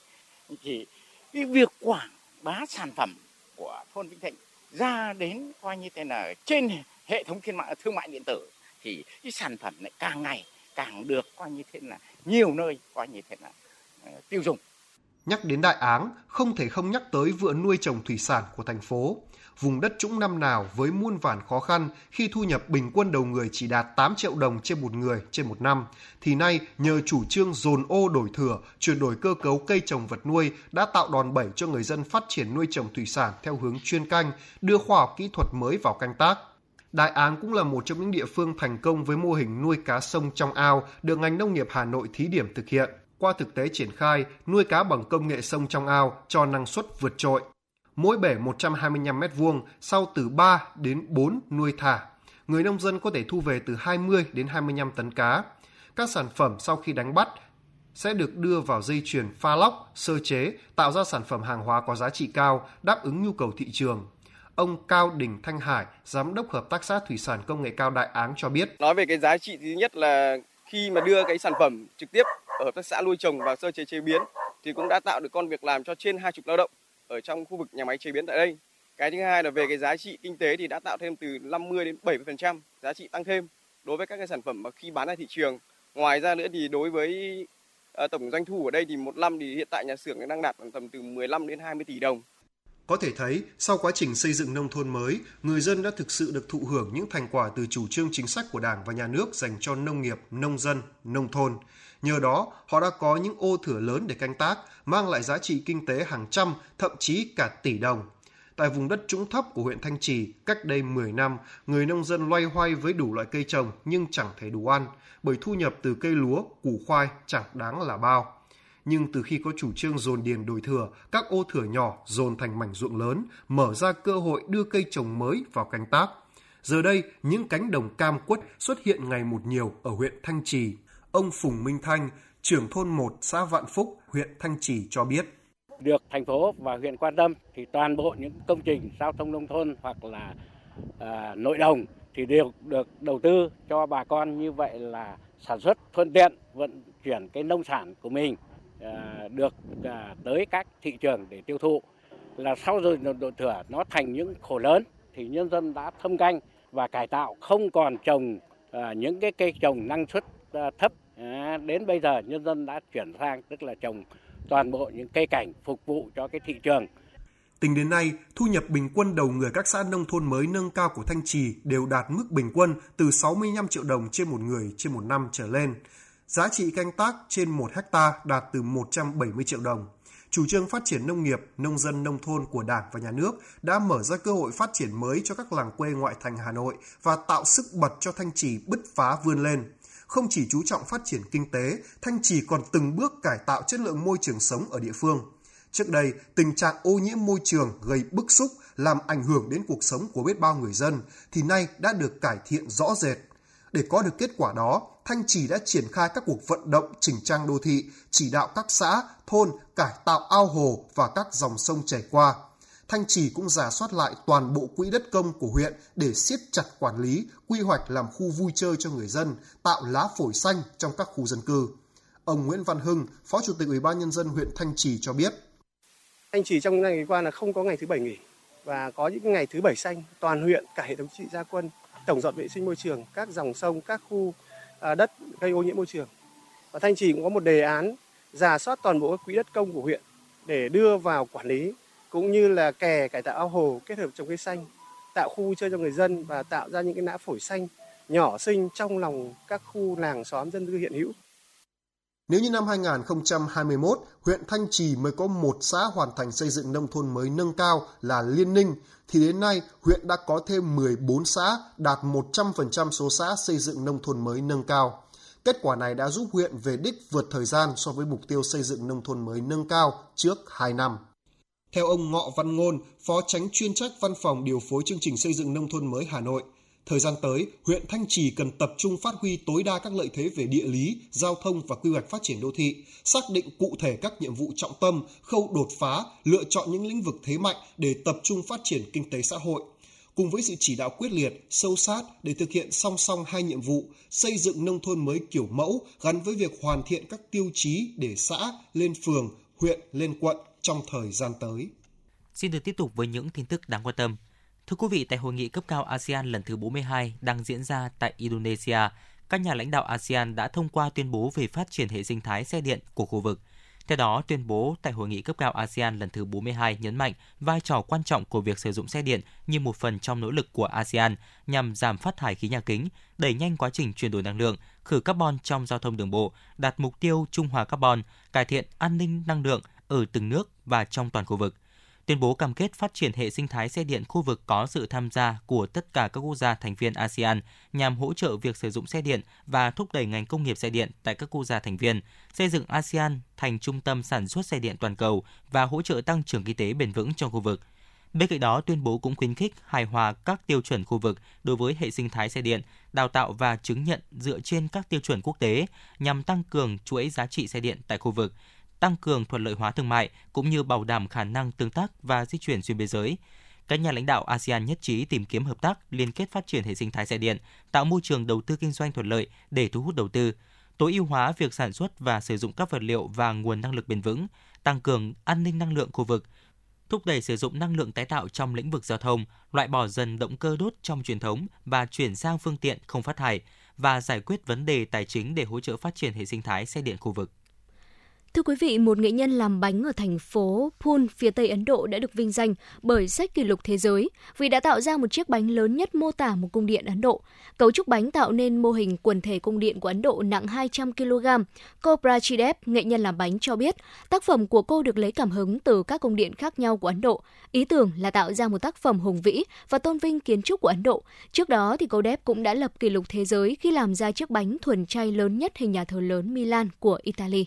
thì cái việc quảng bá sản phẩm của thôn Vĩnh Thịnh ra đến coi như thế là trên hệ thống thương mại thương mại điện tử thì cái sản phẩm lại càng ngày càng được coi như thế là nhiều nơi coi như thế là ờ, tiêu dùng Nhắc đến Đại Áng, không thể không nhắc tới vựa nuôi trồng thủy sản của thành phố. Vùng đất trũng năm nào với muôn vàn khó khăn khi thu nhập bình quân đầu người chỉ đạt 8 triệu đồng trên một người trên một năm, thì nay nhờ chủ trương dồn ô đổi thừa, chuyển đổi cơ cấu cây trồng vật nuôi đã tạo đòn bẩy cho người dân phát triển nuôi trồng thủy sản theo hướng chuyên canh, đưa khoa học kỹ thuật mới vào canh tác. Đại Áng cũng là một trong những địa phương thành công với mô hình nuôi cá sông trong ao được ngành nông nghiệp Hà Nội thí điểm thực hiện. Qua thực tế triển khai, nuôi cá bằng công nghệ sông trong ao cho năng suất vượt trội. Mỗi bể 125 m2 sau từ 3 đến 4 nuôi thả. Người nông dân có thể thu về từ 20 đến 25 tấn cá. Các sản phẩm sau khi đánh bắt sẽ được đưa vào dây chuyền pha lóc, sơ chế, tạo ra sản phẩm hàng hóa có giá trị cao, đáp ứng nhu cầu thị trường. Ông Cao Đình Thanh Hải, Giám đốc Hợp tác xã Thủy sản Công nghệ cao Đại Áng cho biết. Nói về cái giá trị thứ nhất là khi mà đưa cái sản phẩm trực tiếp ở Hợp tác xã nuôi trồng và sơ chế chế biến thì cũng đã tạo được con việc làm cho trên 20 lao động ở trong khu vực nhà máy chế biến tại đây. Cái thứ hai là về cái giá trị kinh tế thì đã tạo thêm từ 50 đến 70% giá trị tăng thêm đối với các cái sản phẩm mà khi bán ra thị trường. Ngoài ra nữa thì đối với ờ, tổng doanh thu ở đây thì một năm thì hiện tại nhà xưởng đang đạt tầm từ 15 đến 20 tỷ đồng. Có thể thấy, sau quá trình xây dựng nông thôn mới, người dân đã thực sự được thụ hưởng những thành quả từ chủ trương chính sách của Đảng và Nhà nước dành cho nông nghiệp, nông dân, nông thôn. Nhờ đó, họ đã có những ô thửa lớn để canh tác, mang lại giá trị kinh tế hàng trăm, thậm chí cả tỷ đồng. Tại vùng đất trũng thấp của huyện Thanh Trì, cách đây 10 năm, người nông dân loay hoay với đủ loại cây trồng nhưng chẳng thể đủ ăn, bởi thu nhập từ cây lúa, củ khoai chẳng đáng là bao nhưng từ khi có chủ trương dồn điền đổi thừa, các ô thửa nhỏ dồn thành mảnh ruộng lớn, mở ra cơ hội đưa cây trồng mới vào canh tác. Giờ đây, những cánh đồng cam quất xuất hiện ngày một nhiều ở huyện Thanh Trì. Ông Phùng Minh Thanh, trưởng thôn 1 xã Vạn Phúc, huyện Thanh Trì cho biết. Được thành phố và huyện quan tâm thì toàn bộ những công trình giao thông nông thôn hoặc là à, nội đồng thì đều được đầu tư cho bà con như vậy là sản xuất thuận tiện vận chuyển cái nông sản của mình À, được à, tới các thị trường để tiêu thụ là sau rồi độ thừa nó thành những khổ lớn thì nhân dân đã thâm canh và cải tạo không còn trồng à, những cái cây trồng năng suất À, thấp à, đến bây giờ nhân dân đã chuyển sang tức là trồng toàn bộ những cây cảnh phục vụ cho cái thị trường Tính đến nay, thu nhập bình quân đầu người các xã nông thôn mới nâng cao của Thanh Trì đều đạt mức bình quân từ 65 triệu đồng trên một người trên một năm trở lên giá trị canh tác trên 1 hecta đạt từ 170 triệu đồng. Chủ trương phát triển nông nghiệp, nông dân nông thôn của Đảng và Nhà nước đã mở ra cơ hội phát triển mới cho các làng quê ngoại thành Hà Nội và tạo sức bật cho Thanh Trì bứt phá vươn lên. Không chỉ chú trọng phát triển kinh tế, Thanh Trì còn từng bước cải tạo chất lượng môi trường sống ở địa phương. Trước đây, tình trạng ô nhiễm môi trường gây bức xúc, làm ảnh hưởng đến cuộc sống của biết bao người dân, thì nay đã được cải thiện rõ rệt. Để có được kết quả đó, Thanh Trì đã triển khai các cuộc vận động chỉnh trang đô thị, chỉ đạo các xã, thôn cải tạo ao hồ và các dòng sông chảy qua. Thanh Trì cũng giả soát lại toàn bộ quỹ đất công của huyện để siết chặt quản lý, quy hoạch làm khu vui chơi cho người dân, tạo lá phổi xanh trong các khu dân cư. Ông Nguyễn Văn Hưng, Phó Chủ tịch Ủy ban nhân dân huyện Thanh Trì cho biết. Thanh Trì trong ngày qua là không có ngày thứ bảy nghỉ và có những ngày thứ bảy xanh, toàn huyện cả hệ thống trị gia quân tổng dọn vệ sinh môi trường các dòng sông, các khu à, đất gây ô nhiễm môi trường. Và Thanh Trì cũng có một đề án giả soát toàn bộ các quỹ đất công của huyện để đưa vào quản lý cũng như là kè cải tạo ao hồ kết hợp trồng cây xanh, tạo khu vui chơi cho người dân và tạo ra những cái nã phổi xanh nhỏ xinh trong lòng các khu làng xóm dân cư hiện hữu. Nếu như năm 2021, huyện Thanh Trì mới có một xã hoàn thành xây dựng nông thôn mới nâng cao là Liên Ninh, thì đến nay huyện đã có thêm 14 xã đạt 100% số xã xây dựng nông thôn mới nâng cao. Kết quả này đã giúp huyện về đích vượt thời gian so với mục tiêu xây dựng nông thôn mới nâng cao trước 2 năm. Theo ông Ngọ Văn Ngôn, Phó Tránh chuyên trách Văn phòng điều phối chương trình xây dựng nông thôn mới Hà Nội, Thời gian tới, huyện Thanh Trì cần tập trung phát huy tối đa các lợi thế về địa lý, giao thông và quy hoạch phát triển đô thị, xác định cụ thể các nhiệm vụ trọng tâm, khâu đột phá, lựa chọn những lĩnh vực thế mạnh để tập trung phát triển kinh tế xã hội. Cùng với sự chỉ đạo quyết liệt, sâu sát để thực hiện song song hai nhiệm vụ, xây dựng nông thôn mới kiểu mẫu gắn với việc hoàn thiện các tiêu chí để xã lên phường, huyện lên quận trong thời gian tới. Xin được tiếp tục với những tin tức đáng quan tâm. Thưa quý vị, tại hội nghị cấp cao ASEAN lần thứ 42 đang diễn ra tại Indonesia, các nhà lãnh đạo ASEAN đã thông qua tuyên bố về phát triển hệ sinh thái xe điện của khu vực. Theo đó, tuyên bố tại hội nghị cấp cao ASEAN lần thứ 42 nhấn mạnh vai trò quan trọng của việc sử dụng xe điện như một phần trong nỗ lực của ASEAN nhằm giảm phát thải khí nhà kính, đẩy nhanh quá trình chuyển đổi năng lượng, khử carbon trong giao thông đường bộ, đạt mục tiêu trung hòa carbon, cải thiện an ninh năng lượng ở từng nước và trong toàn khu vực – tuyên bố cam kết phát triển hệ sinh thái xe điện khu vực có sự tham gia của tất cả các quốc gia thành viên ASEAN nhằm hỗ trợ việc sử dụng xe điện và thúc đẩy ngành công nghiệp xe điện tại các quốc gia thành viên, xây dựng ASEAN thành trung tâm sản xuất xe điện toàn cầu và hỗ trợ tăng trưởng kinh tế bền vững trong khu vực. Bên cạnh đó, tuyên bố cũng khuyến khích hài hòa các tiêu chuẩn khu vực đối với hệ sinh thái xe điện, đào tạo và chứng nhận dựa trên các tiêu chuẩn quốc tế nhằm tăng cường chuỗi giá trị xe điện tại khu vực, tăng cường thuận lợi hóa thương mại cũng như bảo đảm khả năng tương tác và di chuyển xuyên biên giới. Các nhà lãnh đạo ASEAN nhất trí tìm kiếm hợp tác liên kết phát triển hệ sinh thái xe điện, tạo môi trường đầu tư kinh doanh thuận lợi để thu hút đầu tư, tối ưu hóa việc sản xuất và sử dụng các vật liệu và nguồn năng lực bền vững, tăng cường an ninh năng lượng khu vực, thúc đẩy sử dụng năng lượng tái tạo trong lĩnh vực giao thông, loại bỏ dần động cơ đốt trong truyền thống và chuyển sang phương tiện không phát thải và giải quyết vấn đề tài chính để hỗ trợ phát triển hệ sinh thái xe điện khu vực. Thưa quý vị, một nghệ nhân làm bánh ở thành phố Pune, phía Tây Ấn Độ đã được vinh danh bởi sách kỷ lục thế giới vì đã tạo ra một chiếc bánh lớn nhất mô tả một cung điện Ấn Độ. Cấu trúc bánh tạo nên mô hình quần thể cung điện của Ấn Độ nặng 200 kg. Cô Prachidev, nghệ nhân làm bánh cho biết, tác phẩm của cô được lấy cảm hứng từ các cung điện khác nhau của Ấn Độ. Ý tưởng là tạo ra một tác phẩm hùng vĩ và tôn vinh kiến trúc của Ấn Độ. Trước đó thì cô Dev cũng đã lập kỷ lục thế giới khi làm ra chiếc bánh thuần chay lớn nhất hình nhà thờ lớn Milan của Italy.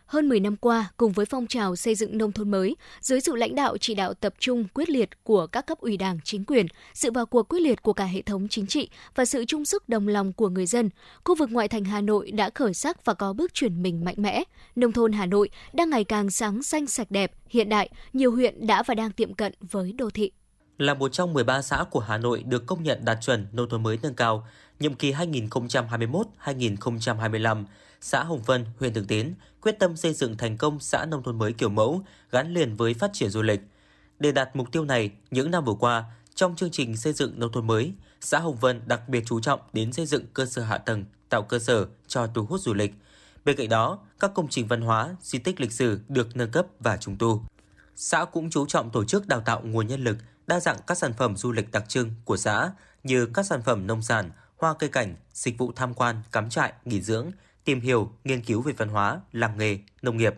hơn 10 năm qua, cùng với phong trào xây dựng nông thôn mới, dưới sự lãnh đạo chỉ đạo tập trung quyết liệt của các cấp ủy đảng, chính quyền, sự vào cuộc quyết liệt của cả hệ thống chính trị và sự chung sức đồng lòng của người dân, khu vực ngoại thành Hà Nội đã khởi sắc và có bước chuyển mình mạnh mẽ. Nông thôn Hà Nội đang ngày càng sáng xanh sạch đẹp, hiện đại, nhiều huyện đã và đang tiệm cận với đô thị. Là một trong 13 xã của Hà Nội được công nhận đạt chuẩn nông thôn mới nâng cao, nhiệm kỳ 2021-2025, xã Hồng Vân, huyện Thường Tín quyết tâm xây dựng thành công xã nông thôn mới kiểu mẫu gắn liền với phát triển du lịch. Để đạt mục tiêu này, những năm vừa qua, trong chương trình xây dựng nông thôn mới, xã Hồng Vân đặc biệt chú trọng đến xây dựng cơ sở hạ tầng, tạo cơ sở cho thu hút du lịch. Bên cạnh đó, các công trình văn hóa, di tích lịch sử được nâng cấp và trùng tu. Xã cũng chú trọng tổ chức đào tạo nguồn nhân lực, đa dạng các sản phẩm du lịch đặc trưng của xã như các sản phẩm nông sản, hoa cây cảnh, dịch vụ tham quan, cắm trại, nghỉ dưỡng, tìm hiểu, nghiên cứu về văn hóa, làng nghề, nông nghiệp.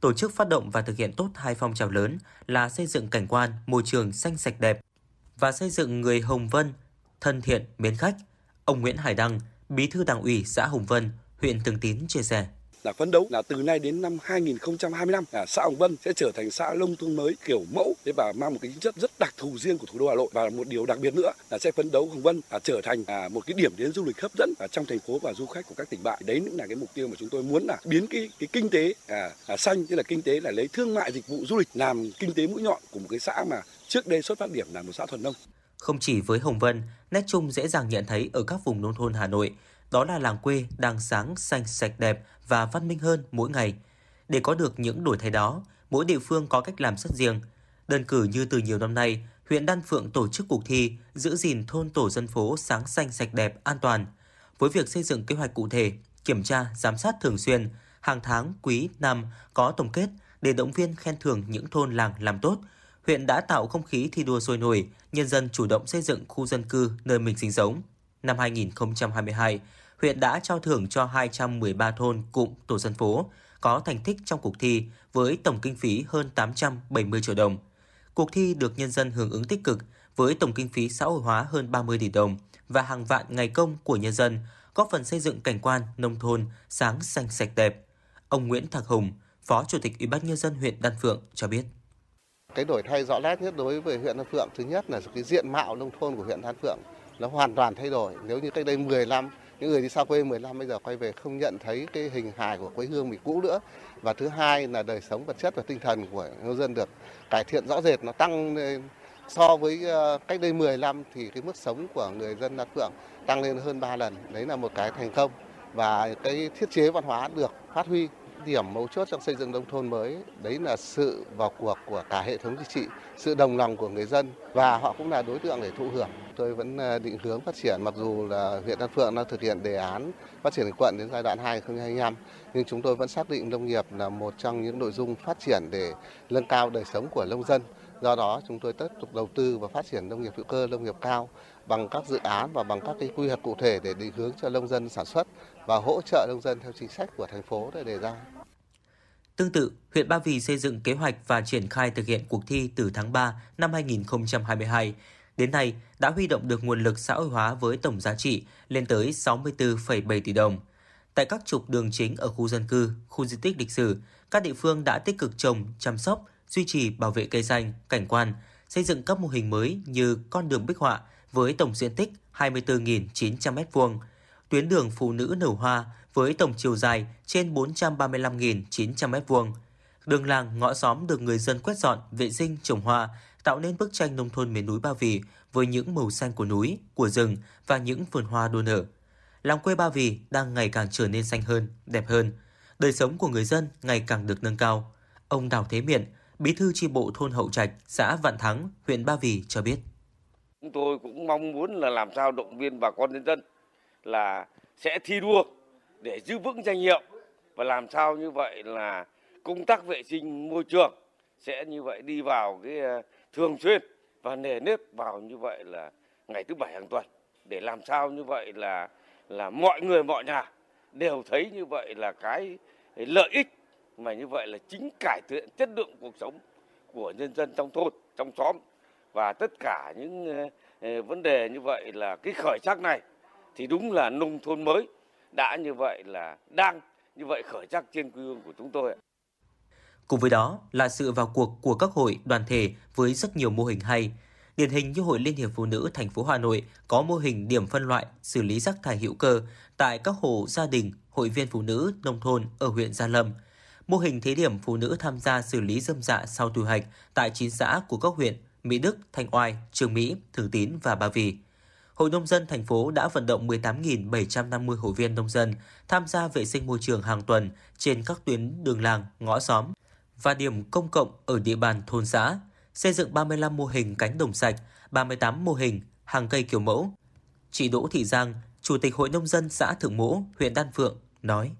Tổ chức phát động và thực hiện tốt hai phong trào lớn là xây dựng cảnh quan, môi trường xanh sạch đẹp và xây dựng người Hồng Vân thân thiện, mến khách. Ông Nguyễn Hải Đăng, Bí thư Đảng ủy xã Hồng Vân, huyện Thường Tín chia sẻ là phấn đấu là từ nay đến năm 2025 là xã Hồng Vân sẽ trở thành xã nông thôn mới kiểu mẫu thế và mang một cái tính chất rất đặc thù riêng của thủ đô Hà Nội. Và một điều đặc biệt nữa là sẽ phấn đấu Hồng Vân là trở thành à, một cái điểm đến du lịch hấp dẫn ở trong thành phố và du khách của các tỉnh bạn. Đấy cũng là cái mục tiêu mà chúng tôi muốn là biến cái cái kinh tế à, à, xanh tức là kinh tế là lấy thương mại dịch vụ du lịch làm kinh tế mũi nhọn của một cái xã mà trước đây xuất phát điểm là một xã thuần nông. Không chỉ với Hồng Vân, nét chung dễ dàng nhận thấy ở các vùng nông thôn Hà Nội, đó là làng quê đang sáng xanh sạch đẹp và văn minh hơn mỗi ngày. Để có được những đổi thay đó, mỗi địa phương có cách làm rất riêng. Đơn cử như từ nhiều năm nay, huyện Đan Phượng tổ chức cuộc thi giữ gìn thôn tổ dân phố sáng xanh sạch đẹp an toàn. Với việc xây dựng kế hoạch cụ thể, kiểm tra, giám sát thường xuyên, hàng tháng, quý, năm có tổng kết để động viên khen thưởng những thôn làng làm tốt, huyện đã tạo không khí thi đua sôi nổi, nhân dân chủ động xây dựng khu dân cư nơi mình sinh sống. Năm 2022, huyện đã trao thưởng cho 213 thôn cụm tổ dân phố có thành tích trong cuộc thi với tổng kinh phí hơn 870 triệu đồng. Cuộc thi được nhân dân hưởng ứng tích cực với tổng kinh phí xã hội hóa hơn 30 tỷ đồng và hàng vạn ngày công của nhân dân, góp phần xây dựng cảnh quan nông thôn sáng xanh sạch đẹp. Ông Nguyễn Thạc Hùng, Phó Chủ tịch Ủy ban nhân dân huyện Đan Phượng cho biết. Cái đổi thay rõ nét nhất đối với huyện Đan Phượng thứ nhất là cái diện mạo nông thôn của huyện Đan Phượng nó hoàn toàn thay đổi. Nếu như cách đây 10 năm những người đi xa quê 15 bây giờ quay về không nhận thấy cái hình hài của quê hương mình cũ nữa. Và thứ hai là đời sống vật chất và tinh thần của nhân dân được cải thiện rõ rệt, nó tăng lên. So với ờ, cách đây 10 năm thì cái mức sống của người dân Đan Phượng tăng lên hơn 3 lần. Đấy là một cái thành công và cái thiết chế văn hóa được phát huy điểm mấu chốt trong xây dựng nông thôn mới đấy là sự vào cuộc của cả hệ thống chính trị, sự đồng lòng của người dân và họ cũng là đối tượng để thụ hưởng. Tôi vẫn ờ, định hướng phát triển mặc dù là huyện Đan Phượng đang thực hiện đề án phát triển quận đến giai đoạn 2025 nhưng chúng tôi vẫn xác định nông nghiệp là một trong những nội dung phát triển để nâng cao đời sống của nông dân. Do đó chúng tôi tiếp tục đầu tư và phát triển nông nghiệp hữu cơ, nông nghiệp cao bằng các dự án và bằng các cái quy hoạch cụ thể để định hướng cho nông dân sản xuất và hỗ trợ nông dân theo chính sách của thành phố để đề ra. Tương tự, huyện Ba Vì xây dựng kế hoạch và triển khai thực hiện cuộc thi từ tháng 3 năm 2022. Đến nay, đã huy động được nguồn lực xã hội hóa với tổng giá trị lên tới 64,7 tỷ đồng. Tại các trục đường chính ở khu dân cư, khu di tích lịch sử, các địa phương đã tích cực trồng, chăm sóc, duy trì bảo vệ cây xanh, cảnh quan, xây dựng các mô hình mới như con đường bích họa với tổng diện tích 24.900 m2, tuyến đường phụ nữ nở hoa với tổng chiều dài trên 435.900 m2. Đường làng, ngõ xóm được người dân quét dọn, vệ sinh, trồng hoa, tạo nên bức tranh nông thôn miền núi Ba Vì với những màu xanh của núi, của rừng và những vườn hoa đua nở. Làng quê Ba Vì đang ngày càng trở nên xanh hơn, đẹp hơn. Đời sống của người dân ngày càng được nâng cao. Ông Đào Thế Miện, bí thư chi bộ thôn Hậu Trạch, xã Vạn Thắng, huyện Ba Vì cho biết. Chúng tôi cũng mong muốn là làm sao động viên bà con nhân dân là sẽ thi đua để giữ vững danh hiệu. Và làm sao như vậy là công tác vệ sinh môi trường sẽ như vậy đi vào cái ờ, thường xuyên và nề nếp vào như vậy là ngày thứ bảy hàng tuần. Để làm sao như vậy là là mọi người, mọi nhà đều thấy như vậy là cái lợi ích mà như vậy là chính cải thiện chất lượng cuộc sống của nhân dân trong thôn, trong xóm. Và tất cả những ờ, ờ, vấn đề như vậy là cái khởi sắc này thì đúng là nông thôn mới đã như vậy là đang như vậy khởi sắc trên quê hương của chúng tôi. Cùng với đó là sự vào cuộc của các hội, đoàn thể với rất nhiều mô hình hay. Điển hình như Hội Liên hiệp Phụ nữ thành phố Hà Nội có mô hình điểm phân loại xử lý rác thải hữu cơ tại các hộ gia đình, hội viên phụ nữ nông thôn ở huyện Gia Lâm. Mô hình thí điểm phụ nữ tham gia xử lý dâm dạ sau thu hoạch tại 9 xã của các huyện Mỹ Đức, Thanh Oai, Trường Mỹ, Thường Tín và Ba Vì. Hội nông dân thành phố đã vận động 18.750 hội viên nông dân tham gia vệ sinh môi trường hàng tuần trên các tuyến đường làng, ngõ xóm và điểm công cộng ở địa bàn thôn xã, xây dựng 35 mô hình cánh đồng sạch, 38 mô hình hàng cây kiểu mẫu. Chị Đỗ Thị Giang, Chủ tịch Hội Nông dân xã Thượng Mỗ, huyện Đan Phượng, nói.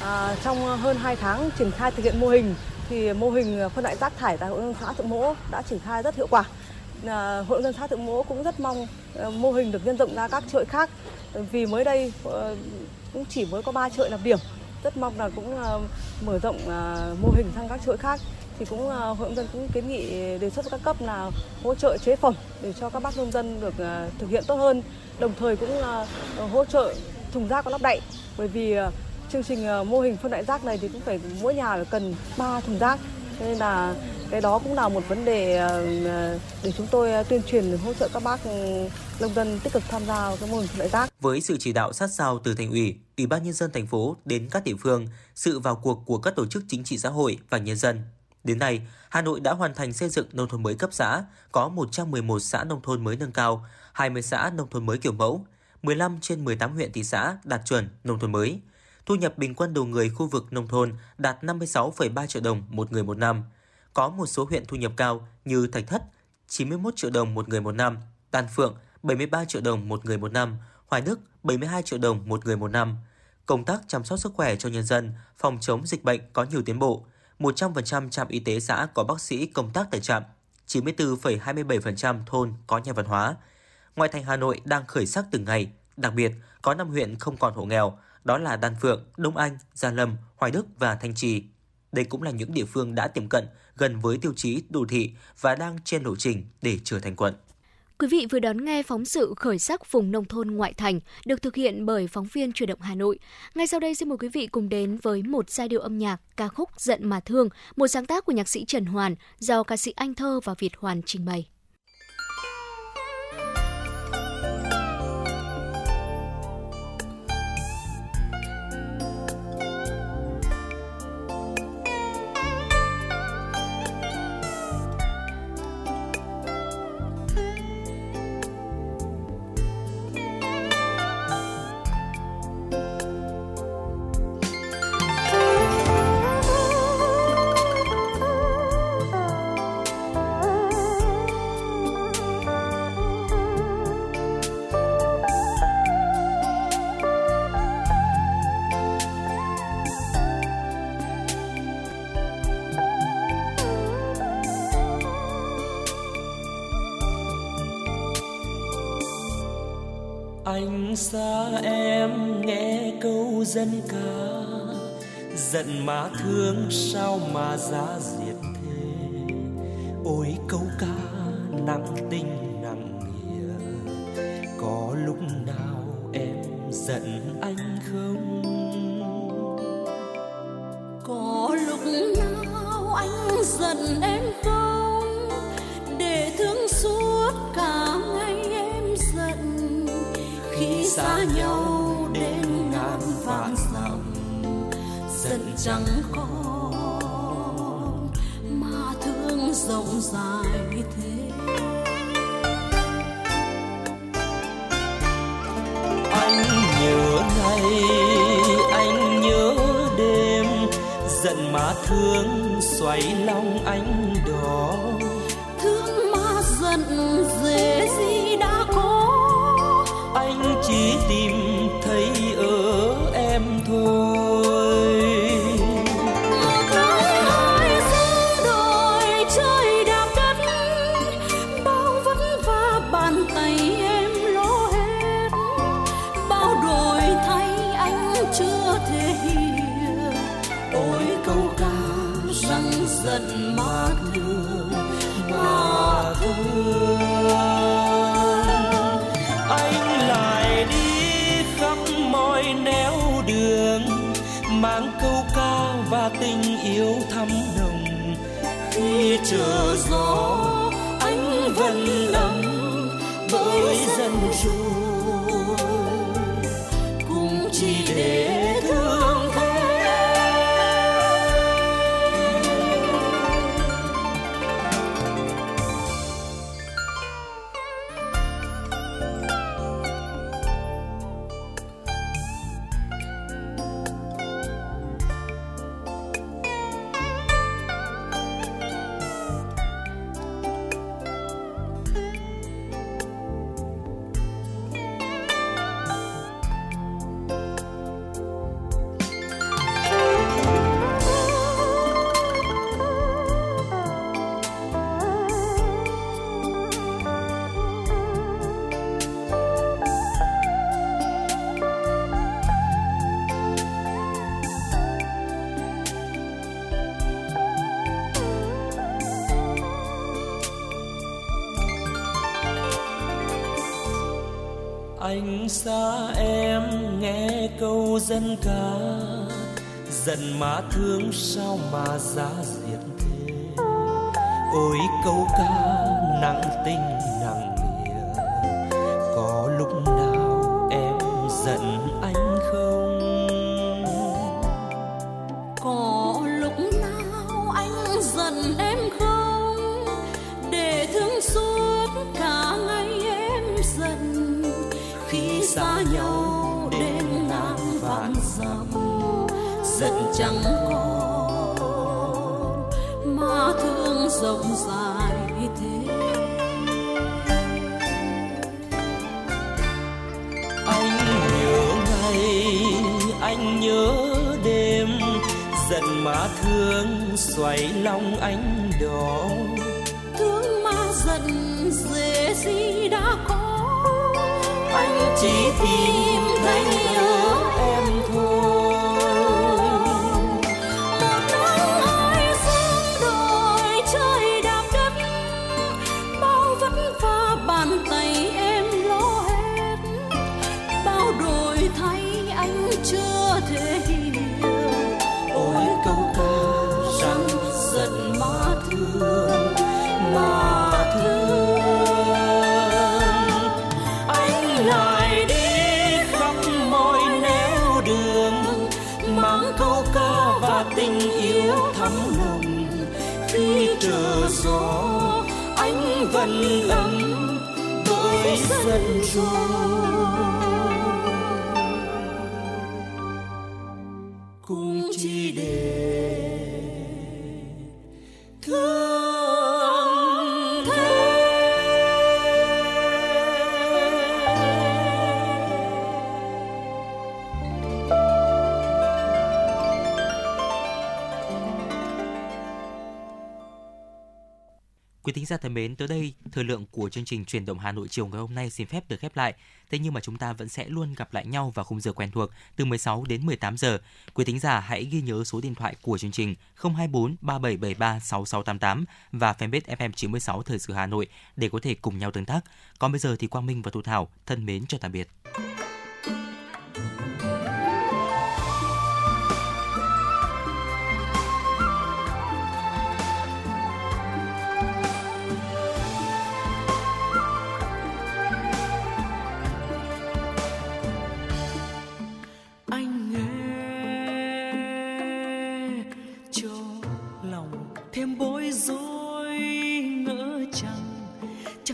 À, trong hơn 2 tháng triển khai thực hiện mô hình, thì mô hình phân loại rác thải tại Hội Nông xã Thượng Mỗ đã triển khai rất hiệu quả. Ờ, hội dân xã Thượng Mỗ cũng rất mong ờ, mô hình được nhân rộng ra các chợ khác, ờ, vì mới đây cũng chỉ mới có 3 chợ làm điểm. Rất mong là cũng mở rộng mô hình sang các chợ khác. Thì cũng hội nông dân cũng kiến nghị đề xuất các cấp là hỗ trợ chế phẩm để cho các bác nông dân được thực hiện tốt hơn. Đồng thời cũng hỗ trợ thùng rác có lắp đậy. Bởi vì chương trình mô hình phân loại rác này thì cũng phải mỗi nhà cần 3 thùng rác. Nên là cái đó cũng là một vấn đề ờ, ờ, để chúng tôi ờ, tuyên truyền hỗ trợ các bác ừ, nông dân tích cực tham gia cái mô hình phân loại rác. Với sự chỉ đạo sát sao từ thành ủy, ủy ban nhân dân thành phố đến các địa phương, sự vào cuộc của các tổ chức chính trị xã hội và nhân dân. Đến nay, Hà Nội đã hoàn thành xây dựng nông thôn mới cấp xã, có 111 xã nông thôn mới nâng cao, 20 xã nông thôn mới kiểu mẫu, 15 trên 18 huyện thị xã đạt chuẩn nông thôn mới. Thu nhập bình quân đầu người khu vực nông thôn đạt 56,3 triệu đồng một người một năm. Có một số huyện thu nhập cao như Thạch Thất 91 triệu đồng một người một năm, Đan Phượng 73 triệu đồng một người một năm, Hoài Đức 72 triệu đồng một người một năm. Công tác chăm sóc sức khỏe cho nhân dân, phòng chống dịch bệnh có nhiều tiến bộ. 100% trạm y tế xã có bác sĩ công tác tại trạm, 94,27% thôn có nhà văn hóa. Ngoại thành Hà Nội đang khởi sắc từng ngày, đặc biệt có 5 huyện không còn hộ nghèo, đó là Đan Phượng, Đông Anh, Gia Lâm, Hoài Đức và Thanh Trì. Đây cũng là những địa phương đã tiềm cận gần với tiêu chí đô thị và đang trên lộ trình để trở thành quận. Quý vị vừa đón nghe phóng sự khởi sắc vùng nông thôn ngoại thành được thực hiện bởi phóng viên truyền động Hà Nội. Ngay sau đây xin mời quý vị cùng đến với một giai điệu âm nhạc ca khúc Giận mà thương, một sáng tác của nhạc sĩ Trần Hoàn do ca sĩ Anh Thơ và Việt Hoàn trình bày. anh xa em nghe câu dân ca giận mà thương sao mà giá diệt? chẳng con mà thương rộng dài thế. Anh nhớ ngày, anh nhớ đêm, giận mà thương xoáy lòng anh. 주 thương sao mà nhớ đêm giận má thương xoay lòng anh đỏ. Thương má giận dễ gì đã có anh chỉ tìm thấy soul. Thính giả thân mến, tới đây thời lượng của chương trình truyền động Hà Nội chiều ngày hôm nay xin phép được khép lại. Thế nhưng mà chúng ta vẫn sẽ luôn gặp lại nhau vào khung giờ quen thuộc từ 16 đến 18 giờ. Quý thính giả hãy ghi nhớ số điện thoại của chương trình 024 3773 6688 và fanpage FM 96 Thời sự Hà Nội để có thể cùng nhau tương tác. Còn bây giờ thì Quang Minh và Thu Thảo thân mến chào tạm biệt.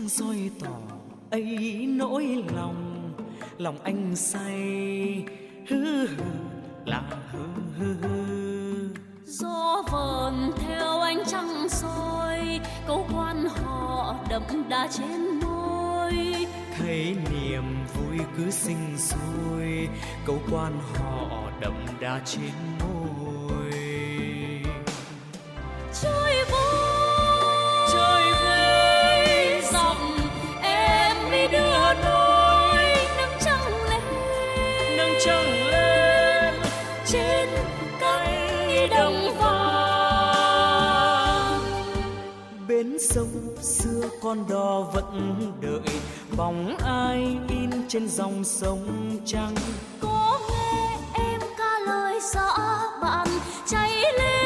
Chẳng soi tỏ ấy nỗi lòng lòng anh say hư hư là hư hư hư gió vờn theo ánh trăng soi câu quan họ đậm đà trên môi. Thấy niềm vui cứ sinh sôi câu quan họ đậm đà trên môi. Trôi vui sông xưa con đò vẫn đợi. Bóng ai in trên dòng sông trăng? Có nghe em ca lời rõ bạn, cháy lên.